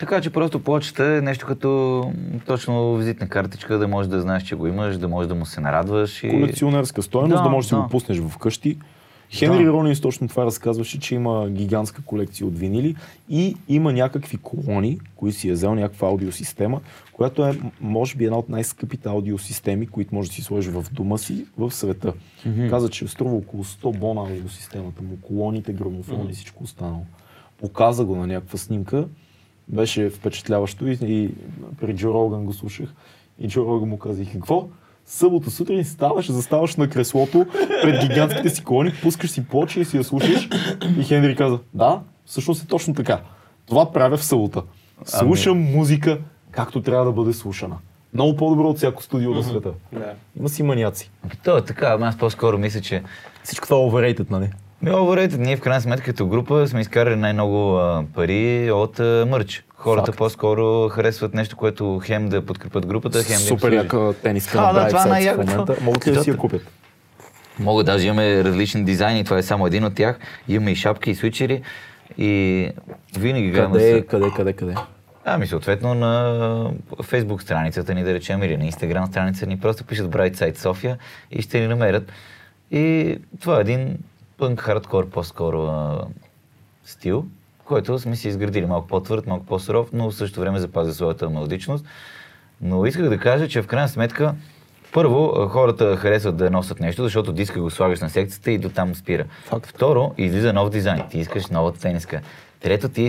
Така че просто плочета е нещо като точно визитна картичка, да можеш да знаеш, че го имаш, да можеш да му се нарадваш. И... Колекционерска стоеност, да, Да, можеш да, да. го пуснеш вкъщи. Хенри Да. Ронинс точно това разказваше, че има гигантска колекция от винили и има някакви колони, които си е взел някаква аудиосистема, която е, може би, една от най-скъпите аудиосистеми, които можеш да си сложиш в дома си в света. Каза, че струва около 100 бона аудиосистемата му, колоните, грамофони и всичко останало. Показа го на някаква снимка, беше впечатляващо и, и при Джо Роган го слушах и Джо Роган му каза, «И какво? Събота сутрин ставаш, заставаш на креслото пред гигантските си колони, пускаш си плоча и си я слушаш. И Хенри каза, да, всъщност е точно така. Това правя в събота. Слушам музика, както трябва да бъде слушана. Много по-добро от всяко студио на света. Да. Има си маняци. То е така, ама аз по-скоро мисля, че Всичко това е overrated, нали? Ми overrated. Ние в крайна сметка като група сме изкарали най-много а, пари от а, мърч. Хората Факт. по-скоро харесват нещо, което хем да подкрепят групата, хем да им Супер яка тениска А, на да, Bright това е Side най-якото. момента. Могат ли да си я купят? Мога, даже имаме различни дизайни, това е само един от тях. Имаме и шапки, и свичери. И винаги гледаме Къде, се. къде, къде, къде? Ами съответно на Facebook страницата ни, да речем, или на Instagram страницата ни, просто пишат Brightside София и ще ни намерят. И това е един пънк хардкор по-скоро а, стил, който сме си изградили малко по-твърд, малко по-суров, но в същото време запазя своята мелодичност. Но исках да кажа, че в крайна сметка първо, хората харесват да носят нещо, защото диска го слагаш на секцията и до там спира. Факт. Второ, излиза нов дизайн. Ти искаш нова тениска. Трето, ти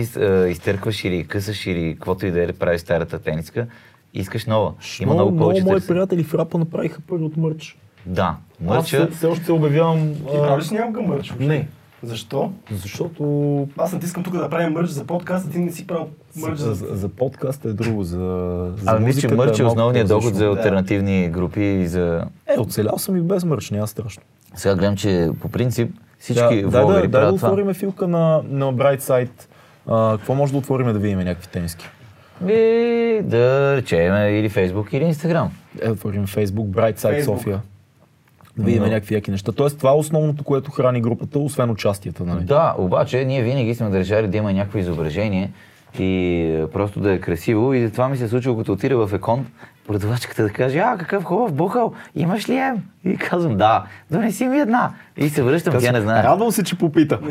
изтъркваш или късаш или каквото и да е прави старата тениска. Искаш нова. Има много, много повече мои търсене. приятели в рапа направиха пари от мърч. Да, Аз мърча. все, все още се обявявам... Ти а, правиш ли някога мърч? въобще? Не, Защо? защото Аз натискам тук да правим мърч за подкаст, а ти не си правил мърч за, за... за, подкаст е друго, за, за Ами мисля, че мърч е малко основният доход за альтернативни групи и за... Е, оцелял съм и без мърч, няма страшно. Сега гледам, че по принцип всички Да, да, влогъри да правят това. отворим филка на, на Bright Side. А, какво може да отворим да видим някакви тениски? И да речем или Facebook, или Instagram. Е, отворим Facebook, Bright Side Facebook. София. Да видим Но- някакви яки неща. Тоест това е основното, което храни групата, освен участията, нали? Да, обаче ние винаги сме държали да има някакво изображение и просто да е красиво. И това ми се е случило, като отида в Екон, продавачката да каже, а, какъв хубав бухал, имаш ли ем? И казвам, да, донеси ми една. И се връщам, тя не знае. Радвам се, че попита.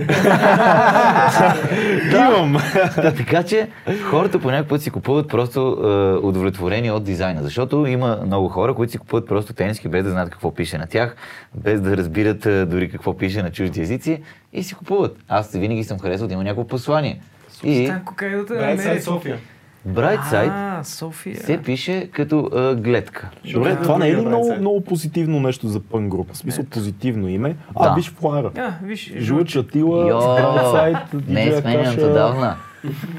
Имам. Да, така че хората по някакъв път си купуват просто е, удовлетворени от дизайна, защото има много хора, които си купуват просто тениски без да знаят какво пише на тях, без да разбират е, дори какво пише на чужди езици и си купуват. Аз винаги съм харесал да има някакво послание. И Станко, къде да сайт София. Bright Side А, София. се пише като е, гледка. Добре, това не е ли много, много позитивно нещо за пън група? В смисъл позитивно име. А, Да. виж флайера. А, виж, Жула Чатила, Йо, Брайтсайд, не е сменен отдавна.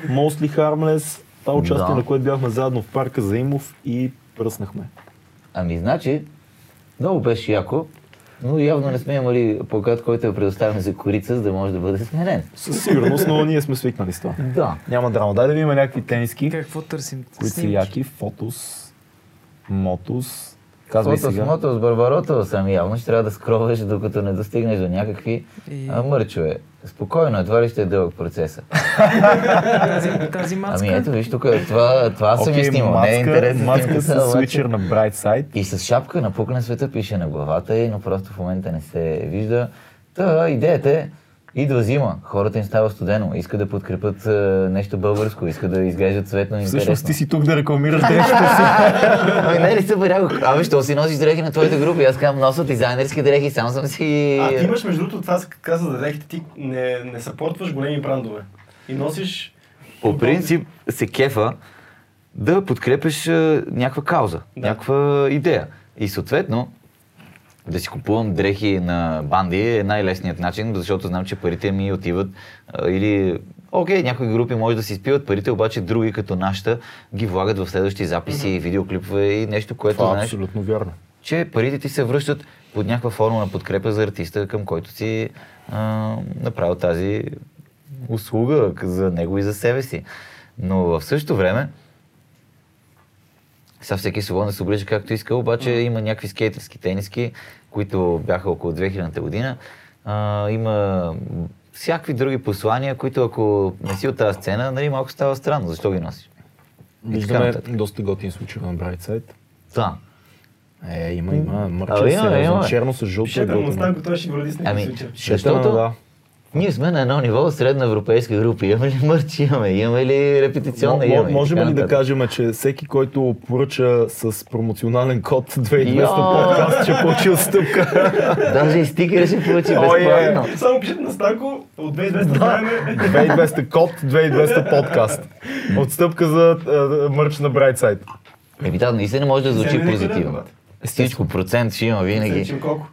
Мосли Хармлес, това участие, Да. на което бяхме заедно в парка Заимов и пръснахме. Ами, значи, много беше яко, но явно не сме имали плакат, който е предоставен за корица, за да може да бъде сменен. Със сигурност, но ние сме свикнали с това. Да. Няма драма. Дай да видим някакви тениски, Какво търсим? които са яки. Фотос, Мотус. Казвай Фото с сега. мото с Барбарото, сами явно ще трябва да скроваш, докато не достигнеш до някакви И- а, мърчове. Спокойно, едва ли ще е дълъг процеса. Тази, тази мацка. Ами ето, виж тук, това, това съм okay, снимал, не е интересно. маска снимката, с свичер на Brightside. И с шапка на пукна света пише на главата й, но просто в момента не се вижда. Та идеята е, идва зима, хората им става студено, искат да подкрепят е, нещо българско, искат да изглеждат цветно и интересно. Всъщност ти си тук да рекламираш дрехите си. Ами не ли супер яко? Абе, що си носиш дрехи на твоите групи? Аз казвам, нося дизайнерски дрехи, сам съм си... А ти имаш, между другото, това се каза за дрехите, ти не, не съпортваш големи брандове. И носиш... По принцип се кефа да подкрепиш а, някаква кауза, Да. някаква идея. И съответно, да си купувам дрехи на банди е най-лесният начин, защото знам, че парите ми отиват а, или Окей, някои групи може да си спиват парите, обаче други като нашата ги влагат в следващи записи, видеоклипове и нещо, което Това е знаеш, абсолютно вярно. че парите ти се връщат под някаква форма на подкрепа за артиста, към който си а, направил тази услуга за него и за себе си. Но в същото време, сега всеки свободен да се облича както иска, обаче има някакви скейтърски тениски, които бяха около 2000-та година. А, има всякакви други послания, които ако не си от тази сцена, нали, малко става странно. Защо ги носиш? Виждаме доста готин случай на Brightside. Да. Е, има, има. Мърче Абе, има, черно с жълто е Шетър му готино. Станко, той ще вроди с някакви Ами, защото да. Ние сме на едно ниво средна европейска група. Имаме ли мърч, имаме, имаме ли репетиционна, имаме. Можем ли да кажем, че всеки, който поръча с промоционален код 2200 Йо! подкаст, ще получи отстъпка? Даже и стикер ще получи е. безплатно. Само пишете на Станко, от 2200 време. 2200 код, 2200 подкаст. Отстъпка за мърч на Brightside. Еми да, наистина може да звучи позитивно. Всичко процент ще има винаги. Колко?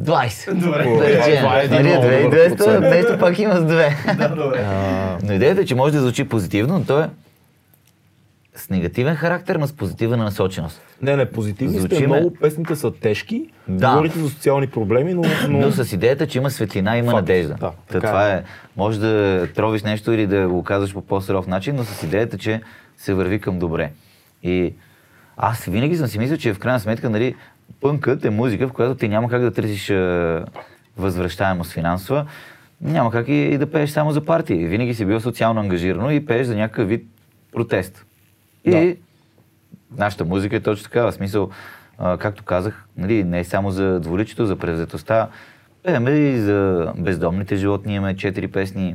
20. Добре. Да речем. Това е един Нали, 2200, нещо пак има с 2. Да, добре. Но идеята е, че може да звучи позитивно, но то е с негативен характер, но с позитивна насоченост. Не, не, позитивни сте. Звучиме- Много песните са тежки. Да. Говорите за социални проблеми, но... но... Но с идеята, че има светлина, има Факт. надежда. Да, Та, така това е. е. Може да тровиш нещо или да го казваш по по-суров начин, но с идеята, че се върви към добре. И аз винаги съм си мислил, че в крайна сметка, нали, пънкът е музика, в която ти няма как да търсиш възвръщаемост финансова, няма как и, и да пееш само за партии. Винаги си бил социално ангажирано и пееш за някакъв вид протест. И Да. нашата музика е точно такава. В смисъл, както казах, нали, не е само за дволичието, за превзетостта. Пееме и за бездомните животни, имаме четири песни.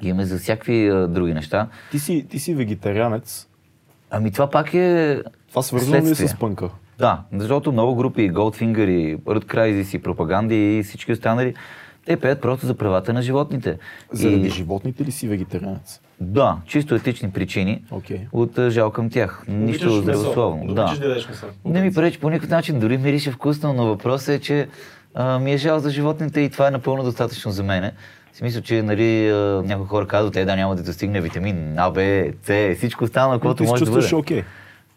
Имаме за всякакви а, други неща. Ти си, ти си вегетарианец. Ами това пак е Това свързано ли е с пънка? Да, защото много групи, Goldfinger и Earth Crisis и Пропаганди и всички останали, те пеят просто за правата на животните. Заради и, животните ли си вегетарианец? Да, чисто етични причини Окей. от жал към тях. Нищо здравословно. Да. да. Не ми пречи по никакъв начин, дори мирише вкусно, но въпросът е, че а, ми е жал за животните и това е напълно достатъчно за мене. В смисъл, че нали, някои хора казват, е да няма да достигне витамин А, Б, С, всичко останало, което може да бъде. чувстваш окей.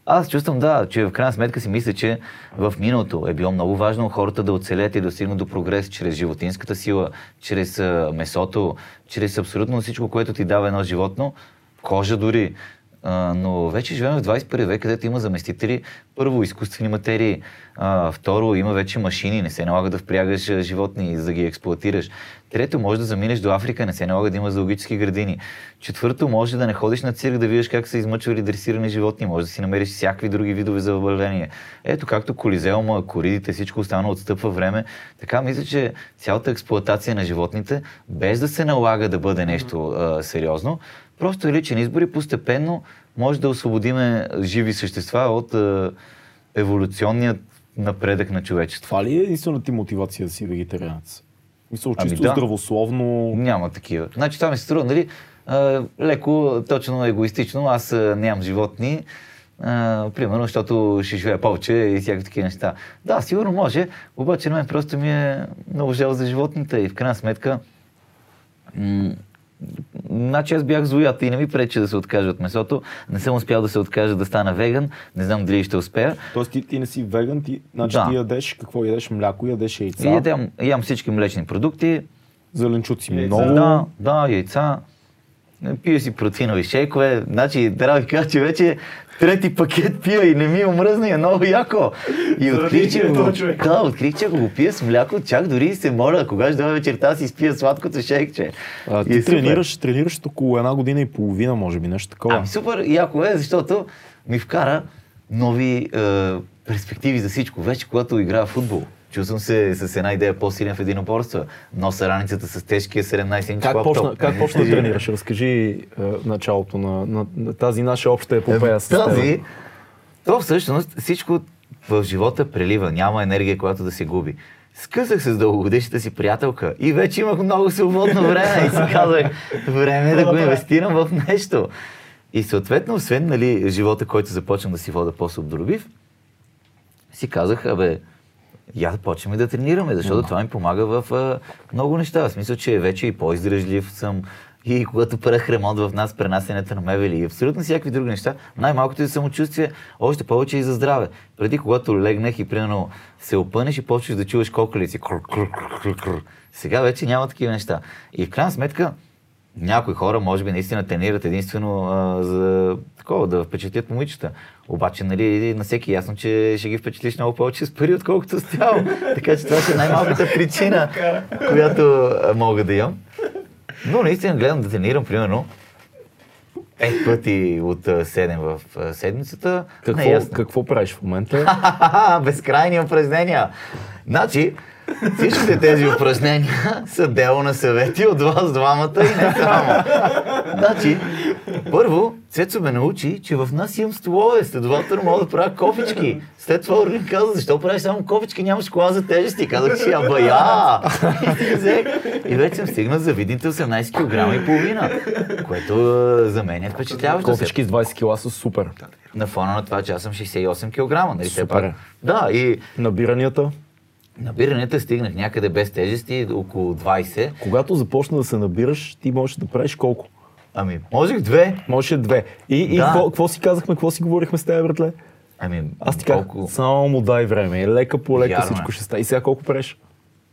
Аз чувствам, да, че в крайна сметка си мисля, че в миналото е било много важно хората да оцелят и да стигнат до прогрес чрез животинската сила, чрез месото, чрез абсолютно всичко, което ти дава едно животно, кожа дори, А, но вече живеем в 21 век, където има заместители. Първо, изкуствени материи. А, второ, има вече машини, не се налага да впрягаш животни, за да ги експлуатираш. Трето, може да заминеш до Африка, не се налага да има зоологически градини. Четвърто, може да не ходиш на цирк да видиш как са измъчвали дресирани животни, може да си намериш всякакви други видове забавления. Ето както колизеума, коридите, всичко останало отстъпва време. Така мисля, че цялата експлуатация на животните, без да се налага да бъде нещо а, сериозно, просто е личен избор и постепенно може да освободиме живи същества от а, еволюционният напредък на човечеството. Това ли е единствената ти мотивация да си вегетарианец? Мисля, Ами чисто да. здравословно. Няма такива. Значи това ми се струва, нали, а, леко, точно егоистично, аз а, нямам животни, а, примерно, защото ще живея повече и всякакви такива неща. Да, сигурно може, обаче на мен просто ми е много жал за животните и в крайна сметка, м- Значи аз бях злоят и не ми пречи да се откажа от месото. Не съм успял да се откажа да стана веган. Не знам дали ще успея. Тоест ти, ти не си веган, ти, значи Да. ти ядеш, какво ядеш? Мляко, ядеш яйца, И ядам, ям всички млечни продукти. зеленчуци Яйца. много. Да, да, яйца. Пия си протеинови шейкове. Значи, трябва да кажа, че вече трети пакет пия и не ми омръзна и е много яко. И открих, че го, да, открих, че ако го пия с мляко, чак дори се моля, кога ще дойде вечерта си спия сладкото шейкче. А, И ти е супер. тренираш, тренираш от около една година и половина, може би, нещо такова. Ами супер, яко е, защото ми вкара нови е, перспективи за всичко. Вече когато играя в футбол, чувствам се с една идея по-силен в единоборство. Носа раницата с тежкия 17 инч Как почна, как почна да тренираш? Разкажи е, началото на, на, на тази наша обща епопея с теб. Тази, то всъщност всичко в живота прелива, няма енергия, която да се губи. Скъсах се с дългогодишната си приятелка и вече имах много свободно време и си казах, време е да го инвестирам в нещо. И съответно, освен нали, живота, който започвам да си вода по-свободолюбив, си казах, абе, я да почнем и да тренираме, защото това ми помага в а, много неща. В смисъл, че вече и по-издръжлив съм, и когато правих ремонт в нас, пренасенето на мебели и абсолютно всякакви други неща, най-малкото е самочувствие, още повече и за здраве. Преди, когато легнах и примерно се опънеш и почваш да чуваш кокалици. Сега вече няма такива неща. И в крайна сметка, някои хора може би наистина тренират единствено а, за такова, да впечатлят момичета. Обаче, нали, на всеки е ясно, че ще ги впечатлиш много повече с пари, отколкото с тяло. така че това ще е най-малката причина, която мога да имам. Но наистина гледам да тренирам, примерно, пет пъти от а, 7 в седмицата. Какво, какво правиш в момента? Безкрайни упражнения. Значи, всичките тези упражнения са дело на съвети от вас двамата и не само. Значи, първо, Цецо ме научи, че в нас имам столове, следователно мога да правя кофички. След това Орлин каза, защо правиш само кофички, нямаш кола за тежести. Казах си, аба я! И вече съм стигнал за видните 18 кг и половина, което а, за мен е впечатляващо. Кофички с 20 кила са супер. На фона на това, че аз съм 68 кг. Нали, Супер е. Да, и Набиранията. Набирането стигнах някъде без тежести, около 20. Когато започна да се набираш, ти можеш да правиш колко? Ами, можех две. Можеше две. И, и Да. какво, какво си казахме, какво си говорихме с теб, братле? Ами, Аз ти казах, колко... само му дай време. И лека по лека Вярно е. всичко ще стане. И сега колко правиш?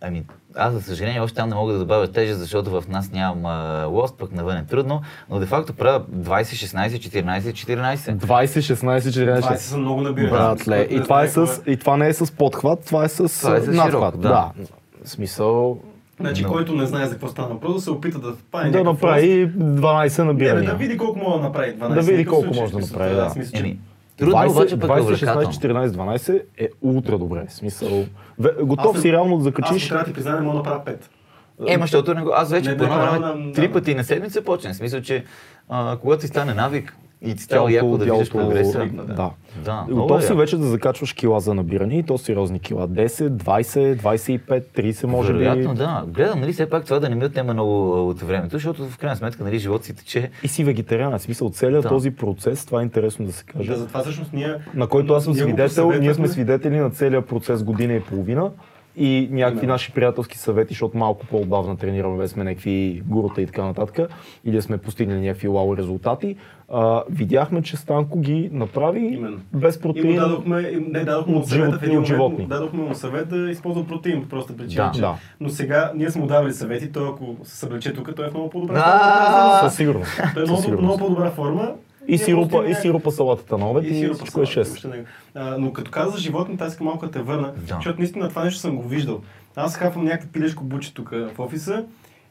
Ами, аз, за съжаление, още там не мога да добавя тежест, защото в нас нямам а, лост, пък навън е трудно, но де факто правя 20, 16, 14, 14. 20, 16, 14. 20 са много набирани. Братле, и това, е с, и това не е с подхват, това е с, Това е с надхват. широк, да. В смисъл Значи, Но- който не знае за какво става въпрос, да се опита да впае да направи 12 лост. Не, бе, набирания. да види колко мога да направи 12. Да види колко може да направи, да. Аз мисля, че Еми, трудно 20, обаче пък е 20 увлекателно. 16, 14, 12 е ултра добре. Смисъл, готов Аз- си реално да Аз закачиш. трябва да ти призная, не мога да направя 5. Е, ма, защото не го... аз вече по едно време три пъти на седмица почнем. В смисъл, че а, когато ти стане навик и ти става яко да виждаш бялото- прогреса. Да. Да, Готов си вече да закачваш кила за набиране и то сериозни кила. 10, 20, 25, 30 може би. Вероятно, да. Гледам, нали, все пак това да не ми отнема много от времето, защото в крайна сметка, нали, живот си тече. И си вегетарианец. В смисъл, целият Да. този процес, това е интересно да се каже. Да, затова всъщност ние... на който аз съм свидетел, ние сме свидетели на целият процес година и половина и някакви Именно. наши приятелски съвети, защото малко по-отдавна тренираме, без сме някакви гурута и така нататък, или сме постигнали някакви вау резултати. А, видяхме, че Станко ги направи Именно. без И му протеин. дадохме, не, дадохме от съвета в един от животни. му дадохме му съвет да използва протеин, по проста причина. Да. че- Да. Но сега ние сме му давали съвети, той ако се съблече тук, той е в много по-добра форма. Със сигурност. Той е много, много по-добра форма И сиропа, и сиропа салатата на обед и, сиропа всичко е салата, 6. още него. А, но като каза за животните, аз искам малко да те върна, Да. защото наистина това нещо съм го виждал. Аз хапвам някакво пилешко буче тук в офиса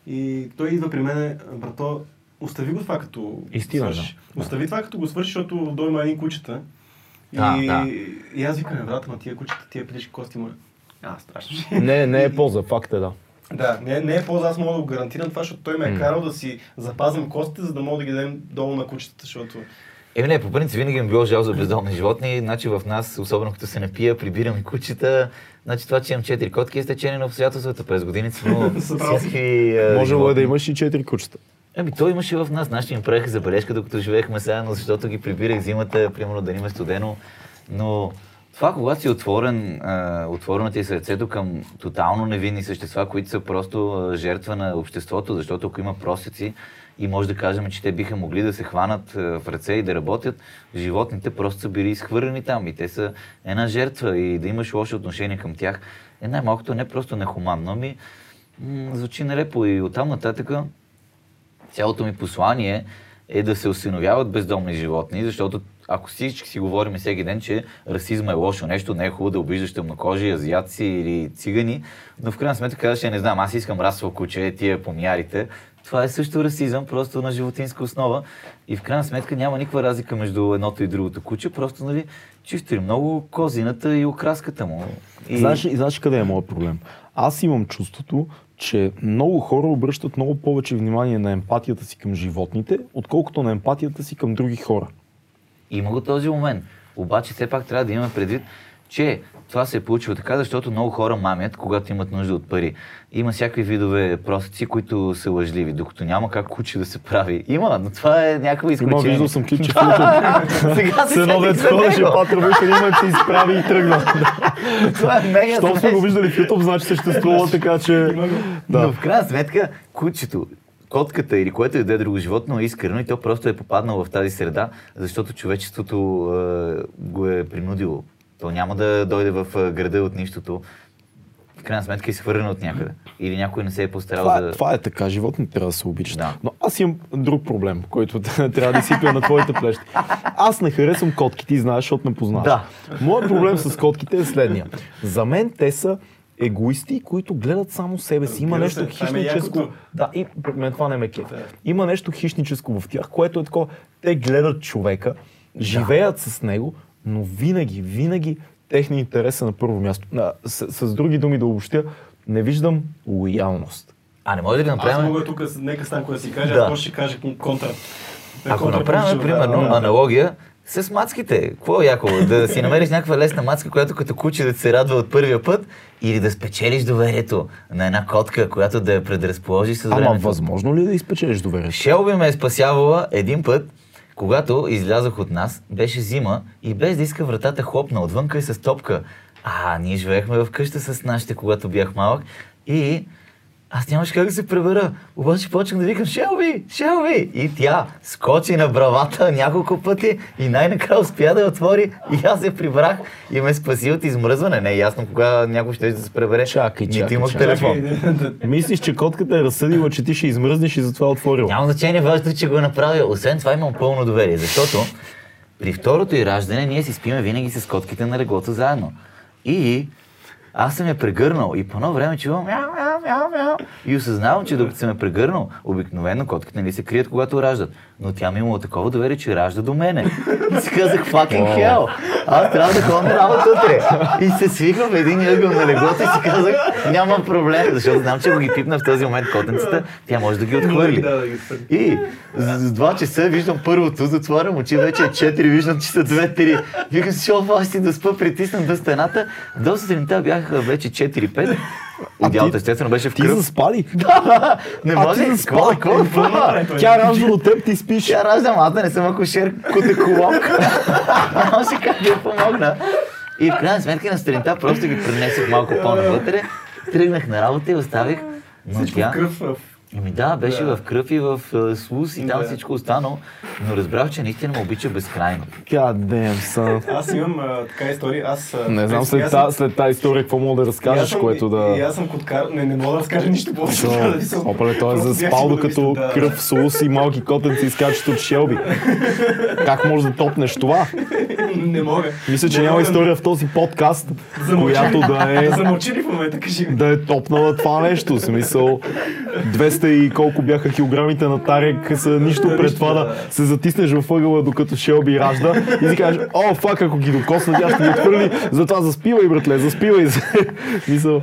и той идва при мен, брато, остави го това като Истина, свършиш. Остави това като го свършиш, защото дома има един кучета. Да, и, да. и аз викам, брат, ма тия кучета, тия пилешки кости му. А, страшно. Не, не е полза, факт е да. Да, не, не е полза, аз мога да го гарантирам това, защото той ме е карал да си запазим костите, за да мога да ги дадем долу на кучетата, защото... Еми не, по принцип винаги ми било жал за бездомни животни, значи в нас, особено като се напия, прибираме кучета, значи това, че имам четири котки е стечение на обстоятелствата. През годините, но всякакви Можело е да имаш и 4 кучета. Ами той имаше в нас, нашите им правиха забележка, докато живеехме заедно, защото ги прибирах зимата, примерно да ни ме студено. Но това, когато си отворен, отворено ти е сърцето към тотално невинни същества, които са просто жертва на обществото, защото ако има просеци и може да кажем, че те биха могли да се хванат в ръце и да работят, животните просто са били изхвърлени там и те са една жертва и да имаш лошо отношение към тях е най-малкото не просто нехуманно, ами м- звучи нелепо. И оттам нататък цялото ми послание е да се осиновяват бездомни животни, защото ако всички си говорим всеки ден, че расизма е лошо нещо, не е хубаво да обиждаш тъмнокожи, азиатци или цигани, но в крайна сметка казваш, не знам, аз искам расово куче, тия помярите. Това е също расизъм, просто на животинска основа. И в крайна сметка няма никаква разлика между едното и другото куче, просто нали, чисто или много козината и окраската му. И... Знаеш, и знаеш къде е моят проблем? Аз имам чувството, че много хора обръщат много повече внимание на емпатията си към животните, отколкото на емпатията си към други хора. Има го този момент. Обаче все пак трябва да имаме предвид, че това се е получило така, защото много хора мамят, когато имат нужда от пари. Има всякакви видове просеци, които са лъжливи, докато няма как куче да се прави. Има, но това е някакво Има, изключение. виждал съм клипче в YouTube. Сега се едно за ходеше него. Патро беше един се изправи и тръгна. Това е мега Щом сме го виждали в YouTube, значи съществува, така че... Но в крайна сметка, кучето, котката или което и да е друго животно е искрено и то просто е попаднало в тази среда, защото човечеството е, го е принудило. То няма да дойде в града от нищото. В крайна сметка е изхвърлено от някъде. Или някой не се е постарал Това, да... е, това е така, животните трябва да се обичат. Да. Но аз имам друг проблем, който трябва да изсипя на твоите плещи. Аз не харесвам котките, и знаеш, защото ме познаваш. Да. Моят проблем с котките е следния. За мен те са егоисти, които гледат само себе си. Има нещо е хищническо. Да, и мен това не ме кеф. Да. Има нещо хищническо в тях, което е такова. Те гледат човека, живеят с него, но винаги, винаги техния интерес е на първо място. А, С, с други думи да обобщя, не виждам лоялност. А не може да ги Аз направим... мога тук, нека Станко да си каже, Да. аз ще кажа контра. Ако Контра направим, примерно, да, да. аналогия с мацките. Какво е яко? Да си намериш някаква лесна мацка, която като куче да се радва от първия път или да спечелиш доверието на една котка, която да я предразположиш с Ама времето. възможно ли да изпечелиш доверието? Шелби ме е спасявала един път, когато излязох от нас, беше зима и без да иска вратата хлопна отвънка и с топка. А, ние живеехме в къща с нашите, когато бях малък и аз нямаше как да се пребера. Обаче почнах да викам Шелби, Шелби! И тя скочи на бравата няколко пъти и най-накрая успя да я отвори и аз се прибрах и ме спаси от измръзване. Не е ясно кога някой ще да се пребере. Чакай, Нито чакай, имах чакай. телефон. Мислиш, че котката е разсъдила, че ти ще измръзнеш и затова е отворила. Няма значение, важно, че го е направил. Освен това имам пълно доверие, защото при второто и раждане ние си спиме винаги с котките на леглото заедно. И аз съм я прегърнал и по едно време чувам мяу, мяу, мяу, мяу. И осъзнавам, че докато съм я прегърнал, обикновено котките нали се крият, когато раждат. Но тя ми имала такова доверие, че ражда до мене. И си казах, fucking hell, аз трябва да ходя на работа утре. И се свиквам в един ъгъл на леглото и си казах, няма проблем, защото знам, че ако ги пипна в този момент котенцата, тя може да ги отхвърли. И с, с два часа виждам първото, затварям очи, вече е 4, виждам, че са 2-3. Викам си, шо, аз си да спа, притиснам до стената. До сутринта бяха вече 4-5. Идеалът естествено беше в Ти кръв. заспали? Да, не А може. ти Какво, заспа? какво, какво? Тя ражда от теб, ти спиш. Тя раждам, аз да не съм акушер, кутеколог. Може как да я помогна. И в крайна сметка на сутринта просто ги пренесох малко по-навътре. Тръгнах на работа и оставих. Всичко тя... в кръв Еми да, беше Да. в кръв и в е, слус и там Да. всичко останало, но разбрах, че наистина ме обича безкрайно. God damn, son. Аз имам а, така история. Аз, Не знам след, аз та, след тази история какво мога да разкажеш, съм- което да... И аз съм коткар. Не, не мога да разкажа нищо повече. То, Да, съм- Опале, той е заспал докато да. кръв, слус и малки котенци изкачат от Шелби. Как можеш да топнеш това? Не мога. Мисля, че Не няма мога история в този подкаст, която да е, Да замълчи ли в момента, кажи ми. да е топнала това нещо. В смисъл, 200 и колко бяха килограмите на Тарек са нищо пред това да се затиснеш във ъгъла, докато Шелби ражда и си кажеш, о, фак, ако ги докосна, тя ще ги отхвърли, затова заспивай, братле, заспивай се. Мисъл,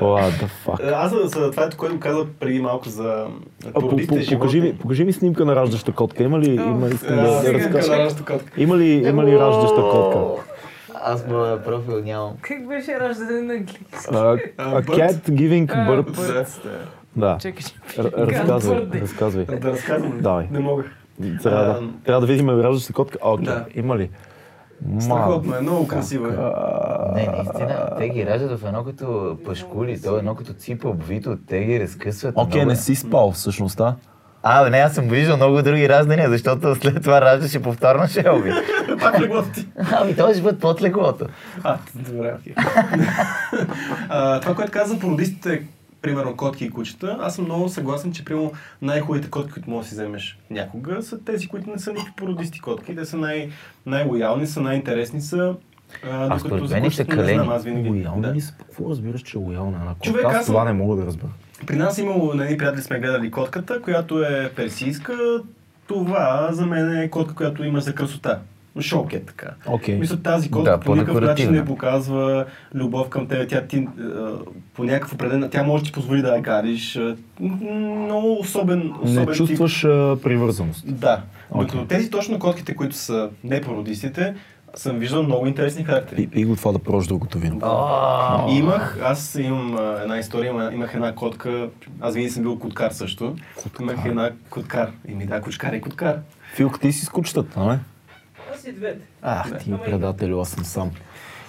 what the fuck. Аз за, това, което каза преди малко за породите покажи, ми, покажи ми снимка на раждаща котка. Има ли, има, искам да, разкажа. Има ли, има ли раждаща котка? Аз моя профил нямам. Как беше раждане на английски? A, a cat giving birth. Да. Чакай, разказвай, разказвай. Да разказвам. Давай. Не мога. Трябва да, трябва да видим раждаща котка. А, Окей, Да. има ли? Страхотно е, много красиво е. Не, наистина, те ги раждат в едно като пашкули, то е едно като ципа обвито, те ги разкъсват. Окей, много не си спал всъщност, а? А, бе, не, аз съм виждал много други раждания, защото след това раждаше повторно Шелби. Пак леглото ти. Ами той ще бъде под леглото. А, добре, окей. Това, което каза породистите, примерно котки и кучета, аз съм много съгласен, че примерно най-хубавите котки, които можеш да си вземеш някога, са тези, които не са никакви породисти котки. Те са най- най-лоялни, са най-интересни са. А, А според мен са не знам, калени. аз винаги. Лоялна да. ли са? Какво разбираш, че е лоялна една котка? Човек, Аз аз съм- това не мога да разбера. При нас имало, на едни приятели сме гледали котката, която е персийска. Това за мен е котка, която има за красота. Шокет така. Окей. Мисля, тази котка Да, по никакъв начин не показва любов към теб. Тя ти, а, по някакъв определен... Тя може да ти позволи да я гадиш. а, м, Много особен, особен Не тип. чувстваш привързаност. Да. Докато тези точно котките, които са не породистите, съм виждал много интересни характери. И, и го това да пробваш другото вино. Имах, аз имам а, една история, има- имах една котка, аз винаги съм бил коткар също. Имах една коткар. Еми да, кучкар и коткар. Филк, ти си с кучетата, не? Аз и двете. Ах, ти предател, аз съм сам.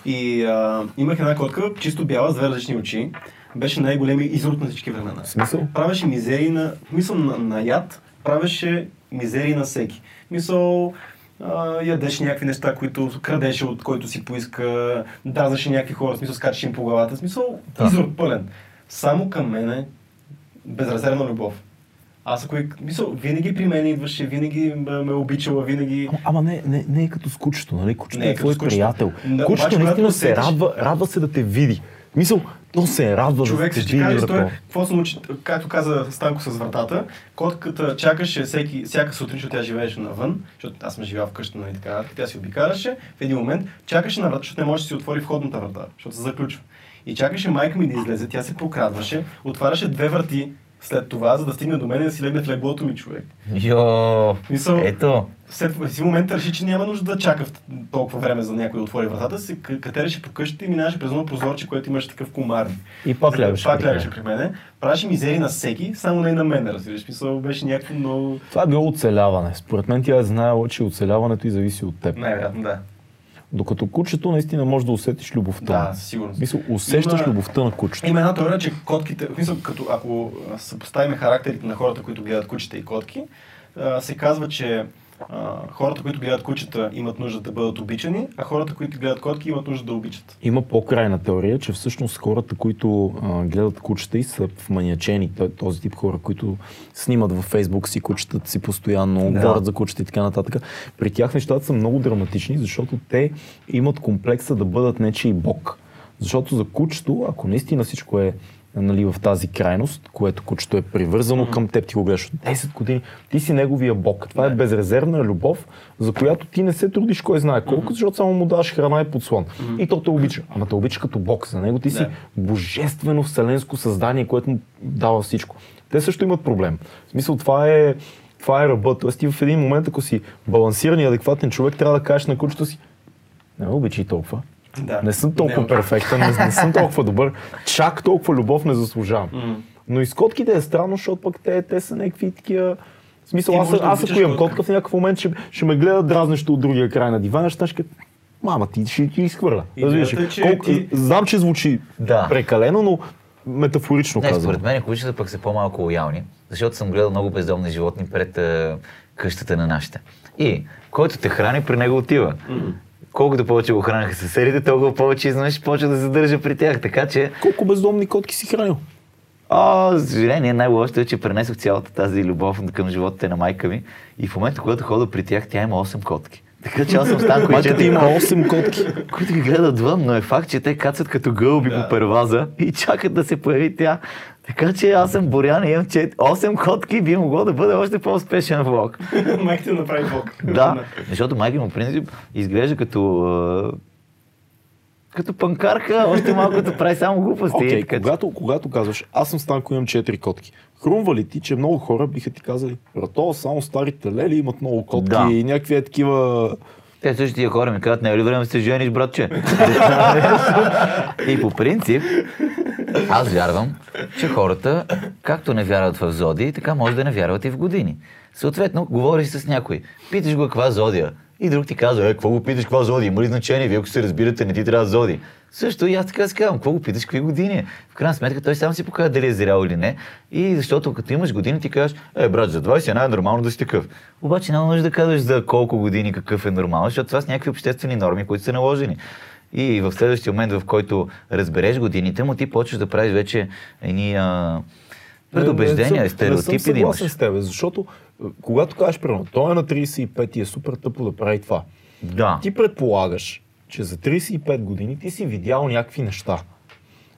И а, имах една котка, чисто бяла, с две различни очи. Беше най-големи изрод на всички времена. В смисъл? Правеше мизерии на... Мисъл на, на яд, правеше мизерии на всеки. Мисъл, а, ядеше някакви неща, които крадеше от който си поиска, дразаше някакви хора, в смисъл скачаше им по главата, в смисъл Да. изрод пълен. Само към мене безрезервна любов. Аз ако мисъл, винаги при мен идваше, винаги ме, обичала, винаги... Ама- Ама не, не, не е като с кучето, нали? Кучето Не е е твой приятел. Да, кучето наистина се усетиш- радва, радва се да те види. Мисъл, то се радва Човек да те ти каже, той, какво се научи, както каза Станко с вратата, котката чакаше всеки, всяка сутрин, защото тя живееше навън, защото аз съм живял вкъщи, нали така, тя си обикаляше, в един момент чакаше на врата, защото не може да си отвори входната врата, защото се заключва. И чакаше майка ми да излезе, тя се прокрадваше, отваряше две врати след това, за да стигне до мен и да си легне в леглото ми човек. Йо, Мисъл, ето. след един момент реши, че няма нужда да чака толкова време за някой да отвори вратата, се к- катереше по къщата и минаваше през едно прозорче, което имаше такъв комар. И пак лягаше Пак лягаше при мене. Правеше мизери на всеки, само не на мен, разбираш. Мисъл, беше някакво много... Това е било оцеляване. Според мен тя е знаела, че оцеляването и зависи от теб. Най-вероятно, да. Докато кучето наистина може да усетиш любовта. Да, сигурност. Мисъл, усещаш Има- любовта на кучето. Има една теория, че котките, смисъл, като ако съпоставим характерите на хората, които гледат кучета и котки, се казва, че а, хората, които гледат кучета, имат нужда да бъдат обичани, а хората, които гледат котки, имат нужда да обичат. Има по-крайна теория, че всъщност хората, които а, гледат кучета и са вманячени, този тип хора, които снимат във Фейсбук си кучетата си постоянно, Да. говорят за кучета и така нататък, при тях нещата са много драматични, защото те имат комплекса да бъдат нечи бог. Защото за кучето, ако наистина всичко е нали, в тази крайност, което кучето е привързано към теб, ти го гледаш от 10 години, ти си неговия бог. Това е безрезервна любов, за която ти не се трудиш кой знае колко, защото само му даваш храна и подслон. И то те обича. Ама те обича като бог. За него ти си Да. божествено вселенско създание, което му дава всичко. Те също имат проблем. В смисъл, това е, това е ръба. Тоест ти в един момент, ако си балансиран и адекватен човек, трябва да кажеш на кучето си, не ме обичай толкова. Да. Не съм толкова Не, перфектен, не, не съм толкова добър. Чак толкова любов не заслужавам. М. Но и с котките е странно, защото пък те, те са някакви такива... В смисъл, аз, да аз ако имам котка. в някакъв момент ще, ще ме гледа дразнещо от другия край на дивана, ще ще кажа, мама, ти ще ти изхвърля. Идеята Разбираш е, че Колко, ти- Знам, че звучи Да. прекалено, но метафорично Не, казвам. според мен кучета пък са по-малко лоялни, защото съм гледал много бездомни животни пред а, къщата на нашите. И който те храни, при него отива. Колкото повече го хранаха съседите, толкова повече изведнъж почва да се държа при тях. Така че, Колко бездомни котки си хранил? а, за съжаление, най-лошото е, че пренесох цялата тази любов към животите на майка ми. И в момента, когато хода при тях, тя има 8 котки. Така че аз съм Станко и Майка ти четири има котки. 8 котки. които ги гледат вън, но е факт, че те кацат като гълби по перваза и чакат да се появи тя. Така че аз съм Борян и имам 8 котки, би могло да бъде още по-успешен влог. Майка ти направи бог. Да, защото майка му, принцип, изглежда като... като панкарка, още малко да прави само глупости. Че- когато, когато казваш, аз съм Станко, имам 4 котки. Хрумва ли ти, че много хора биха ти казали, брато, само старите лели имат много котки Да. и някакви е такива... Те същите хора ми казват, не е ли време да се жениш, братче? и по принцип, аз вярвам, че хората, както не вярват в зодии, така може да не вярват и в години. Съответно, говориш с някой, питаш го каква зодия, и друг ти казва, е, какво го питаш, каква зодия, има ли значение, вие ако се разбирате, не ти трябва зодии. Също и аз така си казвам, какво го питаш, какви години? В крайна сметка той сам си показва дали е зрял или не. И защото като имаш години, ти кажеш, е, брат, за 21 е нормално да си такъв. Обаче няма нужда да казваш за колко години какъв е нормално, защото това са някакви обществени норми, които са наложени. И в следващия момент, в който разбереш годините му, ти почваш да правиш вече едни а, предубеждения, не, стереотипи не съм да имаш. с теб, защото когато кажеш, примерно, той е на 35 и е супер тъпо да прави това. Да. Ти предполагаш, че за 35 години ти си видял някакви неща.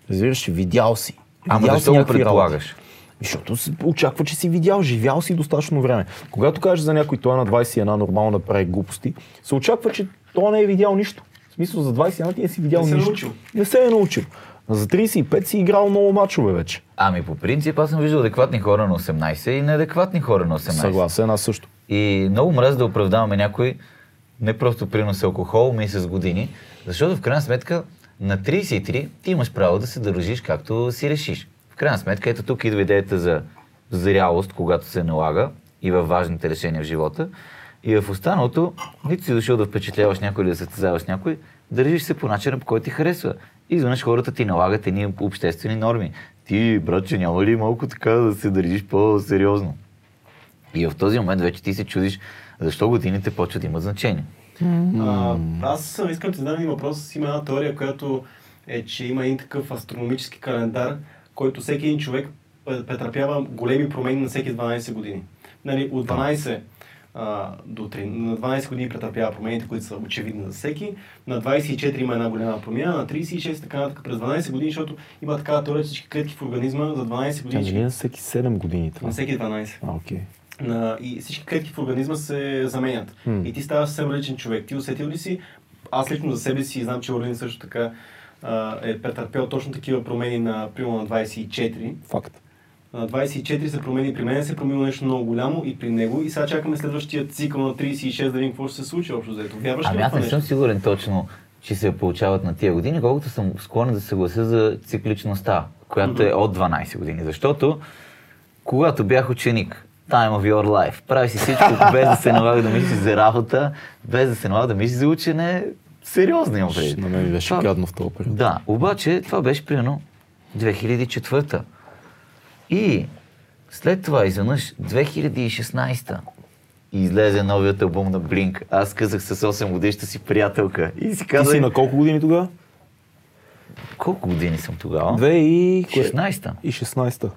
Разбираш, ли? видял си. Ама Видял защо си го предполагаш? работи. Защото се очаква, че си видял, живял си достатъчно време. Когато кажеш за някой, той е на 21 нормално да прави глупости, се очаква, че той не е видял нищо. В смисъл, за 21 ти не си видял Не се е нищо. научил. Не се е научил. За 35 си играл много мачове вече. Ами по принцип аз съм виждал адекватни хора на 18 и неадекватни хора на 18. Съгласен, аз също. И много мраз да оправдаваме някой, не просто принос алкохол, ми с години, защото в крайна сметка на 33 ти имаш право да се държиш както си решиш. В крайна сметка ето тук идва идеята за зрялост, когато се налага и във важните решения в живота. И в останалото, нито си дошъл да впечатляваш някой или да състезаваш някой, държиш се по начина, по който ти харесва. И изведнъж хората ти налагат едни обществени норми. Ти, братче, няма ли малко така да се държиш по-сериозно? И в този момент вече ти се чудиш защо годините почват да имат значение. А, аз искам да ти задам един въпрос. Има една теория, която е, че има един такъв астрономически календар, който всеки един човек пре- претърпява големи промени на всеки 12 години. Нали, от 12 а, до 3, на 12 години претърпява промените, които са очевидни за всеки. На 24 има една голяма промяна, на 36 така нататък през 12 години, защото има такава теория, всички клетки в организма за 12 Тя години. нали е на всеки 7 години това? На всеки 12 А, окей. на, и всички клетки в организма се заменят. М. И ти ставаш съвсем различен човек. Ти усетил ли си, аз лично за себе си знам, че Орлин също така а, е претърпял точно такива промени на, примерно на 24. Факт. На 24 се промени, при мен се е променило нещо много голямо и при него. И сега чакаме следващия цикъл на 36 да видим какво ще се случи общо взето. Вярваш ли Ами аз не съм сигурен точно, че се получават на тия години, колкото съм склонен да се съглася за цикличността, която е от 12 години. Защото когато бях ученик, time of your life, прави си всичко без да се налага да мислиш за работа, без да се налага да мислиш за учене, сериозно имам предвид. На мен беше гадно в този период. Да, обаче това беше примерно 2004. И след това изведнъж 2016 и излезе новият албум на Blink. Аз казах с 8 годишната си приятелка и си Ти казах, си на колко години тогава? колко години съм тогава? 2 и... кое? 16-та. И 16-та.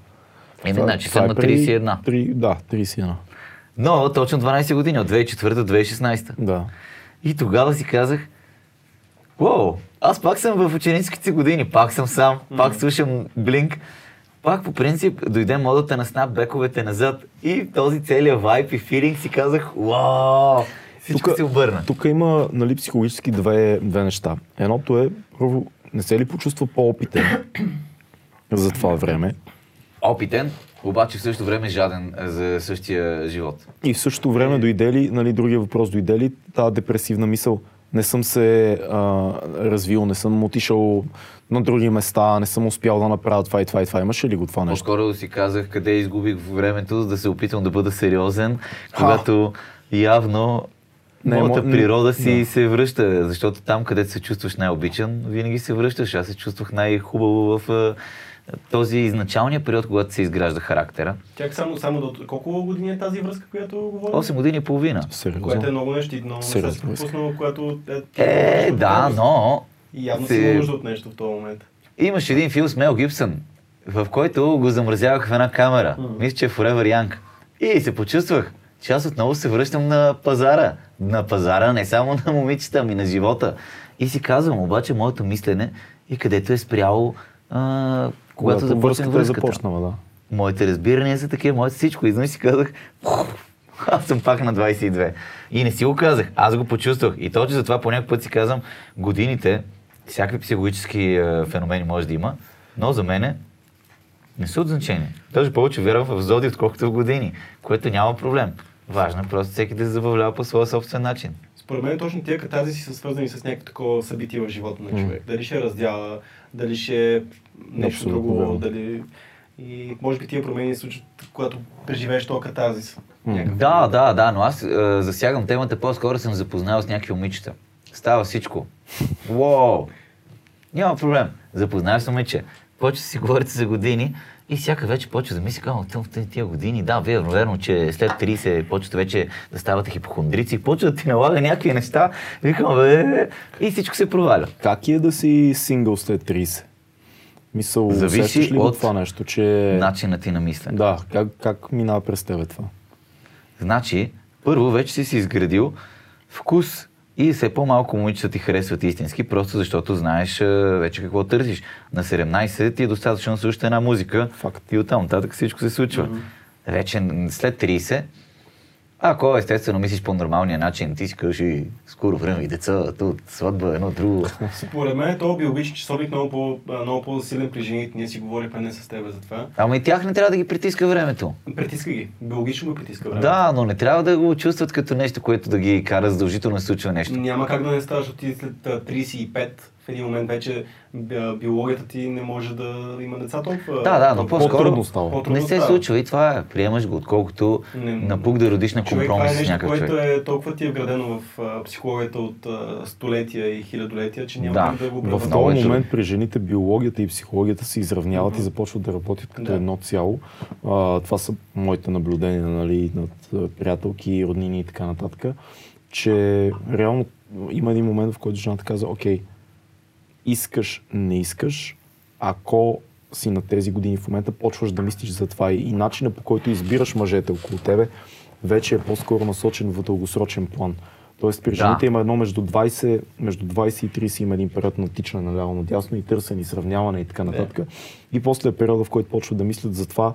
Еми, значи това съм е на преди 31. три- Да, 31. Но точно 12 години, от 2004 до 2016. Да. И тогава си казах, Уоу, аз пак съм в ученическите години, пак съм сам, пак слушам Блинк. Пак по принцип дойде модата на снапбековете назад и този целият вайб и филинг си казах, вау, всичко Тука- се обърна. Тук има нали, психологически две, две неща. Едното е, първо, не се ли почувства по-опитен за това време? Опитен, обаче в същото време жаден е, за същия живот. И в същото време дойде ли, нали, другия въпрос, дойде ли тази депресивна мисъл? Не съм се а, развил, не съм отишъл на други места, не съм успял да направя това и това и това. Имаше ли го това нещо? По-скоро си казах къде изгубих времето, за да се опитвам да бъда сериозен, когато явно Не, моята мо- природа си да. се връща, защото там, където се чувстваш най-обичан, винаги се връщаш. Аз се чувствах най-хубаво в този изначалния период, когато се изгражда характера. Чак само, само до колко години е тази връзка, която говорим? 8 години и половина. Което е Сериозно. много нещо и много не се Сериозно. пропуснало, което е... Е, да, но И явно се- си нужда от нещо в този момент. имаш един филм с Мел Гибсън, в който го замразявах в една камера. Мгм. Мисля, че е Forever Young. И се почувствах, че аз отново се връщам на пазара. На пазара, не само на момичета, ами на живота. И си казвам, обаче, моето мислене и където е спряло, а, когато започнах връзката е връзката. започнала, да. Моите разбирания са такива, моите всичко. Изведнъж си казах, аз съм пак на 22. И не си го казах, аз го почувствах. И точно затова по някакъв път си казвам, годините, всякакви психологически е, феномени може да има, но за мене не са от значение. Даже повече вярвам в зоди, отколкото в години, което няма проблем. Важно е просто всеки да се забавлява по своя собствен начин. Според мен точно тия катази са свързани с някакво такова събитие в живота на човек. Дали ще е раздяла, дали ще е нещо Абсолютно друго, дали... И може би тия промени се случват, когато преживееш този катазис. Да, да, да, но аз е, засягам темата, по-скоро съм запознал с някакви момичета. Става всичко. Уоу! Няма проблем. Запознаваш се момиче. Почва да си говорите за години и всяка вече почва да мисли, казвам, в тези тия години, да, верно, верно, че след 30 почвате вече да ставате хипохондрици, почва да ти налага някакви неща, викам, бе, и всичко се проваля. Как е да си сингъл след 30? Мисъл, Зависи ли от това нещо, че... Начинът ти на мислене. Да, как, как минава през тебе това? Значи, първо вече си си изградил вкус и все по-малко момичета ти харесват истински, просто защото знаеш вече какво търсиш. На 17 ти е достатъчно да слушаш една музика Факт. и оттам нататък всичко се случва. Вече н- след 30, ако естествено мислиш по нормалния начин, ти си кажеш скоро време и деца, тут сватба, едно друго. Според мен този биологичен часовник много, по, много по-засилен при жените. Ние си говорихме не с тебе за това. Ама и тях не трябва да ги притиска времето. Притиска ги. Биологично го притиска време. Да, но не трябва да го чувстват като нещо, което да ги кара задължително да случва нещо. Няма как да не ставаш от ти след а, 35. В един момент вече би- биологията ти не може да има деца толкова. Да, да, но по-скоро. По-трудно не се става. случва и това е. Приемаш го, отколкото Не- напук да родиш на Човек, това компромис е с нещо, някакъв което човек. е толкова ти е вградено в а, психологията от а, столетия и хилядолетия, че няма Да. да го В Много преодолееш. този е момент при жените биологията и психологията се изравняват и започват да работят като Да. едно цяло. А, това са моите наблюдения нали, над приятелки, роднини и така нататък, че реално има един момент, в който жената каза, окей, искаш, не искаш, ако си на тези години в момента почваш да мислиш за това и, начина по който избираш мъжете около тебе, вече е по-скоро насочен в дългосрочен план. Тоест при Да. жените има едно между 20, между 20 и 30 има един период на тичане наляво надясно и търсене и сравняване и така нататък. И после е периода, в който почват да мислят за това,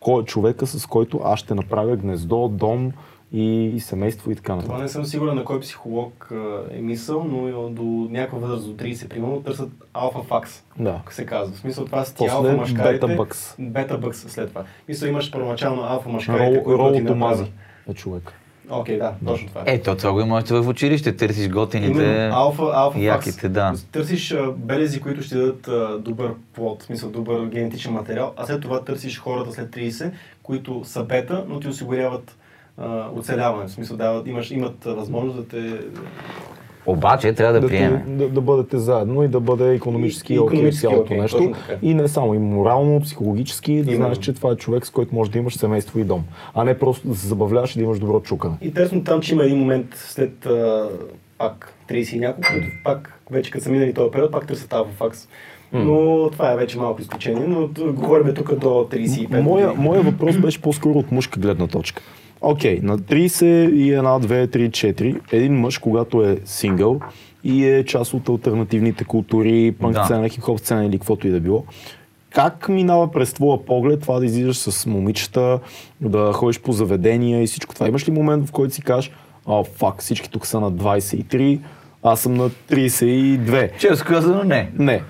кой е човека, с който аз ще направя гнездо, дом и, и семейство и така Това нататък. не съм сигурен на кой психолог е мисъл, но до някаква възраст, до 30 примерно, търсят алфа факс. Да. Как се казва. В смисъл това са ти алфа машкарите. бета-бъкс. Бета бъкс след това. Мисъл имаш първоначално алфа машкарите, Рол, които. Томази е човек. Окей, да, точно това. Е, то това го има още в училище. Търсиш готините, Именно, алфа, алфа яките, факс. да. Търсиш белези, които ще дадат а, добър плод, в смисъл добър генетичен материал, а след това търсиш хората след 30, които са бета, но ти осигуряват оцеляване. В смисъл дават, имаш, имат възможност да те... Обаче трябва да, да, приеме. да, да бъдете заедно и да бъде економически И- и окей цялото окей, нещо. И не само, и морално, психологически, да Именно. знаеш, че това е човек, с който можеш да имаш семейство и дом. А не просто да се забавляваш и да имаш добро чукане. Интересно там, че има един момент след а, пак 30 и няколко, които пак вече като са минали този период, пак търсят алфа факс. Но това е вече малко изключение, но говорим тук до 35 Моя, моя въпрос беше по-скоро от мъжка гледна точка. Окей, на 30 и една, две, три, четири, един мъж, когато е сингъл и е част от альтернативните култури, пънк Да. сцена, хип-хоп сцена или каквото и да било, как минава през твоя поглед това да излизаш с момичета, да ходиш по заведения и всичко това? Имаш ли момент, в който си кажеш, а, фак, всички тук са на 23, аз съм на 32? Често казано не. Не.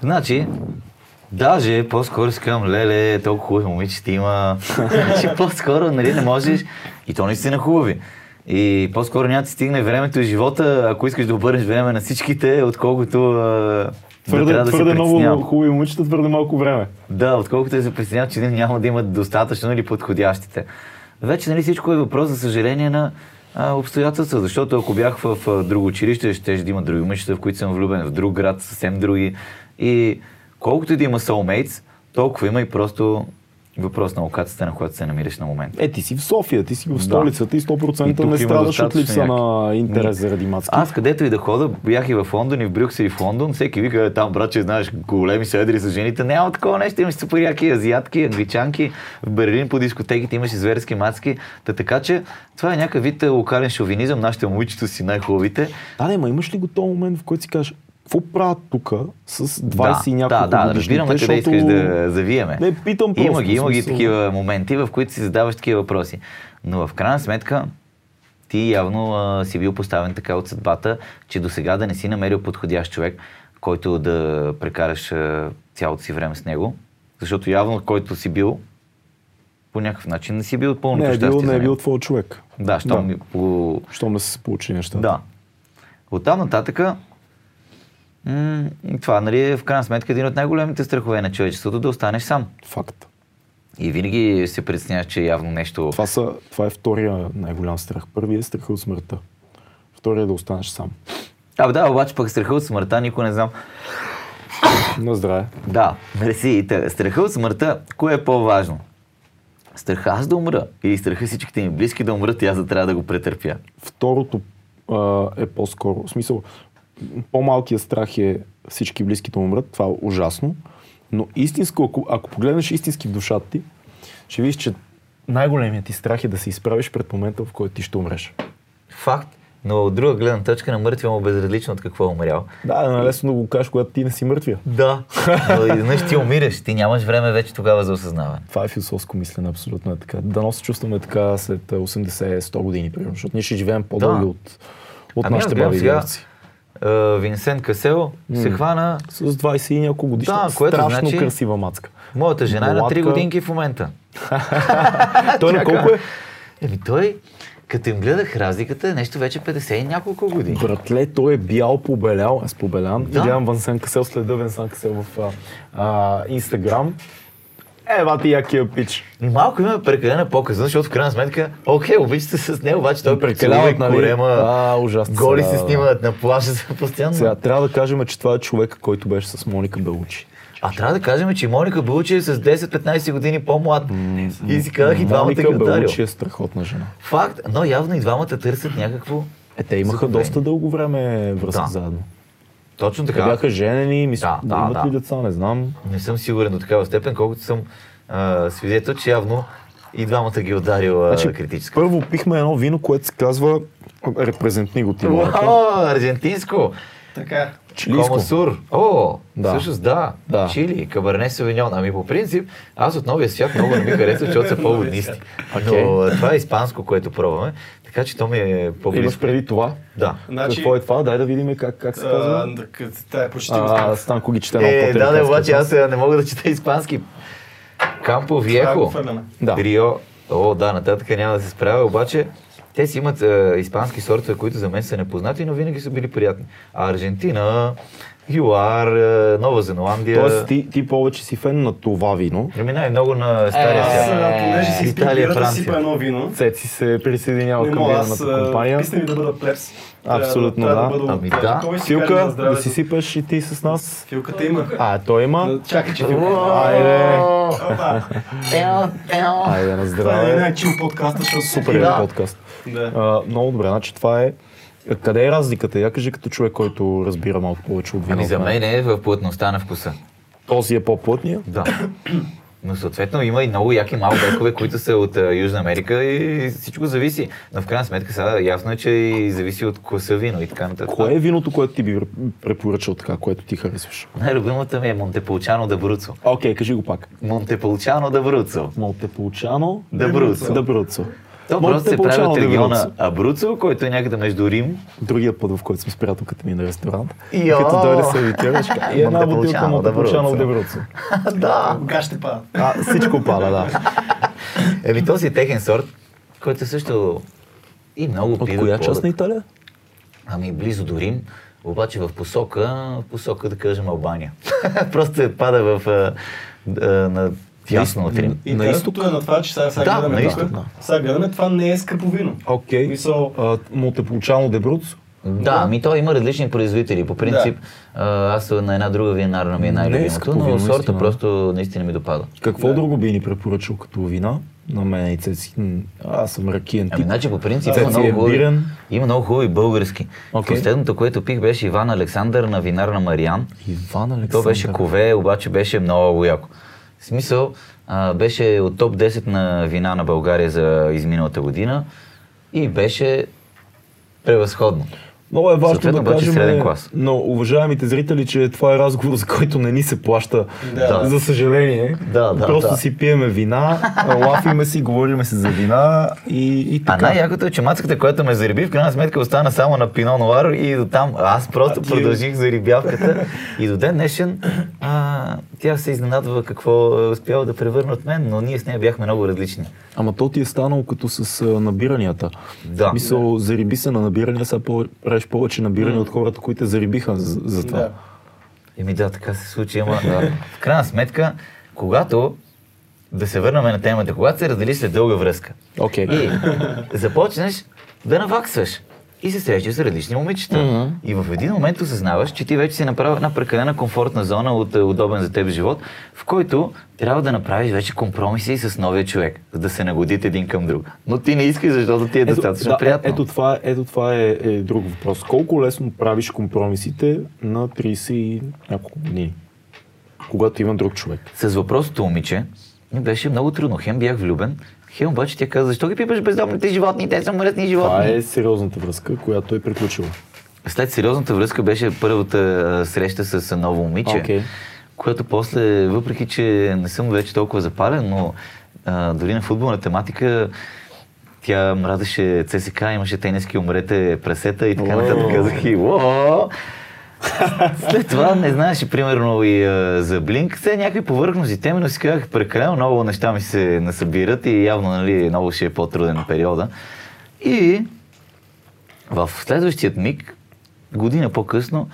Значи, даже по-скоро си казвам, леле, толкова хубави момичета има. Значи по-скоро, нали, не можеш. И то наистина хубави. И по-скоро няма да ти стигне времето и живота, ако искаш да обърнеш време на всичките, отколкото а, да Твърде, трябва да твърде се много хубави момичета, твърде малко време. Да, отколкото да се притеснявам, че няма да имат достатъчно или подходящите. Вече нали, всичко е въпрос, за съжаление, на а, обстоятелства, защото ако бях в, а, друго училище, ще да има други момичета, в които съм влюбен, в друг град, съвсем други. И колкото и да има soulmates, Толкова има и просто въпрос на локацията, на която се намираш на момента. Е, ти си в София, ти си в Да. столицата и И 100% тук не страдаш от липса яки. на интерес заради мацки. Аз където и да хода, бях и в Лондон, и в Брюксел, и в Лондон, всеки вика, «Е, там, братче, знаеш, големи седри с жените. Няма такова нещо, имаш супер яки азиатки, англичанки. В Берлин по дискотеките имаше зверски мацки. Та, така че, това е някакъв вид е, локален шовинизъм. Нашите момичета си най-хубавите. Да, не, ма имаш ли го този момент, в който си кажеш, какво правят тук с 20 и да, няколко да, да, разбираме къде защото- искаш да завиеме. Не, питам просто. Има ги, има ги такива моменти, в които си задаваш такива въпроси. Но в крайна сметка, ти явно а, си бил поставен така от съдбата, че до сега да не си намерил подходящ човек, който да прекараш а, цялото си време с него. Защото явно, който си бил, по някакъв начин не си бил от пълното Не е бил, не е бил твой човек. Да, щом ми по... Щом да се получи нещата. Да. Оттам нататъка, м- това нали, е в крайна сметка един от най-големите страхове на човечеството да останеш сам. Факт. И винаги се притесняваш, че явно нещо... Това, са, това е втория най-голям страх. Първият е страха от смъртта. Втория е да останеш сам. А, да, обаче пък страха от смъртта никой не знам. На здраве. Да, мерси. Страха от смъртта, кое е по-важно? Страха аз да умра или страха всичките ми близки да умрат и аз да трябва да го претърпя? Второто а, е по-скоро. В смисъл, по-малкият страх е всички близки да умрат. Това е ужасно. Но истинско, ако, ако погледнеш истински в душата ти, ще видиш, че най-големият ти страх е да се изправиш пред момента, в който ти ще умреш. Факт. Но от друга гледна точка на мъртвия му безразлично от какво е умрял. Да, е лесно да го кажеш, когато ти не си мъртвия. Да. Но изведнъж ти умираш, ти нямаш време вече тогава за осъзнаване. Това е философско мислене, абсолютно е така. Дано се чувстваме така след 80-100 години, примерно, защото ние ще живеем по-дълги Да. от, от Ами нашите баби сега, Винсент Касел се хвана. С 20 и няколко годишна, Да, което страшно значи- красива мацка. Моята жена е на 3 Младка. годинки в момента. Той на колко е? Еми той, като им гледах разликата, е нещо вече 50 и няколко години. Братле, той е бял, побелял, аз побелям. Да. Да. Гледам Вансен Касел, следа Вансен Касел в а, а, Инстаграм. Е, бати якия пич. И малко има прекалена показа, защото в крайна сметка, окей, обичате с него, обаче той Прекаляват, прекаляват, нали? корема, А, ужасно голи са, се да. снимат на плажа за постоянно. Сега, трябва да кажем, че това е човек, който беше с Моника Белучи. А трябва да кажем, че Моника Бълчи е с 10-15 години по-млад. И си казах и двамата ги Моника ударил. Белучи е страхотна жена. Факт, но явно и двамата търсят някакво... Е, те имаха доста дълго време връзка Да. заедно. Точно Те така. бяха женени, мисля, Да, да, имат да. ли деца, не знам. Не съм сигурен до такава степен, колкото съм а, свидетел, че явно и двамата ги е ударил Значи, критически. първо пихме едно вино, което се казва репрезентни го ти. Уау, аржентинско! Така. Чилийско. Комасур. О, Да. всъщност да. Да. Чили, кабарне савиньон. Ами по принцип, аз от новия свят много не ми харесва, защото са по-воднисти. Окей. Но това е испанско, което пробваме, така че то ми е Имаш по-близко. преди това? Да. Значи, Какво е това? Дай да видим как, как се казва. Тая, прочети го. А, Станко ги чете много Е, да, да, обаче аз не мога да чета испански. Кампо Виехо. Да. Рио. О, да, нататък няма да се справя, обаче те си имат е, испански сортове, които за мен са непознати, но винаги са били приятни. А Аржентина, ЮАР, е, Нова Зеландия. Тоест ти, ти повече си фен на това вино. Ами най-много на стария Аз, свят. а, понеже си Италия, Франция. сипа едно вино. Цеци се присъединява Не към аз вината компания. писне ми да бъда плепс. Абсолютно Трябва да. бъда Ами да. Филка, да си сипеш и ти с нас. Филката има. А, той има. Чакай, че Филка. Айде. Айде на Това е здраве. най-чил подкаст, защото Супер е Да. подкаст. Да. Много добре, значи това е... Къде е разликата? Я кажи като човек, който разбира малко повече от вино. Ами за мен е в плътността на вкуса. Този е по-плътния. Да. Но съответно има и много яки малбекове, които са от а, Южна Америка и всичко зависи. Но в крайна сметка сега ясно е, че и зависи от класа вино и така нататък. Кое е виното, което ти би препоръчал така, което ти харесваш? Най-любимата ми е Монтеполчано да Бруцо. Окей, кажи го пак. Монтеполчано да Бруцо. Монтеполчано Да Бруцо. да Бруцо. То просто се прави Монтеполчано от да региона Бруцо. Абруцо, който е някъде между Рим. Другия път, в който съм с приятелката ми на ресторант, Йо! като дойде сервитира, ще кажа, и една бутилка Монтеполчано да Монтеполчано Бруцо. да Бруцо. да. Кога ще пада? А, всичко пада, да. Еми този е техен сорт, който също и много От пиват. коя част на Италия? Ами близо до Рим, обаче в посока, в посока да кажем Албания. Просто е пада в на ясно от Рим. И На интересното е на това, че сега, сега Да, гледаме на изток, да. Сега гледаме, това не е скъпо вино. Окей. Мисъл, А, Монтеполчано де Бруцо? Да, ми то има различни производители. По принцип, а, аз на една друга винарна ми е Не, най-любимото, но сорта наистина. просто наистина ми допада. Какво друго би ни препоръчал като вина? На мен и Цеци. Аз съм ракиен Ами, тип. значи, по принцип Цеци има много е хубави, бирен. има много хубави български. Окей. Последното, което пих, беше Иван Александър на винарна Мариан. Иван Александър. То беше кове, обаче беше много яко. В смисъл, а, беше от топ 10 на вина на България за изминалата година и беше превъзходно. Много е важно Съответно, да кажем клас. на уважаемите зрители, че това е разговор, за който не ни се плаща. Да. За съжаление. Да, да, Просто да. си пиеме вина, лафиме си, говориме си за вина и, и А така. най-якото е, че мацката, която ме зариби, в крайна сметка остана само на Пино Нуар и до там аз просто А ти- продължих зарибявката и до ден днешен а, тя се изненадва какво е успяла да превърне от мен, но ние с нея бяхме много различни. Ама то ти е станало като с а, набиранията. Да. Мисъл, зариби се на набирания, сега по- правиш повече набирания от хората, които зарибиха за, за това. Да. Еми да, така се случи, ама а, в крайна сметка, когато да се върнем на темата, когато се раздели след дълга връзка Окей. и започнеш да наваксваш и се срещаш с различни момичета. Мгм. И в един момент осъзнаваш, че ти вече си направил една прекалена комфортна зона от е, удобен за теб живот, в който трябва да направиш вече компромиси с новия човек, за да се нагодите един към друг. Но ти не искаш, защото ти е достатъчно да, приятно. Ето това, е- ето това е, е друг въпрос. Колко лесно правиш компромисите на 30 и няколко години, когато има друг човек? С въпросното момиче ми беше много трудно. Хем бях влюбен, хем обаче тя каза, защо ги пипаш бездомните животни, те са мръсни животни. Това е сериозната връзка, която е приключила. След сериозната връзка беше първата среща с ново момиче, Окей. което после, въпреки че не съм вече толкова запален, но а, дори на футболна тематика тя мразеше ЦСК, имаше тениски умрете прасета и така нататък. Казах и! След това не знаеше, примерно, и а, за Блинк. Все някакви повърхности теми, но си казах, прекалено много неща ми се насъбират и явно, нали, много ще е по-труден периода. И в следващият миг, година по-късно,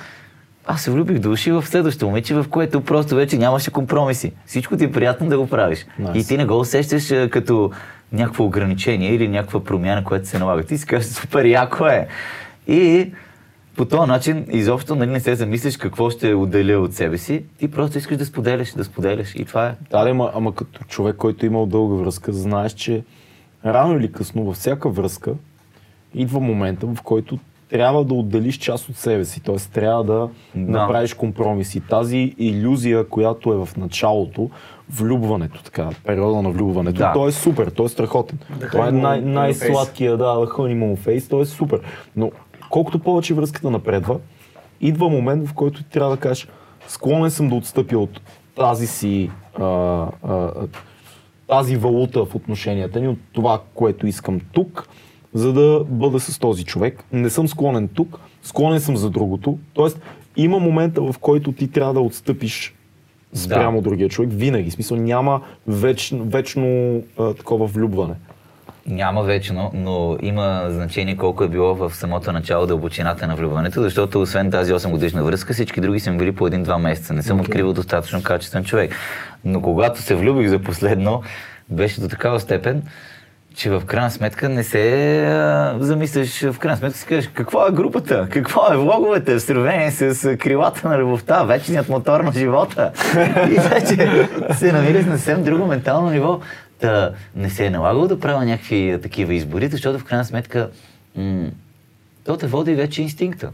аз се влюбих души в следващото момиче, в което просто вече нямаше компромиси. Всичко ти е приятно да го правиш. Nice. И ти не го усещаш като някакво ограничение или някаква промяна, която се налага. Ти си кажеш, супер яко е. И по този начин изобщо нали, не се замислиш какво ще отделя от себе си. Ти просто искаш да споделяш, да споделяш. И това е. Да, да, ама, ама като човек, който е имал дълга връзка, знаеш, че рано или късно във всяка връзка идва момента, в който трябва да отделиш част от себе си, т.е. трябва да, Да. направиш компромиси. Тази иллюзия, която е в началото, влюбването, така, периода на влюбването, Да. то е супер, то е страхотен. The Това е най- най-сладкия, да, honeymoon face, то е супер. Но колкото повече връзката напредва, идва момент, в който ти трябва да кажеш, склонен съм да отстъпя от тази си а, а, тази валута в отношенията ни, от това, което искам тук, за да бъда с този човек. Не съм склонен тук, склонен съм за другото. Тоест, има момента, в който ти трябва да отстъпиш спрямо другия човек. Винаги. В смисъл, няма вечно, вечно а, такова влюбване. Няма вечно, но има значение колко е било в самото начало дълбочината на влюбването, защото освен тази 8 годишна връзка, всички други са ми били по един-два месеца. Не съм откривал достатъчно качествен човек. Но когато се влюбих за последно, беше до такава степен, че в крайна сметка не се а, замисляш, в крайна сметка си кажеш, какво е групата, какво е влоговете в сравнение с крилата на любовта, вечният мотор на живота. И вече се намираш на съвсем друго ментално ниво. Та, не се е налагало да правя някакви такива избори, защото в крайна сметка м- то те води вече инстинкта.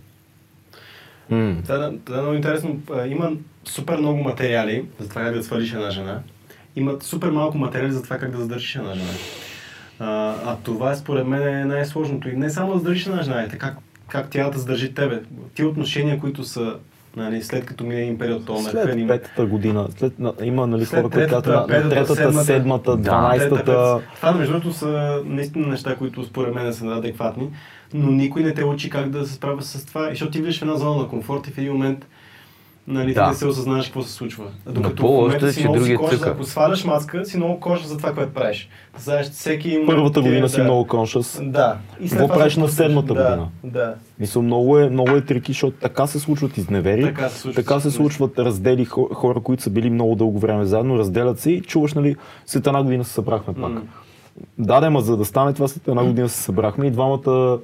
Това, е- това е много интересно. Има супер много материали за това как да свалиш една жена. Има супер малко материали за това как да задържиш една жена. А, а това според мен е най-сложното. И не само да задържиш една жена, е как, как тя да задържи тебе. Ти отношения, които са нали, след като мине един период, то След петата година, след, на, има нали, След хора, които казват на, на третата, седмата. седмата, Да, дванайстата. Това, между другото, са наистина неща, които според мен са адекватни, но никой не те учи как да се справя с това, защото ти влизаш в една зона на комфорт и в един момент нали, Да. не се осъзнаваш какво се случва. Докато в момента е, си много си цъка. ако сваляш маска, си много кожа за това, което правиш. Знаеш, всеки има... Първата година си да. много коншъс. Да. И след Какво това правиш се на седмата да, година? Да. Мисля, много е, много е трики, защото така се случват изневери. Така се случват така се случват раздели хо- хора, които са били много дълго време заедно, разделят се и чуваш, нали, след една година се събрахме пак. М. Да, да, ма за да стане това след една година се събрахме и двамата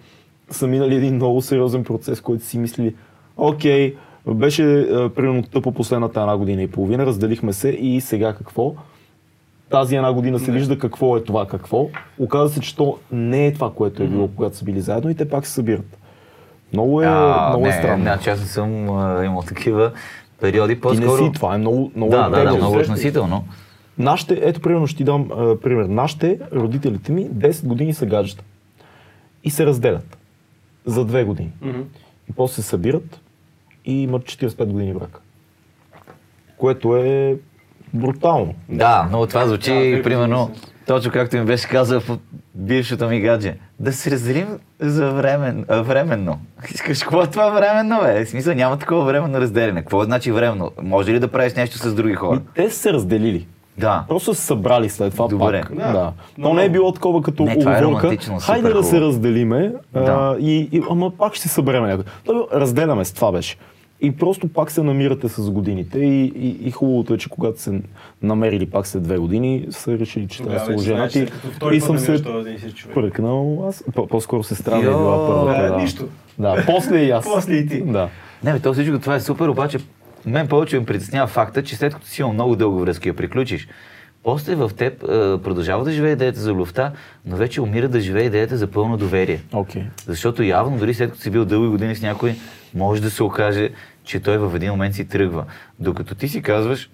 са минали един много сериозен процес, който си мислили, окей, беше а, примерно тъпо последната една година и половина, разделихме се и сега какво? Тази една година се вижда какво е това какво. Оказва се, че то не е това, което е било, когато са били заедно и те пак се събират. Много е, А, много не, е странно. Значи аз не съм а, имал такива периоди. Ти По-скоро... не си, това е много, много Да, е да, да, тегло. много относително. Нашите, ето примерно ще ти дам а, пример. Нашите, родителите ми, 10 години са гаджета. И се разделят. За две години. И после се събират и имат 45 години брак. Което е брутално. Да, но това звучи, Да, примерно, точно както ми беше казал в бившото ми гадже. Да се разделим за времен, а, временно. Искаш, какво е това временно, бе? В смисъл, няма такова временно разделяне. Какво значи временно? Може ли да правиш нещо с други хора? И те са се разделили. Да. Просто са се събрали след това Добре. пак. Да. Да. Но- То не е било такова като Не, това е Хайде да се хубаво. разделиме, Да. а, и, и, ама пак ще се съберем някой. Разделяме се, това беше. И просто пак се намирате с годините и, и, и хубавото е, че когато се намерили пак след две години, са решили, че трябва да се оженят. И, и съм се пръкнал, аз по- по-скоро сестра ми е Йо, била първата. да, нищо. Да, после и аз. После и ти. Да. Не, бе, то всичко това е супер, обаче мен повече ме притеснява факта, че след като си имал много дълго връзка и я приключиш, после в теб продължава да живее идеята за любовта, но вече умира да живее идеята за пълно доверие. Окей. Защото явно, дори след като си бил дълги години с някой, може да се окаже, че той в един момент си тръгва. Докато ти си казваш,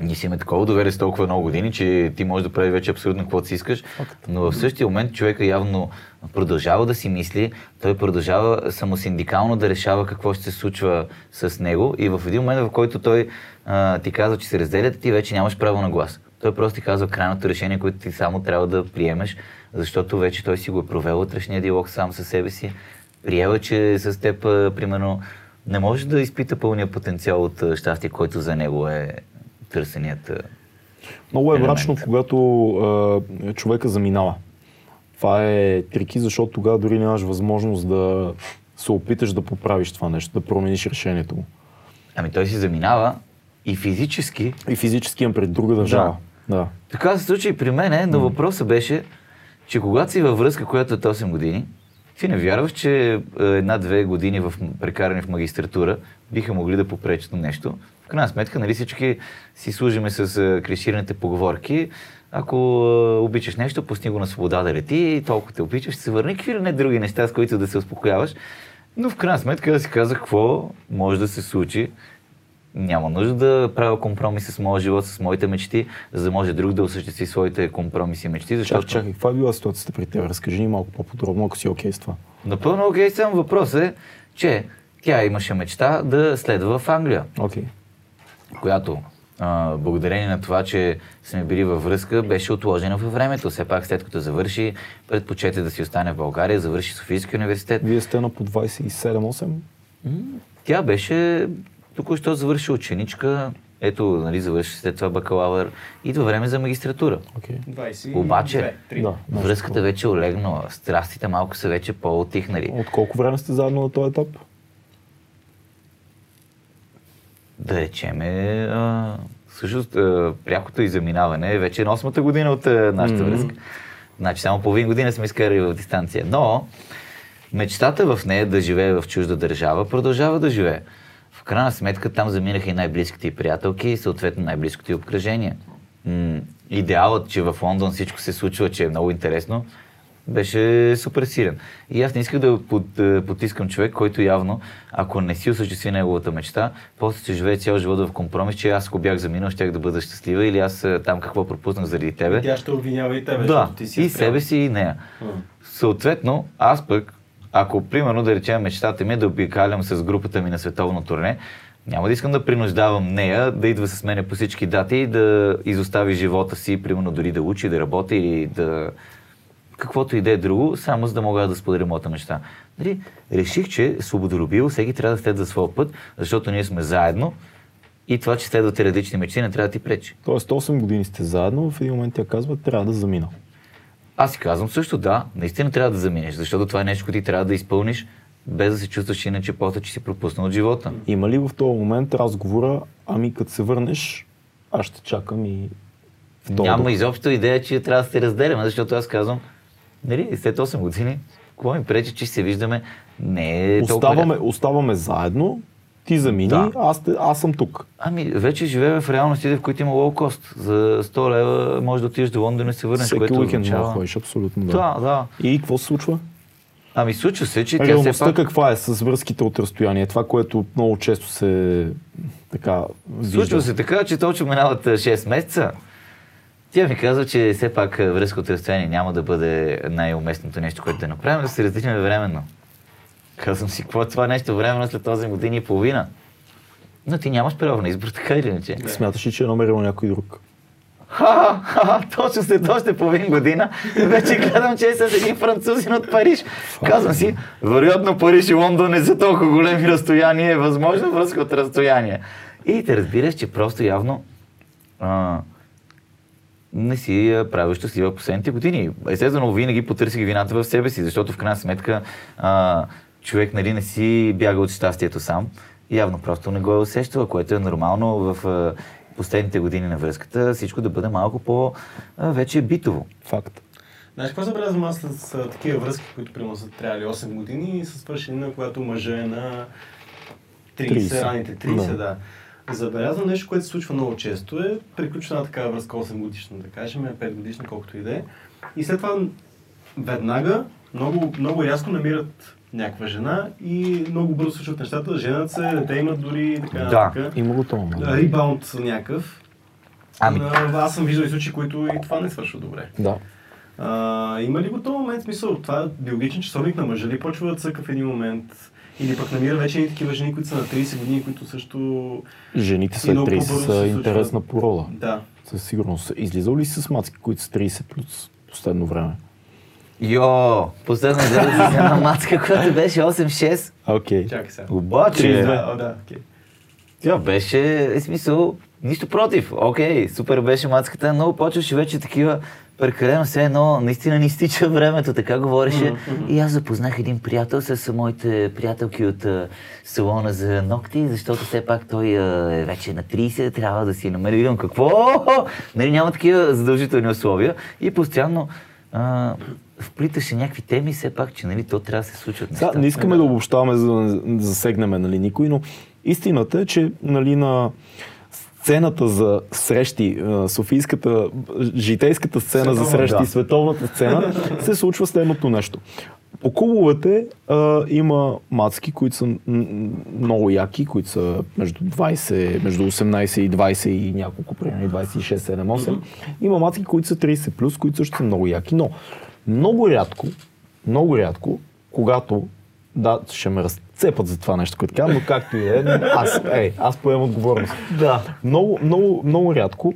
ние си имаме такова доверие с толкова много години, че ти можеш да правиш вече абсолютно каквото си искаш, но в същия момент човека явно продължава да си мисли, той продължава самосиндикално да решава какво ще се случва с него и в един момент, в който той а, ти казва, че се разделят, ти вече нямаш право на глас. Той просто ти казва крайното решение, което ти само трябва да приемеш, защото вече той си го е провел вътрешния диалог сам със себе си. Приел е, че с теб, примерно, не може да изпита пълния потенциал от щастие, който за него е търсеният. Много е елемент. мрачно, когато а, човека заминава. Това е трики, защото тогава дори нямаш възможност да се опиташ да поправиш това нещо, да промениш решението му. Ами той си заминава и физически. И физически имам пред друга държава. Да. Така се случи и при мен, но въпросът беше, че когато си във връзка, която е от 8 години, ти не вярваш, че е, една-две години в прекарани в магистратура биха могли да попречат на нещо. В крайна сметка, нали всички си служиме с е, клишираните поговорки. Ако е, обичаш нещо, пусни го на свобода да лети и толкова те обичаш, ще се върне какви не други неща, с които да се успокояваш. Но в крайна сметка да си казах какво може да се случи. Няма нужда да правя компромиси с моя живот, с моите мечти, за да може друг да осъществи своите компромиси и мечти, защото Чакай, чакай, каква е била ситуацията при теб? Разкажи ни малко по-подробно, ако си окей с това. напълно окей, само въпрос е, че тя имаше мечта да следва в Англия, Окей. която а, благодарение на това, че сме били във връзка, беше отложена във времето. Все пак след като завърши, предпочете да си остане в България, завърши Софийски университет. Вие сте на по 27-8? Тя беше току-що завърши ученичка, ето, нали, завърши след това бакалавър. Идва време за магистратура. Окей. 20. Обаче, Да. Връзката вече е олегнала, страстите малко са вече по-отихнали. От колко време сте заедно на този етап? Да речеме, а, всъщност а, прякото и заминаване е вече на осмата година от а, нашата връзка. Значи само половин година сме изкарали в дистанция. Но мечтата в нея да живее в чужда държава продължава да живее. В крайна сметка там заминаха и най-близките и приятелки и съответно най-близкото и обкръжение. М- идеалът, че в Лондон всичко се случва, че е много интересно, беше супер силен. И аз не исках да под, потискам човек, който явно, ако не си осъществи неговата мечта, после ще живее цял живот в компромис, че аз ако бях заминал, щях да бъда щастлива или аз там какво пропуснах заради тебе. Тя ще обвинява и тебе, Да, ти си и себе си, и нея. Съответно, аз пък, ако примерно да речем мечтата ми е да обикалям с групата ми на световно турне, няма да искам да принуждавам нея да идва с мене по всички дати и да изостави живота си, примерно дори да учи, да работи или да каквото и да е друго, само за да мога да споделя моята мечта. Нали, реших, че свободолюбиво всеки трябва да следва своя път, защото ние сме заедно и това, че следвате различни мечти, не трябва да ти пречи. Тоест 8 години сте заедно, в един момент тя казва, трябва да замина. Аз си казвам също, да, наистина трябва да заминеш, защото това е нещо, което ти трябва да изпълниш, без да се чувстваш иначе после, че си пропуснал от живота. Има ли в този момент разговора, ами като се върнеш, аз ще чакам и в този Няма изобщо идея, че трябва да се разделяме, защото аз казвам, нали, след 8 години, какво ми пречи, че се виждаме? Не е толкова... Оставаме, оставаме заедно, ти замини, Да. аз, аз съм тук. Ами, вече живеем в реалностите, в които има лоукост. За 100 лева може да отидеш до Лондон и се върнеш, Всеки което уикенд означава... ходиш, абсолютно да. Да, да. И какво се случва? Ами случва се, че тя все пак... каква е с връзките от разстояние? Това, което много често се така вижда. Случва се така, че точно минават а, 6 месеца. Тя ми казва, че все пак а, връзка от разстояние няма да бъде най-уместното нещо, което да направим, да се разделим временно. Казвам си, какво е това нещо временно след 8 години и половина? Но ти нямаш право на избор, така или иначе. Смяташ ли, че е намерил някой друг? Ха, ха, точно след още половин година вече гледам, че е с един французин от Париж. Казвам си, вероятно Париж и Лондон е за толкова големи разстояния, е възможно връзка от разстояние. И те разбираш, че просто явно а, не си правил щастлива последните години. Естествено, винаги потърсих вината в себе си, защото в крайна сметка а, човек нали, не си бяга от щастието сам. Явно просто не го е усещала, което е нормално в а, последните години на връзката всичко да бъде малко по-вече битово. Факт. Знаеш, какво забелязвам аз с а, такива връзки, които примерно са трябвали 8 години и са свършени на когато мъжа е на 30, 30. раните 30, Да. да. Забелязвам нещо, което се случва много често е, приключва една такава връзка 8 годишна, да кажем, 5 годишна, колкото и да е. И след това веднага, много, много рязко намират някаква жена и много бързо случват нещата, женят се, дете имат дори и така Да. нататък. Има го това. Ребаунд някакъв. Ами- А, аз съм виждал и случаи, които и това не свършва добре. Да. А, има ли го този момент, смисъл, това биологичен часовник на мъжа ли почва да цъка в един момент? Или пък намира вече и такива жени, които са на 30 години, които също... Жените след много 30 по-бързо се са интересна порода. Да. Със сигурност. Излизал ли си с мацки, които са 30 плюс последно време? Йо, последно гледах с една мацка, която беше 8-6. Окей. Чакай сега. Обаче, 32. О, да, окей. тя беше, е смисъл, нищо против. Окей, супер беше мацката, но почваше вече такива прекалено все едно, наистина ни стича времето, така говореше. И аз запознах един приятел с моите приятелки от а, салона за ногти, защото все пак той а, е вече на 30, трябва да си намери. Видим какво? Нали, няма такива задължителни условия. И постоянно а, вплиташе някакви теми, все пак, че нали, то трябва да се случват Сега, неща. не искаме да обобщаваме, за да не засегнем нали, никой, но истината е, че нали, на сцената за срещи, Софийската, житейската сцена за Световна, срещи, да. световната сцена, се случва следното нещо. По клубовете а, има мацки, които са много яки, които са между 20, между 18 и 20 и няколко, примерно 26, 7, 8. Има мацки, които са 30+, плюс, които също са много яки, но много рядко, много рядко, когато да, ще ме разцепат за това нещо, което казвам, но както и е, аз, ей, аз поемам отговорност. Да. Много, много, много рядко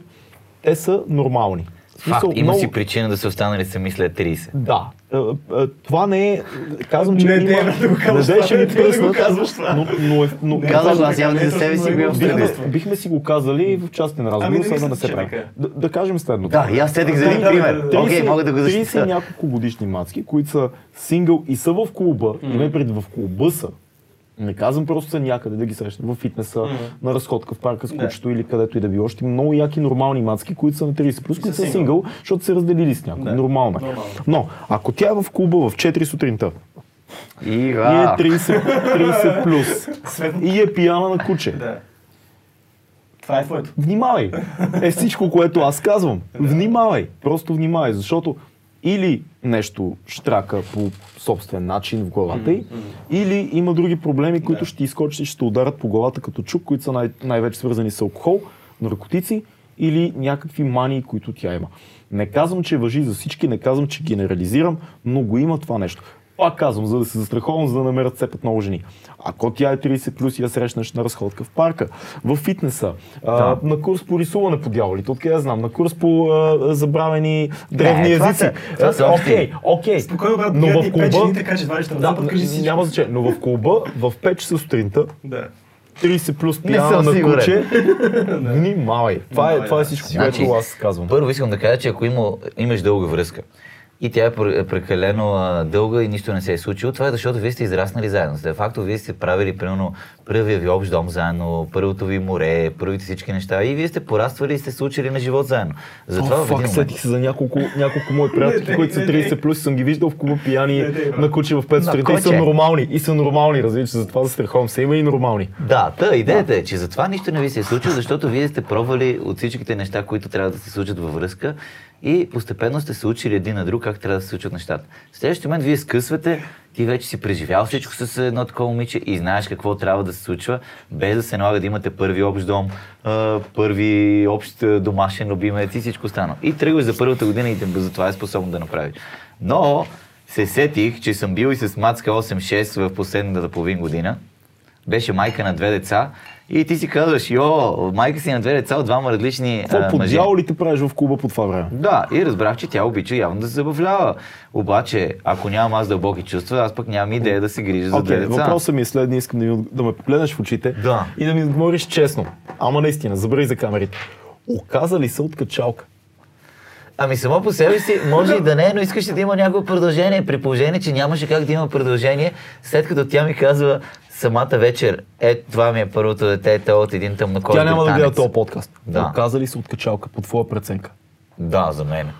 те са нормални. В Факт, смисъл, има много- си причина да са останали сами след 30. да. Е, е, Това не е... Казвам, че Не, има... не, да го казваш не ще ми пръснат, но, но, е, но, Не, Казваш, аз явно за себе си го бихме, бихме си го казали в частен разговор, Ами, не сега да не се прави. Да, да кажем следното. Да, и аз седих за един пример. Окей, мога да го 30 защитя. няколко годишни мацки, които са сингъл и са в клуба, mm. и не преди в клуба са. Не казвам просто са някъде да ги срещнем в фитнеса, Мгм. на разходка в парка с кучето или където и да било. Ще има много яки нормални мацки, които са на 30 плюс, които са сингъл. защото се разделили с някой. Нормално е. Нормално. Но, ако тя е в клуба в 4 сутринта И, и е а, 30, 30 плюс и е пияна на куче, Да. Това е твоето. внимавай. Е всичко, което аз казвам. Внимавай. Просто внимавай, защото или нещо штрака по собствен начин в главата й, или има други проблеми, които Да. ще изкочат и ще ударят по главата като чук, които са най- най-вече свързани с алкохол, наркотици или някакви мании, които тя има. Не казвам, че въжи за всички, не казвам, че генерализирам, но го има това нещо. Пак казвам, за да се застраховам, за да намерят цепът много жени. Ако тя е 30 плюс я срещнеш на разходка в парка, в фитнеса, а, на курс по рисуване по дяволите, откъде я знам, на курс по а, забравени древни Не, това езици. Е. Окей, окей. Спокойно, брат, Но в клуба... така че Да, няма значение, но в клуба в 5 часа сутринта Да. 30 плюс пияна на куче. Внимавай. Това е, това е да. всичко, Значи, което аз казвам. Първо искам да кажа, че ако има, имаш дълга връзка и тя е е прекалено дълга и нищо не се е случило. Това е защото вие сте израснали заедно. De факто вие сте правили примерно първия ви общ дом заедно, първото ви море, първите всички неща и вие сте пораствали и сте се учили на живот заедно. Затова О, в един фак, момент... сетих се за няколко, няколко мои приятели, които са не, не. 30 плюс, съм ги виждал в клуба пияни на куче в 5 сутринта и са нормални. И са нормални, разбираш, затова застраховам се. Има и нормални. Да, та идеята е, че затова нищо не ви се е случило, защото вие сте пробвали от всичките неща, които трябва да се случат във връзка и постепенно сте се учили един на друг как трябва да се случват нещата. В следващия момент вие скъсвате, ти вече си преживял всичко с едно такова момиче и знаеш какво трябва да се случва, без да се налага да имате първи общ дом, първи общ домашен любимец и всичко останало. И тръгваш за първата година и за това е способно да направиш. Но се сетих, че съм бил и с Мацка 8-6 в последната половин година беше майка на две деца и ти си казваш, йо, майка си на две деца от двама различни Какво а, мъже. ли те правиш в клуба по това време? Да, и разбрах, че тя обича явно да се забавлява. Обаче, ако нямам аз дълбоки чувства, аз пък нямам идея да се грижа за Окей, две деца. въпросът ми е следния, искам да, ми, да ме погледнеш в очите Да. и да ми отговориш честно. Ама наистина, забрави за камерите. Оказа ли се от качалка? Ами само по себе си може и да не, но искаше да има някакво продължение. При положение, че нямаше как да има продължение, след като тя ми казва самата вечер, е, това ми е първото дете, то е от един тъмнокож Тя няма да гледа британец. този подкаст. Да. Оказа ли се от качалка по твоя преценка? Да, за мен.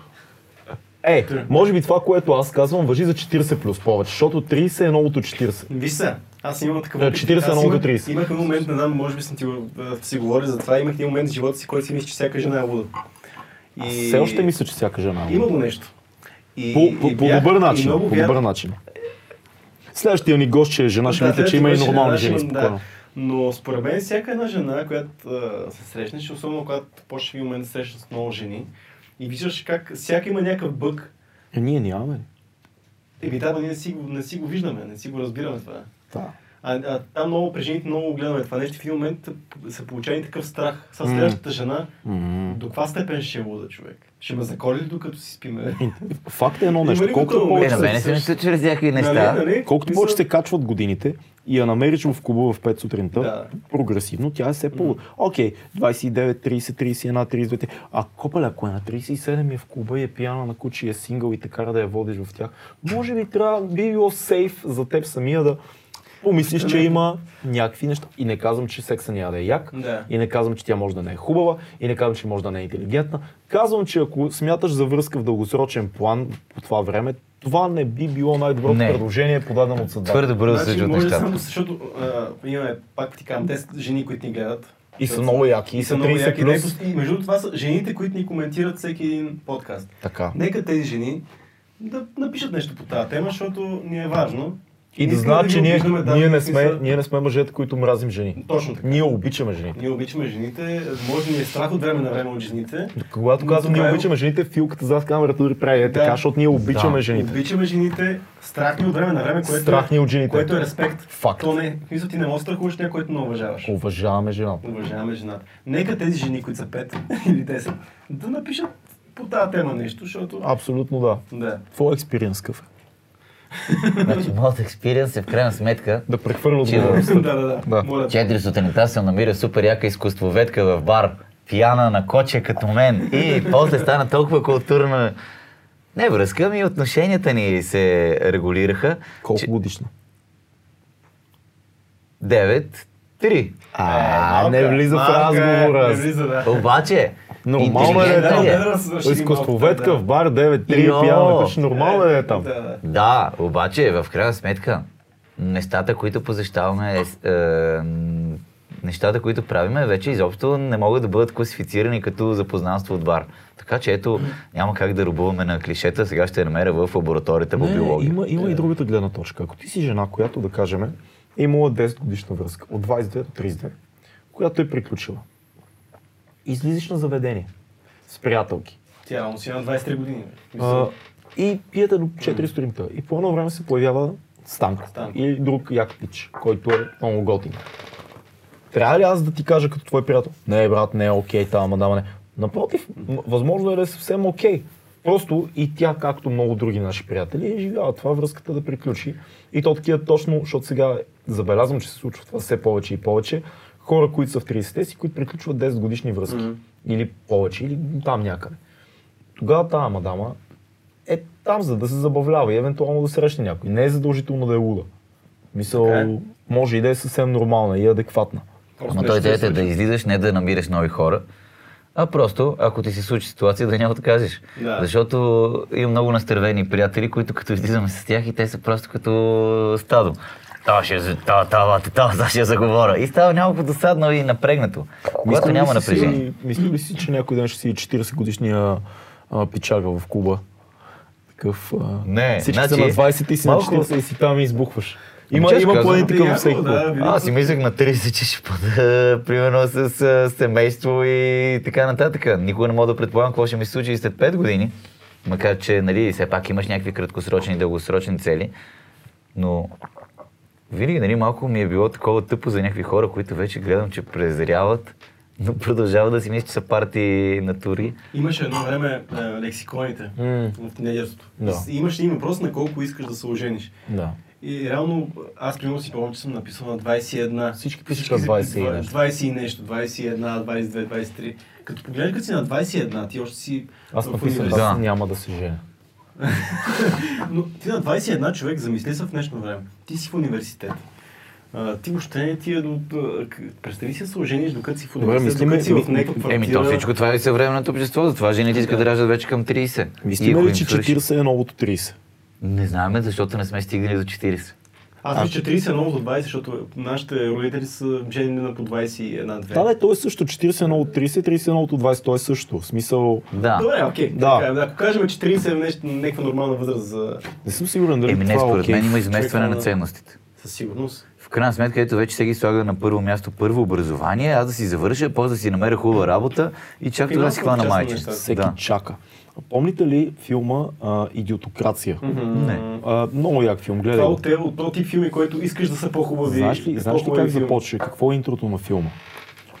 Е, може би това, което аз казвам, въжи за 40 плюс повече, защото 30 е новото 40. Виж се, аз имам такъв опит. 40 Аз на много имах- 30. Имах един момент, не знам, може би съм ти, си говори за това, имах един момент в живота си, който си мисля, че всяка жена е луда. И... Все още мисля, че всяка жена е. Има го нещо. И, По, по, и по бях- добър и начин. много По добър начин. Следващия ни гост, че е жена, ще Да, видите, че има и нормални жени. да. Спокойно. Но според мен всяка една жена, която а, се срещнеш, особено когато почнеш в един момент да срещаш с много жени, и виждаш как всяка има някакъв бък, Е, ние нямаме. Еми да, но ние не си, не си го виждаме, не си го разбираме това. Да. А, а там много при жените много гледаме това нещо. В един момент се получава и такъв страх. С следващата жена, до каква степен ще е луда човек? Ще ме заколи ли докато си спиме? Факт е едно нещо. Колкото Е, повече, на мене се, се чрез някакви неща. Нали, нали? колкото повече се качват годините и я намериш в клуба в 5 сутринта, Да. прогресивно, тя е все по... Окей, 29, 30, 31, 32. А копале, ако е на 37 и е в клуба и е пияна на куче и е сингъл и те кара да я водиш в тях, може би трябва, би било сейф за теб самия да помислиш, че има някакви неща. И не казвам, че секса няма да е як, Да. и не казвам, че тя може да не е хубава, и не казвам, че може да не е интелигентна. Казвам, че ако смяташ за връзка в дългосрочен план по това време, това не би било най-доброто Не. предложение, подадено от съдбата. Твърде бързо се Значи, случват може нещата. само защото а, имаме, пак ти казвам, 10 жени, които ни гледат. И са много яки, и са 30 яки. плюс. И между това са жените, които ни коментират всеки един подкаст. Така. Нека тези жени да напишат нещо по тази тема, защото ни е важно. И да знаят, че ние, да, ние, не сме, ние не сме мъжете, които мразим жени. Точно така. Ние обичаме жените. Ние обичаме жените, може да ни е страх от време на време от жените. Когато казвам ние е- обичаме жените, филката зад камерата дори прави е така, защото ние обичаме жените. Обичаме жените, страх ни от време на време, което, Страх ни е, от жените. което е респект. Факт. То не, смисъл ти не можеш страхуваш някой, който не уважаваш. Уважаваме жената. Уважаваме жената. Нека тези жени, които са 5 или 10, да напишат по тази тема нещо, защото... Абсолютно да. Да. Твой експириенс какъв е? Значи, моят експириенс е в крайна сметка, Да прехвърля отговорността. да, да, да. Да. Моля те. Четири сутринта се намира супер яка изкуствоведка в бар, пияна на коче като мен и после стана толкова културна не връзка, ами отношенията ни се регулираха. Колко че- годишна? 9, 3. А, малка, не влиза в разговора. Не влиза, да. Обаче, Нормално е да е Изкуствоведка в бар 9-3 Йо. пияна на къща, нормално е да там. Да, обаче в крайна сметка нещата, които посещаваме, е, е, нещата, които правиме, вече изобщо не могат да бъдат класифицирани като запознанство от бар. Така че ето, няма как да рубуваме на клишета, сега ще я намеря в лабораторията по биология. има, има и другата гледна точка. Ако ти си жена, която да кажем е имала 10 годишна връзка, от 22 до 32, която е приключила, излизаш на заведение с приятелки Тя реално си на 23 години. а, и пиете до 4 сутринта и по едно време се появява Станко Станко. или друг як пич, който е много готин. Трябва ли аз да ти кажа като твой приятел? Не, брат, не е окей, okay, ама дама не. Напротив, възможно е да е съвсем окей. Просто и тя, както много други наши приятели, е живяла това връзката да приключи. И то такива точно, защото сега забелязвам, че се случва това все повече и повече. Хора, които са в 30-те си, които приключват 10 годишни връзки. Мгм. Или повече, или там някъде. Тогава тази мадама е там, за да се забавлява и евентуално да срещне някой. Не е задължително да е луда. Мисъл, Така е. може и да е съвсем нормална и адекватна. Ама той идеята е да излизаш, не да намираш нови хора, а просто, ако ти се случи ситуация, да няма да кажеш. Да. Защото има много настървени приятели, които като излизаме с тях и те са просто като стадо. Та ще, та, та, та, та, ще заговоря. И става няколко досадно и напрегнато. Когато няма напрежение. Си, мислил ли си, че някой ден ще си 40 годишния а, пичага в клуба? Такъв... Не, Всички значи, са на 20 и си малко- на 40 и си там и избухваш. Има, честно има във приятно, всеки да. Аз си мислех на 30, че ще бъда примерно с а, семейство и така нататък. Никога не мога да предполагам какво ще ми се случи и след 5 години. Макар, че нали, все пак имаш някакви краткосрочни и дългосрочни цели. Но винаги нали, малко ми е било такова тъпо за някакви хора, които вече гледам, че презряват, но продължават да си мислят, че са партии на тури. Имаше едно време а, лексиконите М. в тинейджерството. Да. И Имаш един въпрос на колко искаш да се ожениш. Да. И реално, аз примерно си помня, че съм написал на 21. Всички пишат на 20 и нещо. 20 и нещо, 21, 22, 23. Като погледнеш като си на 21, ти още си Аз написах, Да. няма да се женя. Но ти на 21 човек, замисли се в днешно време. Ти си в университет. А, ти въобще не ти е до... Представи си се ожениш докато си в университет, мислиме- докато си в някаква Еми, то всичко това е съвременното общество, затова жените искат да раждат вече към 30. И Мислиме ли, че свърши- 40 е новото 30? Не знаем, защото не сме стигнали до 40. Аз мисля, че 30 е много до 20, защото нашите родители са женени на по 21-2. Да, да, то е също. 40 е ново от 30, 30 е ново от 20, то е също. В смисъл... Да. Добре, окей. Да. Така, ако кажем, че 30 е нещо, някаква нормална възраст за... Не съм сигурен дали Еми не, е според мен има изместване на на- ценностите. Със сигурност. В крайна сметка, ето вече всеки слага на първо място първо образование, аз да си завърша, после да си намеря хубава работа и чак тогава да си хвана неща. Всеки Да. чака. Помните ли филма а, Идиотокрация? Не. А, много як филм, гледай Това го. от те, от този тип филми, който искаш да са по-хубави. Знаеш ли, знаеш ли как започва? Какво е интрото на филма?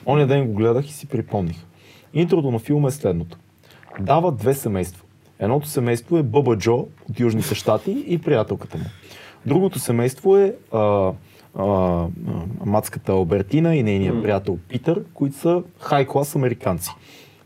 Оня ден го гледах и си припомних. Интрото на филма е следното. Дава две семейства. Едното семейство е Бъба Джо от Южните щати и приятелката му. Другото семейство е а, а, а, мацката Албертина и нейният приятел Питър, които са хай-клас американци.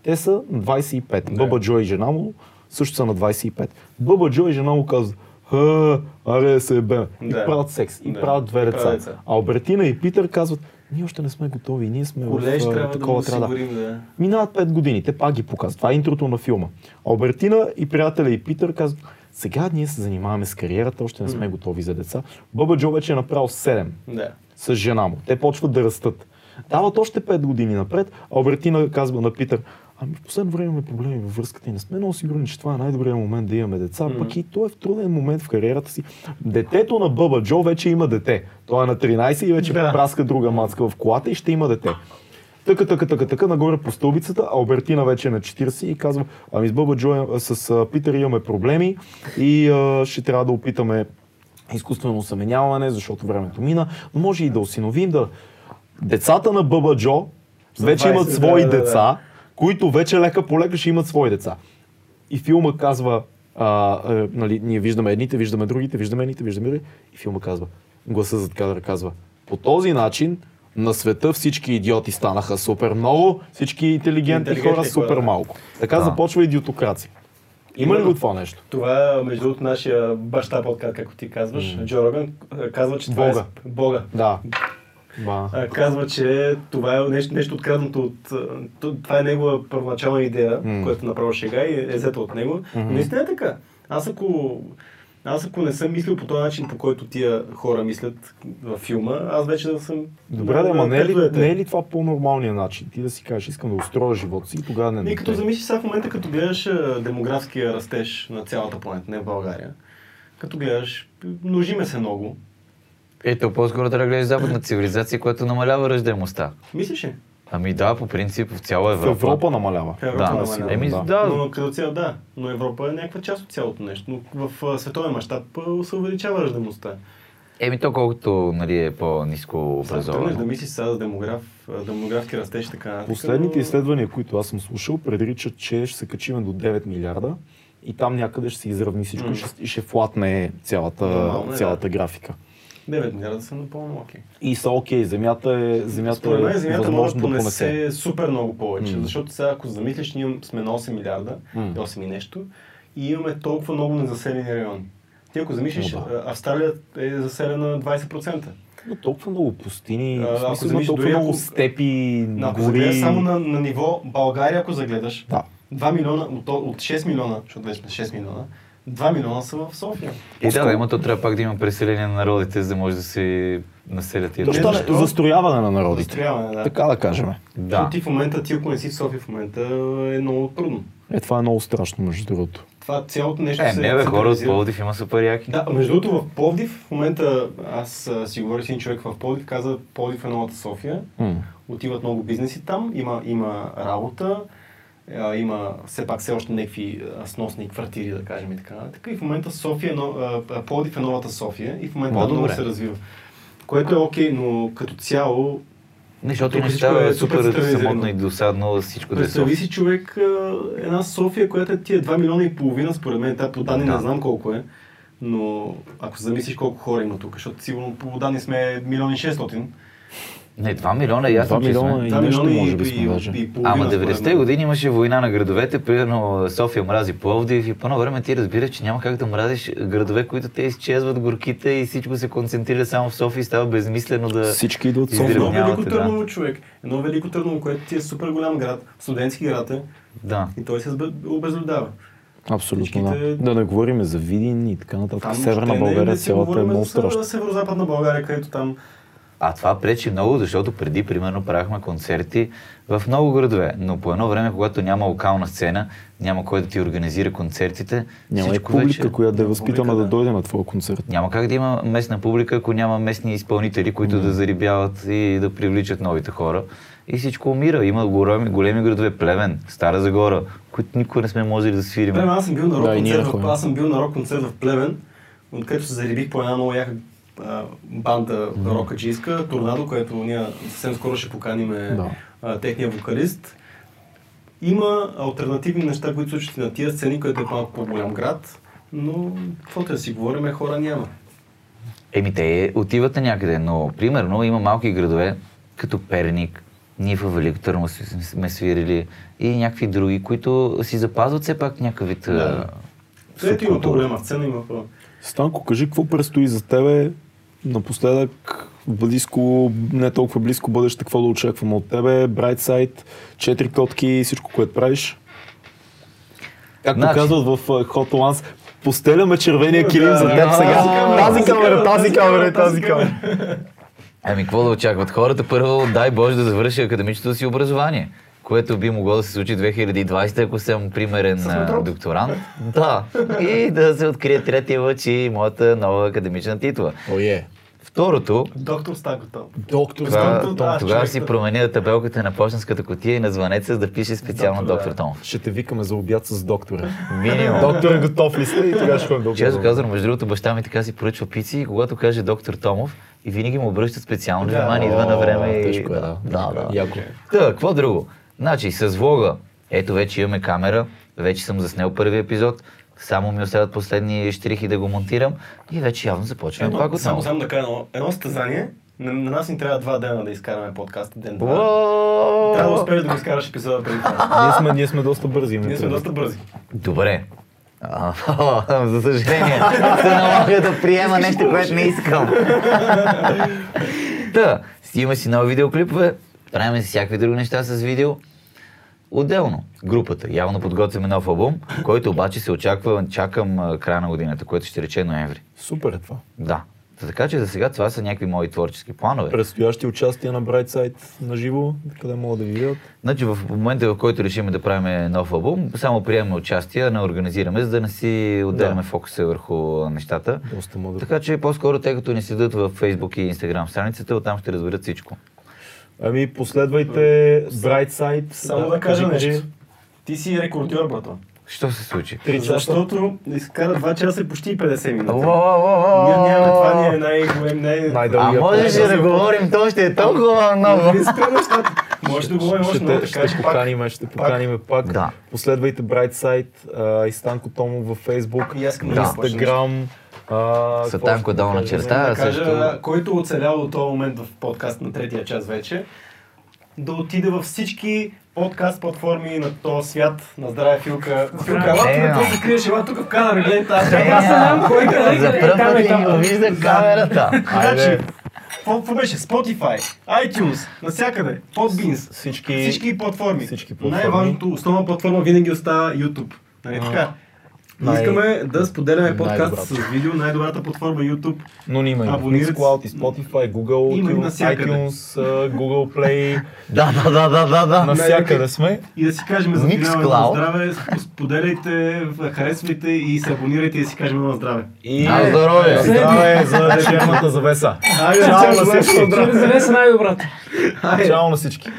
Те са на 25. Бъба Джо и жена му също са на 25. Бъба Джо и жена му казват, «А, аре да се ебем. И Да. правят секс. И Да. правят две деца. А Албертина и Питър казват, ние още не сме готови, ние сме Колеж в а, трябва да такова го трябва да. да. Минават 5 години, те пак ги показват. Това е интрото на филма. Албертина и приятеля и Питър казват, сега ние се занимаваме с кариерата, още не сме готови за деца. Бъба Джо вече е направил 7 Да. с жена му. Те почват да растат. Дават още 5 години напред. Албертина казва на Питър, ами в последно време имаме проблеми във връзката и не сме много сигурни, че това е най-добрият момент да имаме деца, пък и той е в труден момент в кариерата си. Детето на Бъба Джо вече има дете. Той е на 13 и вече Да. праска друга мацка в колата и ще има дете. Тъка, тъка, тъка, тъка, нагоре по стълбицата, Албертина вече е на 40 и казва, ами с Бъба Джо, с а, Питър имаме проблеми и а, ще трябва да опитаме изкуствено осъменяване, защото времето мина, но може и да осиновим, да... Децата на Бъба Джо вече 20, имат свои деца, които вече лека по лека ще имат свои деца. И филма казва, а, а, нали, ние виждаме едните, виждаме другите, виждаме едните, виждаме другите, и филма казва, гласа зад кадъра казва, по този начин на света всички идиоти станаха супер много, всички интелигентни, хора супер малко. Така Да. започва идиотокрация. Има ли го това нещо? Това, между другото, нашия баща подкаст, както ти казваш, Джо Роган, казва, че това Бога. е... сп- Бога. Да. Ба. А, казва, че това е нещо, нещо откраднато от... Това е негова първоначална идея, М. която направи шега и е взета от него. Но наистина е така. Аз ако... Аз ако не съм мислил по този начин, по който тия хора мислят във филма, аз вече да съм... Добре, да, ама не е, ли, дете. не е ли това по-нормалният начин? Ти да си кажеш, искам да устроя живота си и тогава не. И като дете. замислиш сега в момента, като гледаш демографския растеж на цялата планета, не в България, като гледаш, множиме се много. Ето, по-скоро трябва да гледаш западна цивилизация, която намалява ръждаемостта. Мислиш ли? Ами да, по принцип в цяла В Европа. Европа намалява. В Европа Да, намалява. еми, да. да. Но като цяло да, но Европа е някаква част от цялото нещо. Но в световен мащаб се увеличава ръждаемостта. Еми то колкото нали, е по-ниско Сега тръгнеш да мислиш сега за демограф, демографски растеж така. Последните но- изследвания, които аз съм слушал, предричат, че ще се качим до 9 милиарда и там някъде ще се изравни всичко и ще, флатне цялата, Нормално е, цялата да. графика. 9 милиарда са напълно окей. И са окей, земята е, земята Според е мен земята може да да понесе. понесе супер много повече, М. защото сега ако замислиш, ние сме на 8 милиарда, и 8 и нещо, и имаме толкова много незаселени райони. Ти ако замислиш, О, а, Австралия е заселена 20%. Но толкова много пустини, А, ако смисъл, има замислиш, толкова много ако- степи, ако загледаш гори. само на, на ниво България, ако загледаш, Да. 2 милиона, от, от 6 милиона, защото вече сме 6 милиона, 2 милиона са в София. И да, да, има то трябва пак да има преселение на народите, за да може да се населят тия То Не, ще държави. защо? застрояване на народите. Застрояване, да. Така да кажем. Да. Защото ти в момента, ти ако не си в София в момента, е много трудно. Е, това е много страшно, между другото. Това цялото нещо Е, се не бе, хора от. Пловдив има супер яки. Да, между другото в Пловдив, в момента аз а, си говорих с един човек в Пловдив, каза Пловдив е новата София, М. отиват много бизнеси там, има, има работа, а, има все пак все още някакви сносни квартири, да кажем и така. Така и в момента София, е но, а, Пловдив е новата София и в момента Много много се развива. Което е окей, но като цяло, Не, защото всичко става е супер самотно и досадно всичко да е София. си човек една София, която е тия 2 милиона и половина, според мен, тя по данни Да. не знам колко е, но ако замислиш колко хора има тук, защото сигурно по данни сме милион и 600. Не, 2 милиона е ясно, 2 че сме. милиона и Два нещо милиона може и- би и- сме даже. и Ама според 90-те мен. години имаше война на градовете, примерно София мрази Пловдив и по едно време ти разбираш, че няма как да мразиш градове, които те изчезват горките и всичко се концентрира само в София и става безмислено да... Всички идват в Едно София. Изравнявате, Велико да. Търново човек. Едно Велико Търново, което ти е супер голям град, студентски град е, Да. и той се обезлюдава. Абсолютно Всичките- да. Да не говорим за Видин и така нататък. Там Северна България цялата е говорим много за страшна. Северо-западна България, където там А това пречи много, защото преди, примерно, правихме концерти в много градове, но по едно време, когато няма локална сцена, няма кой да ти организира концертите, Няма и публика, вече... която да я Няма възпитаме публика, да да. дойде на твоя концерт. Няма как да има местна публика, ако няма местни изпълнители, които да зарибяват и да привличат новите хора. И всичко умира. Има големи, големи градове, Плевен, Стара Загора, които никога не сме можели да свириме. Плевен, аз съм бил на рок Да, в, ходим. аз съм бил на рок концерт в Плевен, откъдето се зарибих по една много яка банда рокаджийска, Торнадо, което ние съвсем скоро ще поканим Да. а, техния вокалист. Има альтернативни неща, които случват и на тия сцени, което е малко по-голям град, но каквото да си говорим, хора няма. Еми, те отиват на някъде, но примерно има малки градове, като Перник, ние в Велико Търново сме- свирили и някакви други, които си запазват все пак някакъв вид Да. да. Където има по-голяма сцена, има по... Станко, кажи какво предстои за тебе напоследък, близко, не толкова близко бъдеще, какво да очакваме от тебе, Brightside, 4 котки, всичко, което правиш. Както Значи- казват в Hot Ones, постеляме червения килим Да, за теб да, сега. тази камера, Тази камера, тази камера, тази тази камера. Ами, какво да очакват хората? Първо, дай Боже да завърши академичното си образование, което би могло да се случи 2020, ако съм примерен докторант. Да. И да се открие третия лъч и моята нова академична титла. Ое, Второто, Доктор Там. доктор това, Доктор Том, тогава човек, си променя табелката на почтенската котия и на звънеца, за да пише специално Доктор, доктор да. Томов. Ще те викаме за обяд с доктора. Минимум. Доктор, готов ли сте? И тогава ще ходим доктор. Често казвам, между другото, баща ми така си поръчва пици и когато каже доктор Томов, и винаги му обръщат специално Да. внимание, идва на време и... Тежко е, да. Да, да. Яко. Та, какво друго? Значи, с влога, ето вече имаме камера, вече съм заснел първи епизод, само ми остават последни штрихи да го монтирам и вече явно започваме Едно, пак само, отново. само да кажа едно, едно състезание. На, на нас ни трябва два дена да изкараме подкаст. Ден-два. Уау! Трябва да успееш да го изкараш епизода преди това. Ние сме, ние сме доста бързи. Ние сме доста бързи. Добре. За съжаление, се налага да приема нещо, което не искам. Та, има си нови видеоклипове, правим си всякакви други неща с видео. Отделно, групата. Явно подготвяме нов албум, който обаче се очаква, чакам края на годината, което ще рече ноември. Супер е това. Да. Та Така че за сега това са някакви мои творчески планове. Предстоящи участия на Brightside на живо, къде могат да ви видят. Значи в момента, в който решим да правим нов албум, само приемаме участие, не организираме, за да не си отделяме Да. фокуса върху нещата. Доста мъдро. Така че по-скоро те като ни следят в Facebook и Instagram страницата, оттам ще разберат всичко. Ами последвайте Brightside. Само да кажа нещо. Ти си рекордьор, брато. Що се случи? Три часа. Защото изкара 2 часа и почти 50 минути. Ние нямаме това, ни е най-голем, най... А Най-дългия подкаст. да говорим, то ще е толкова много. Не спрем нещата. Може да говорим още Ще, много, ще поканим, ще поканим пак. Да. Последвайте Brightside а, и Станко Томов във Facebook. Instagram. А, Сатанко долна черта, Да също... кажа, който оцелял до този момент в подкаст на третия час вече, да отиде във всички подкаст платформи на този свят. На здраве, Филка. Филка, ела Е, тук, а. тук се криеш, ела тук в камера, гледай тази. Е, Аз знам кой къде. За е, път го вижда камерата? Значи, какво беше? Spotify, iTunes, навсякъде, Podbeans, Всички, всички платформи. всички платформи. Най-важното, основна платформа винаги остава YouTube. Нали така? Най- искаме да споделяме подкаст най-добрата. с видео, най-добрата платформа YouTube. Но ни има и Абонират и Spotify, Google, Има и iTunes, Google Play, Да, да, да, да, да, да. навсякъде сме. И да си кажем за финала на здраве, споделяйте, харесвайте и се абонирайте и да си кажем на здраве. И На здраве! здраве за вечерната завеса. Чао чао на всички. всички! Завеса най-добрата. Чао на всички.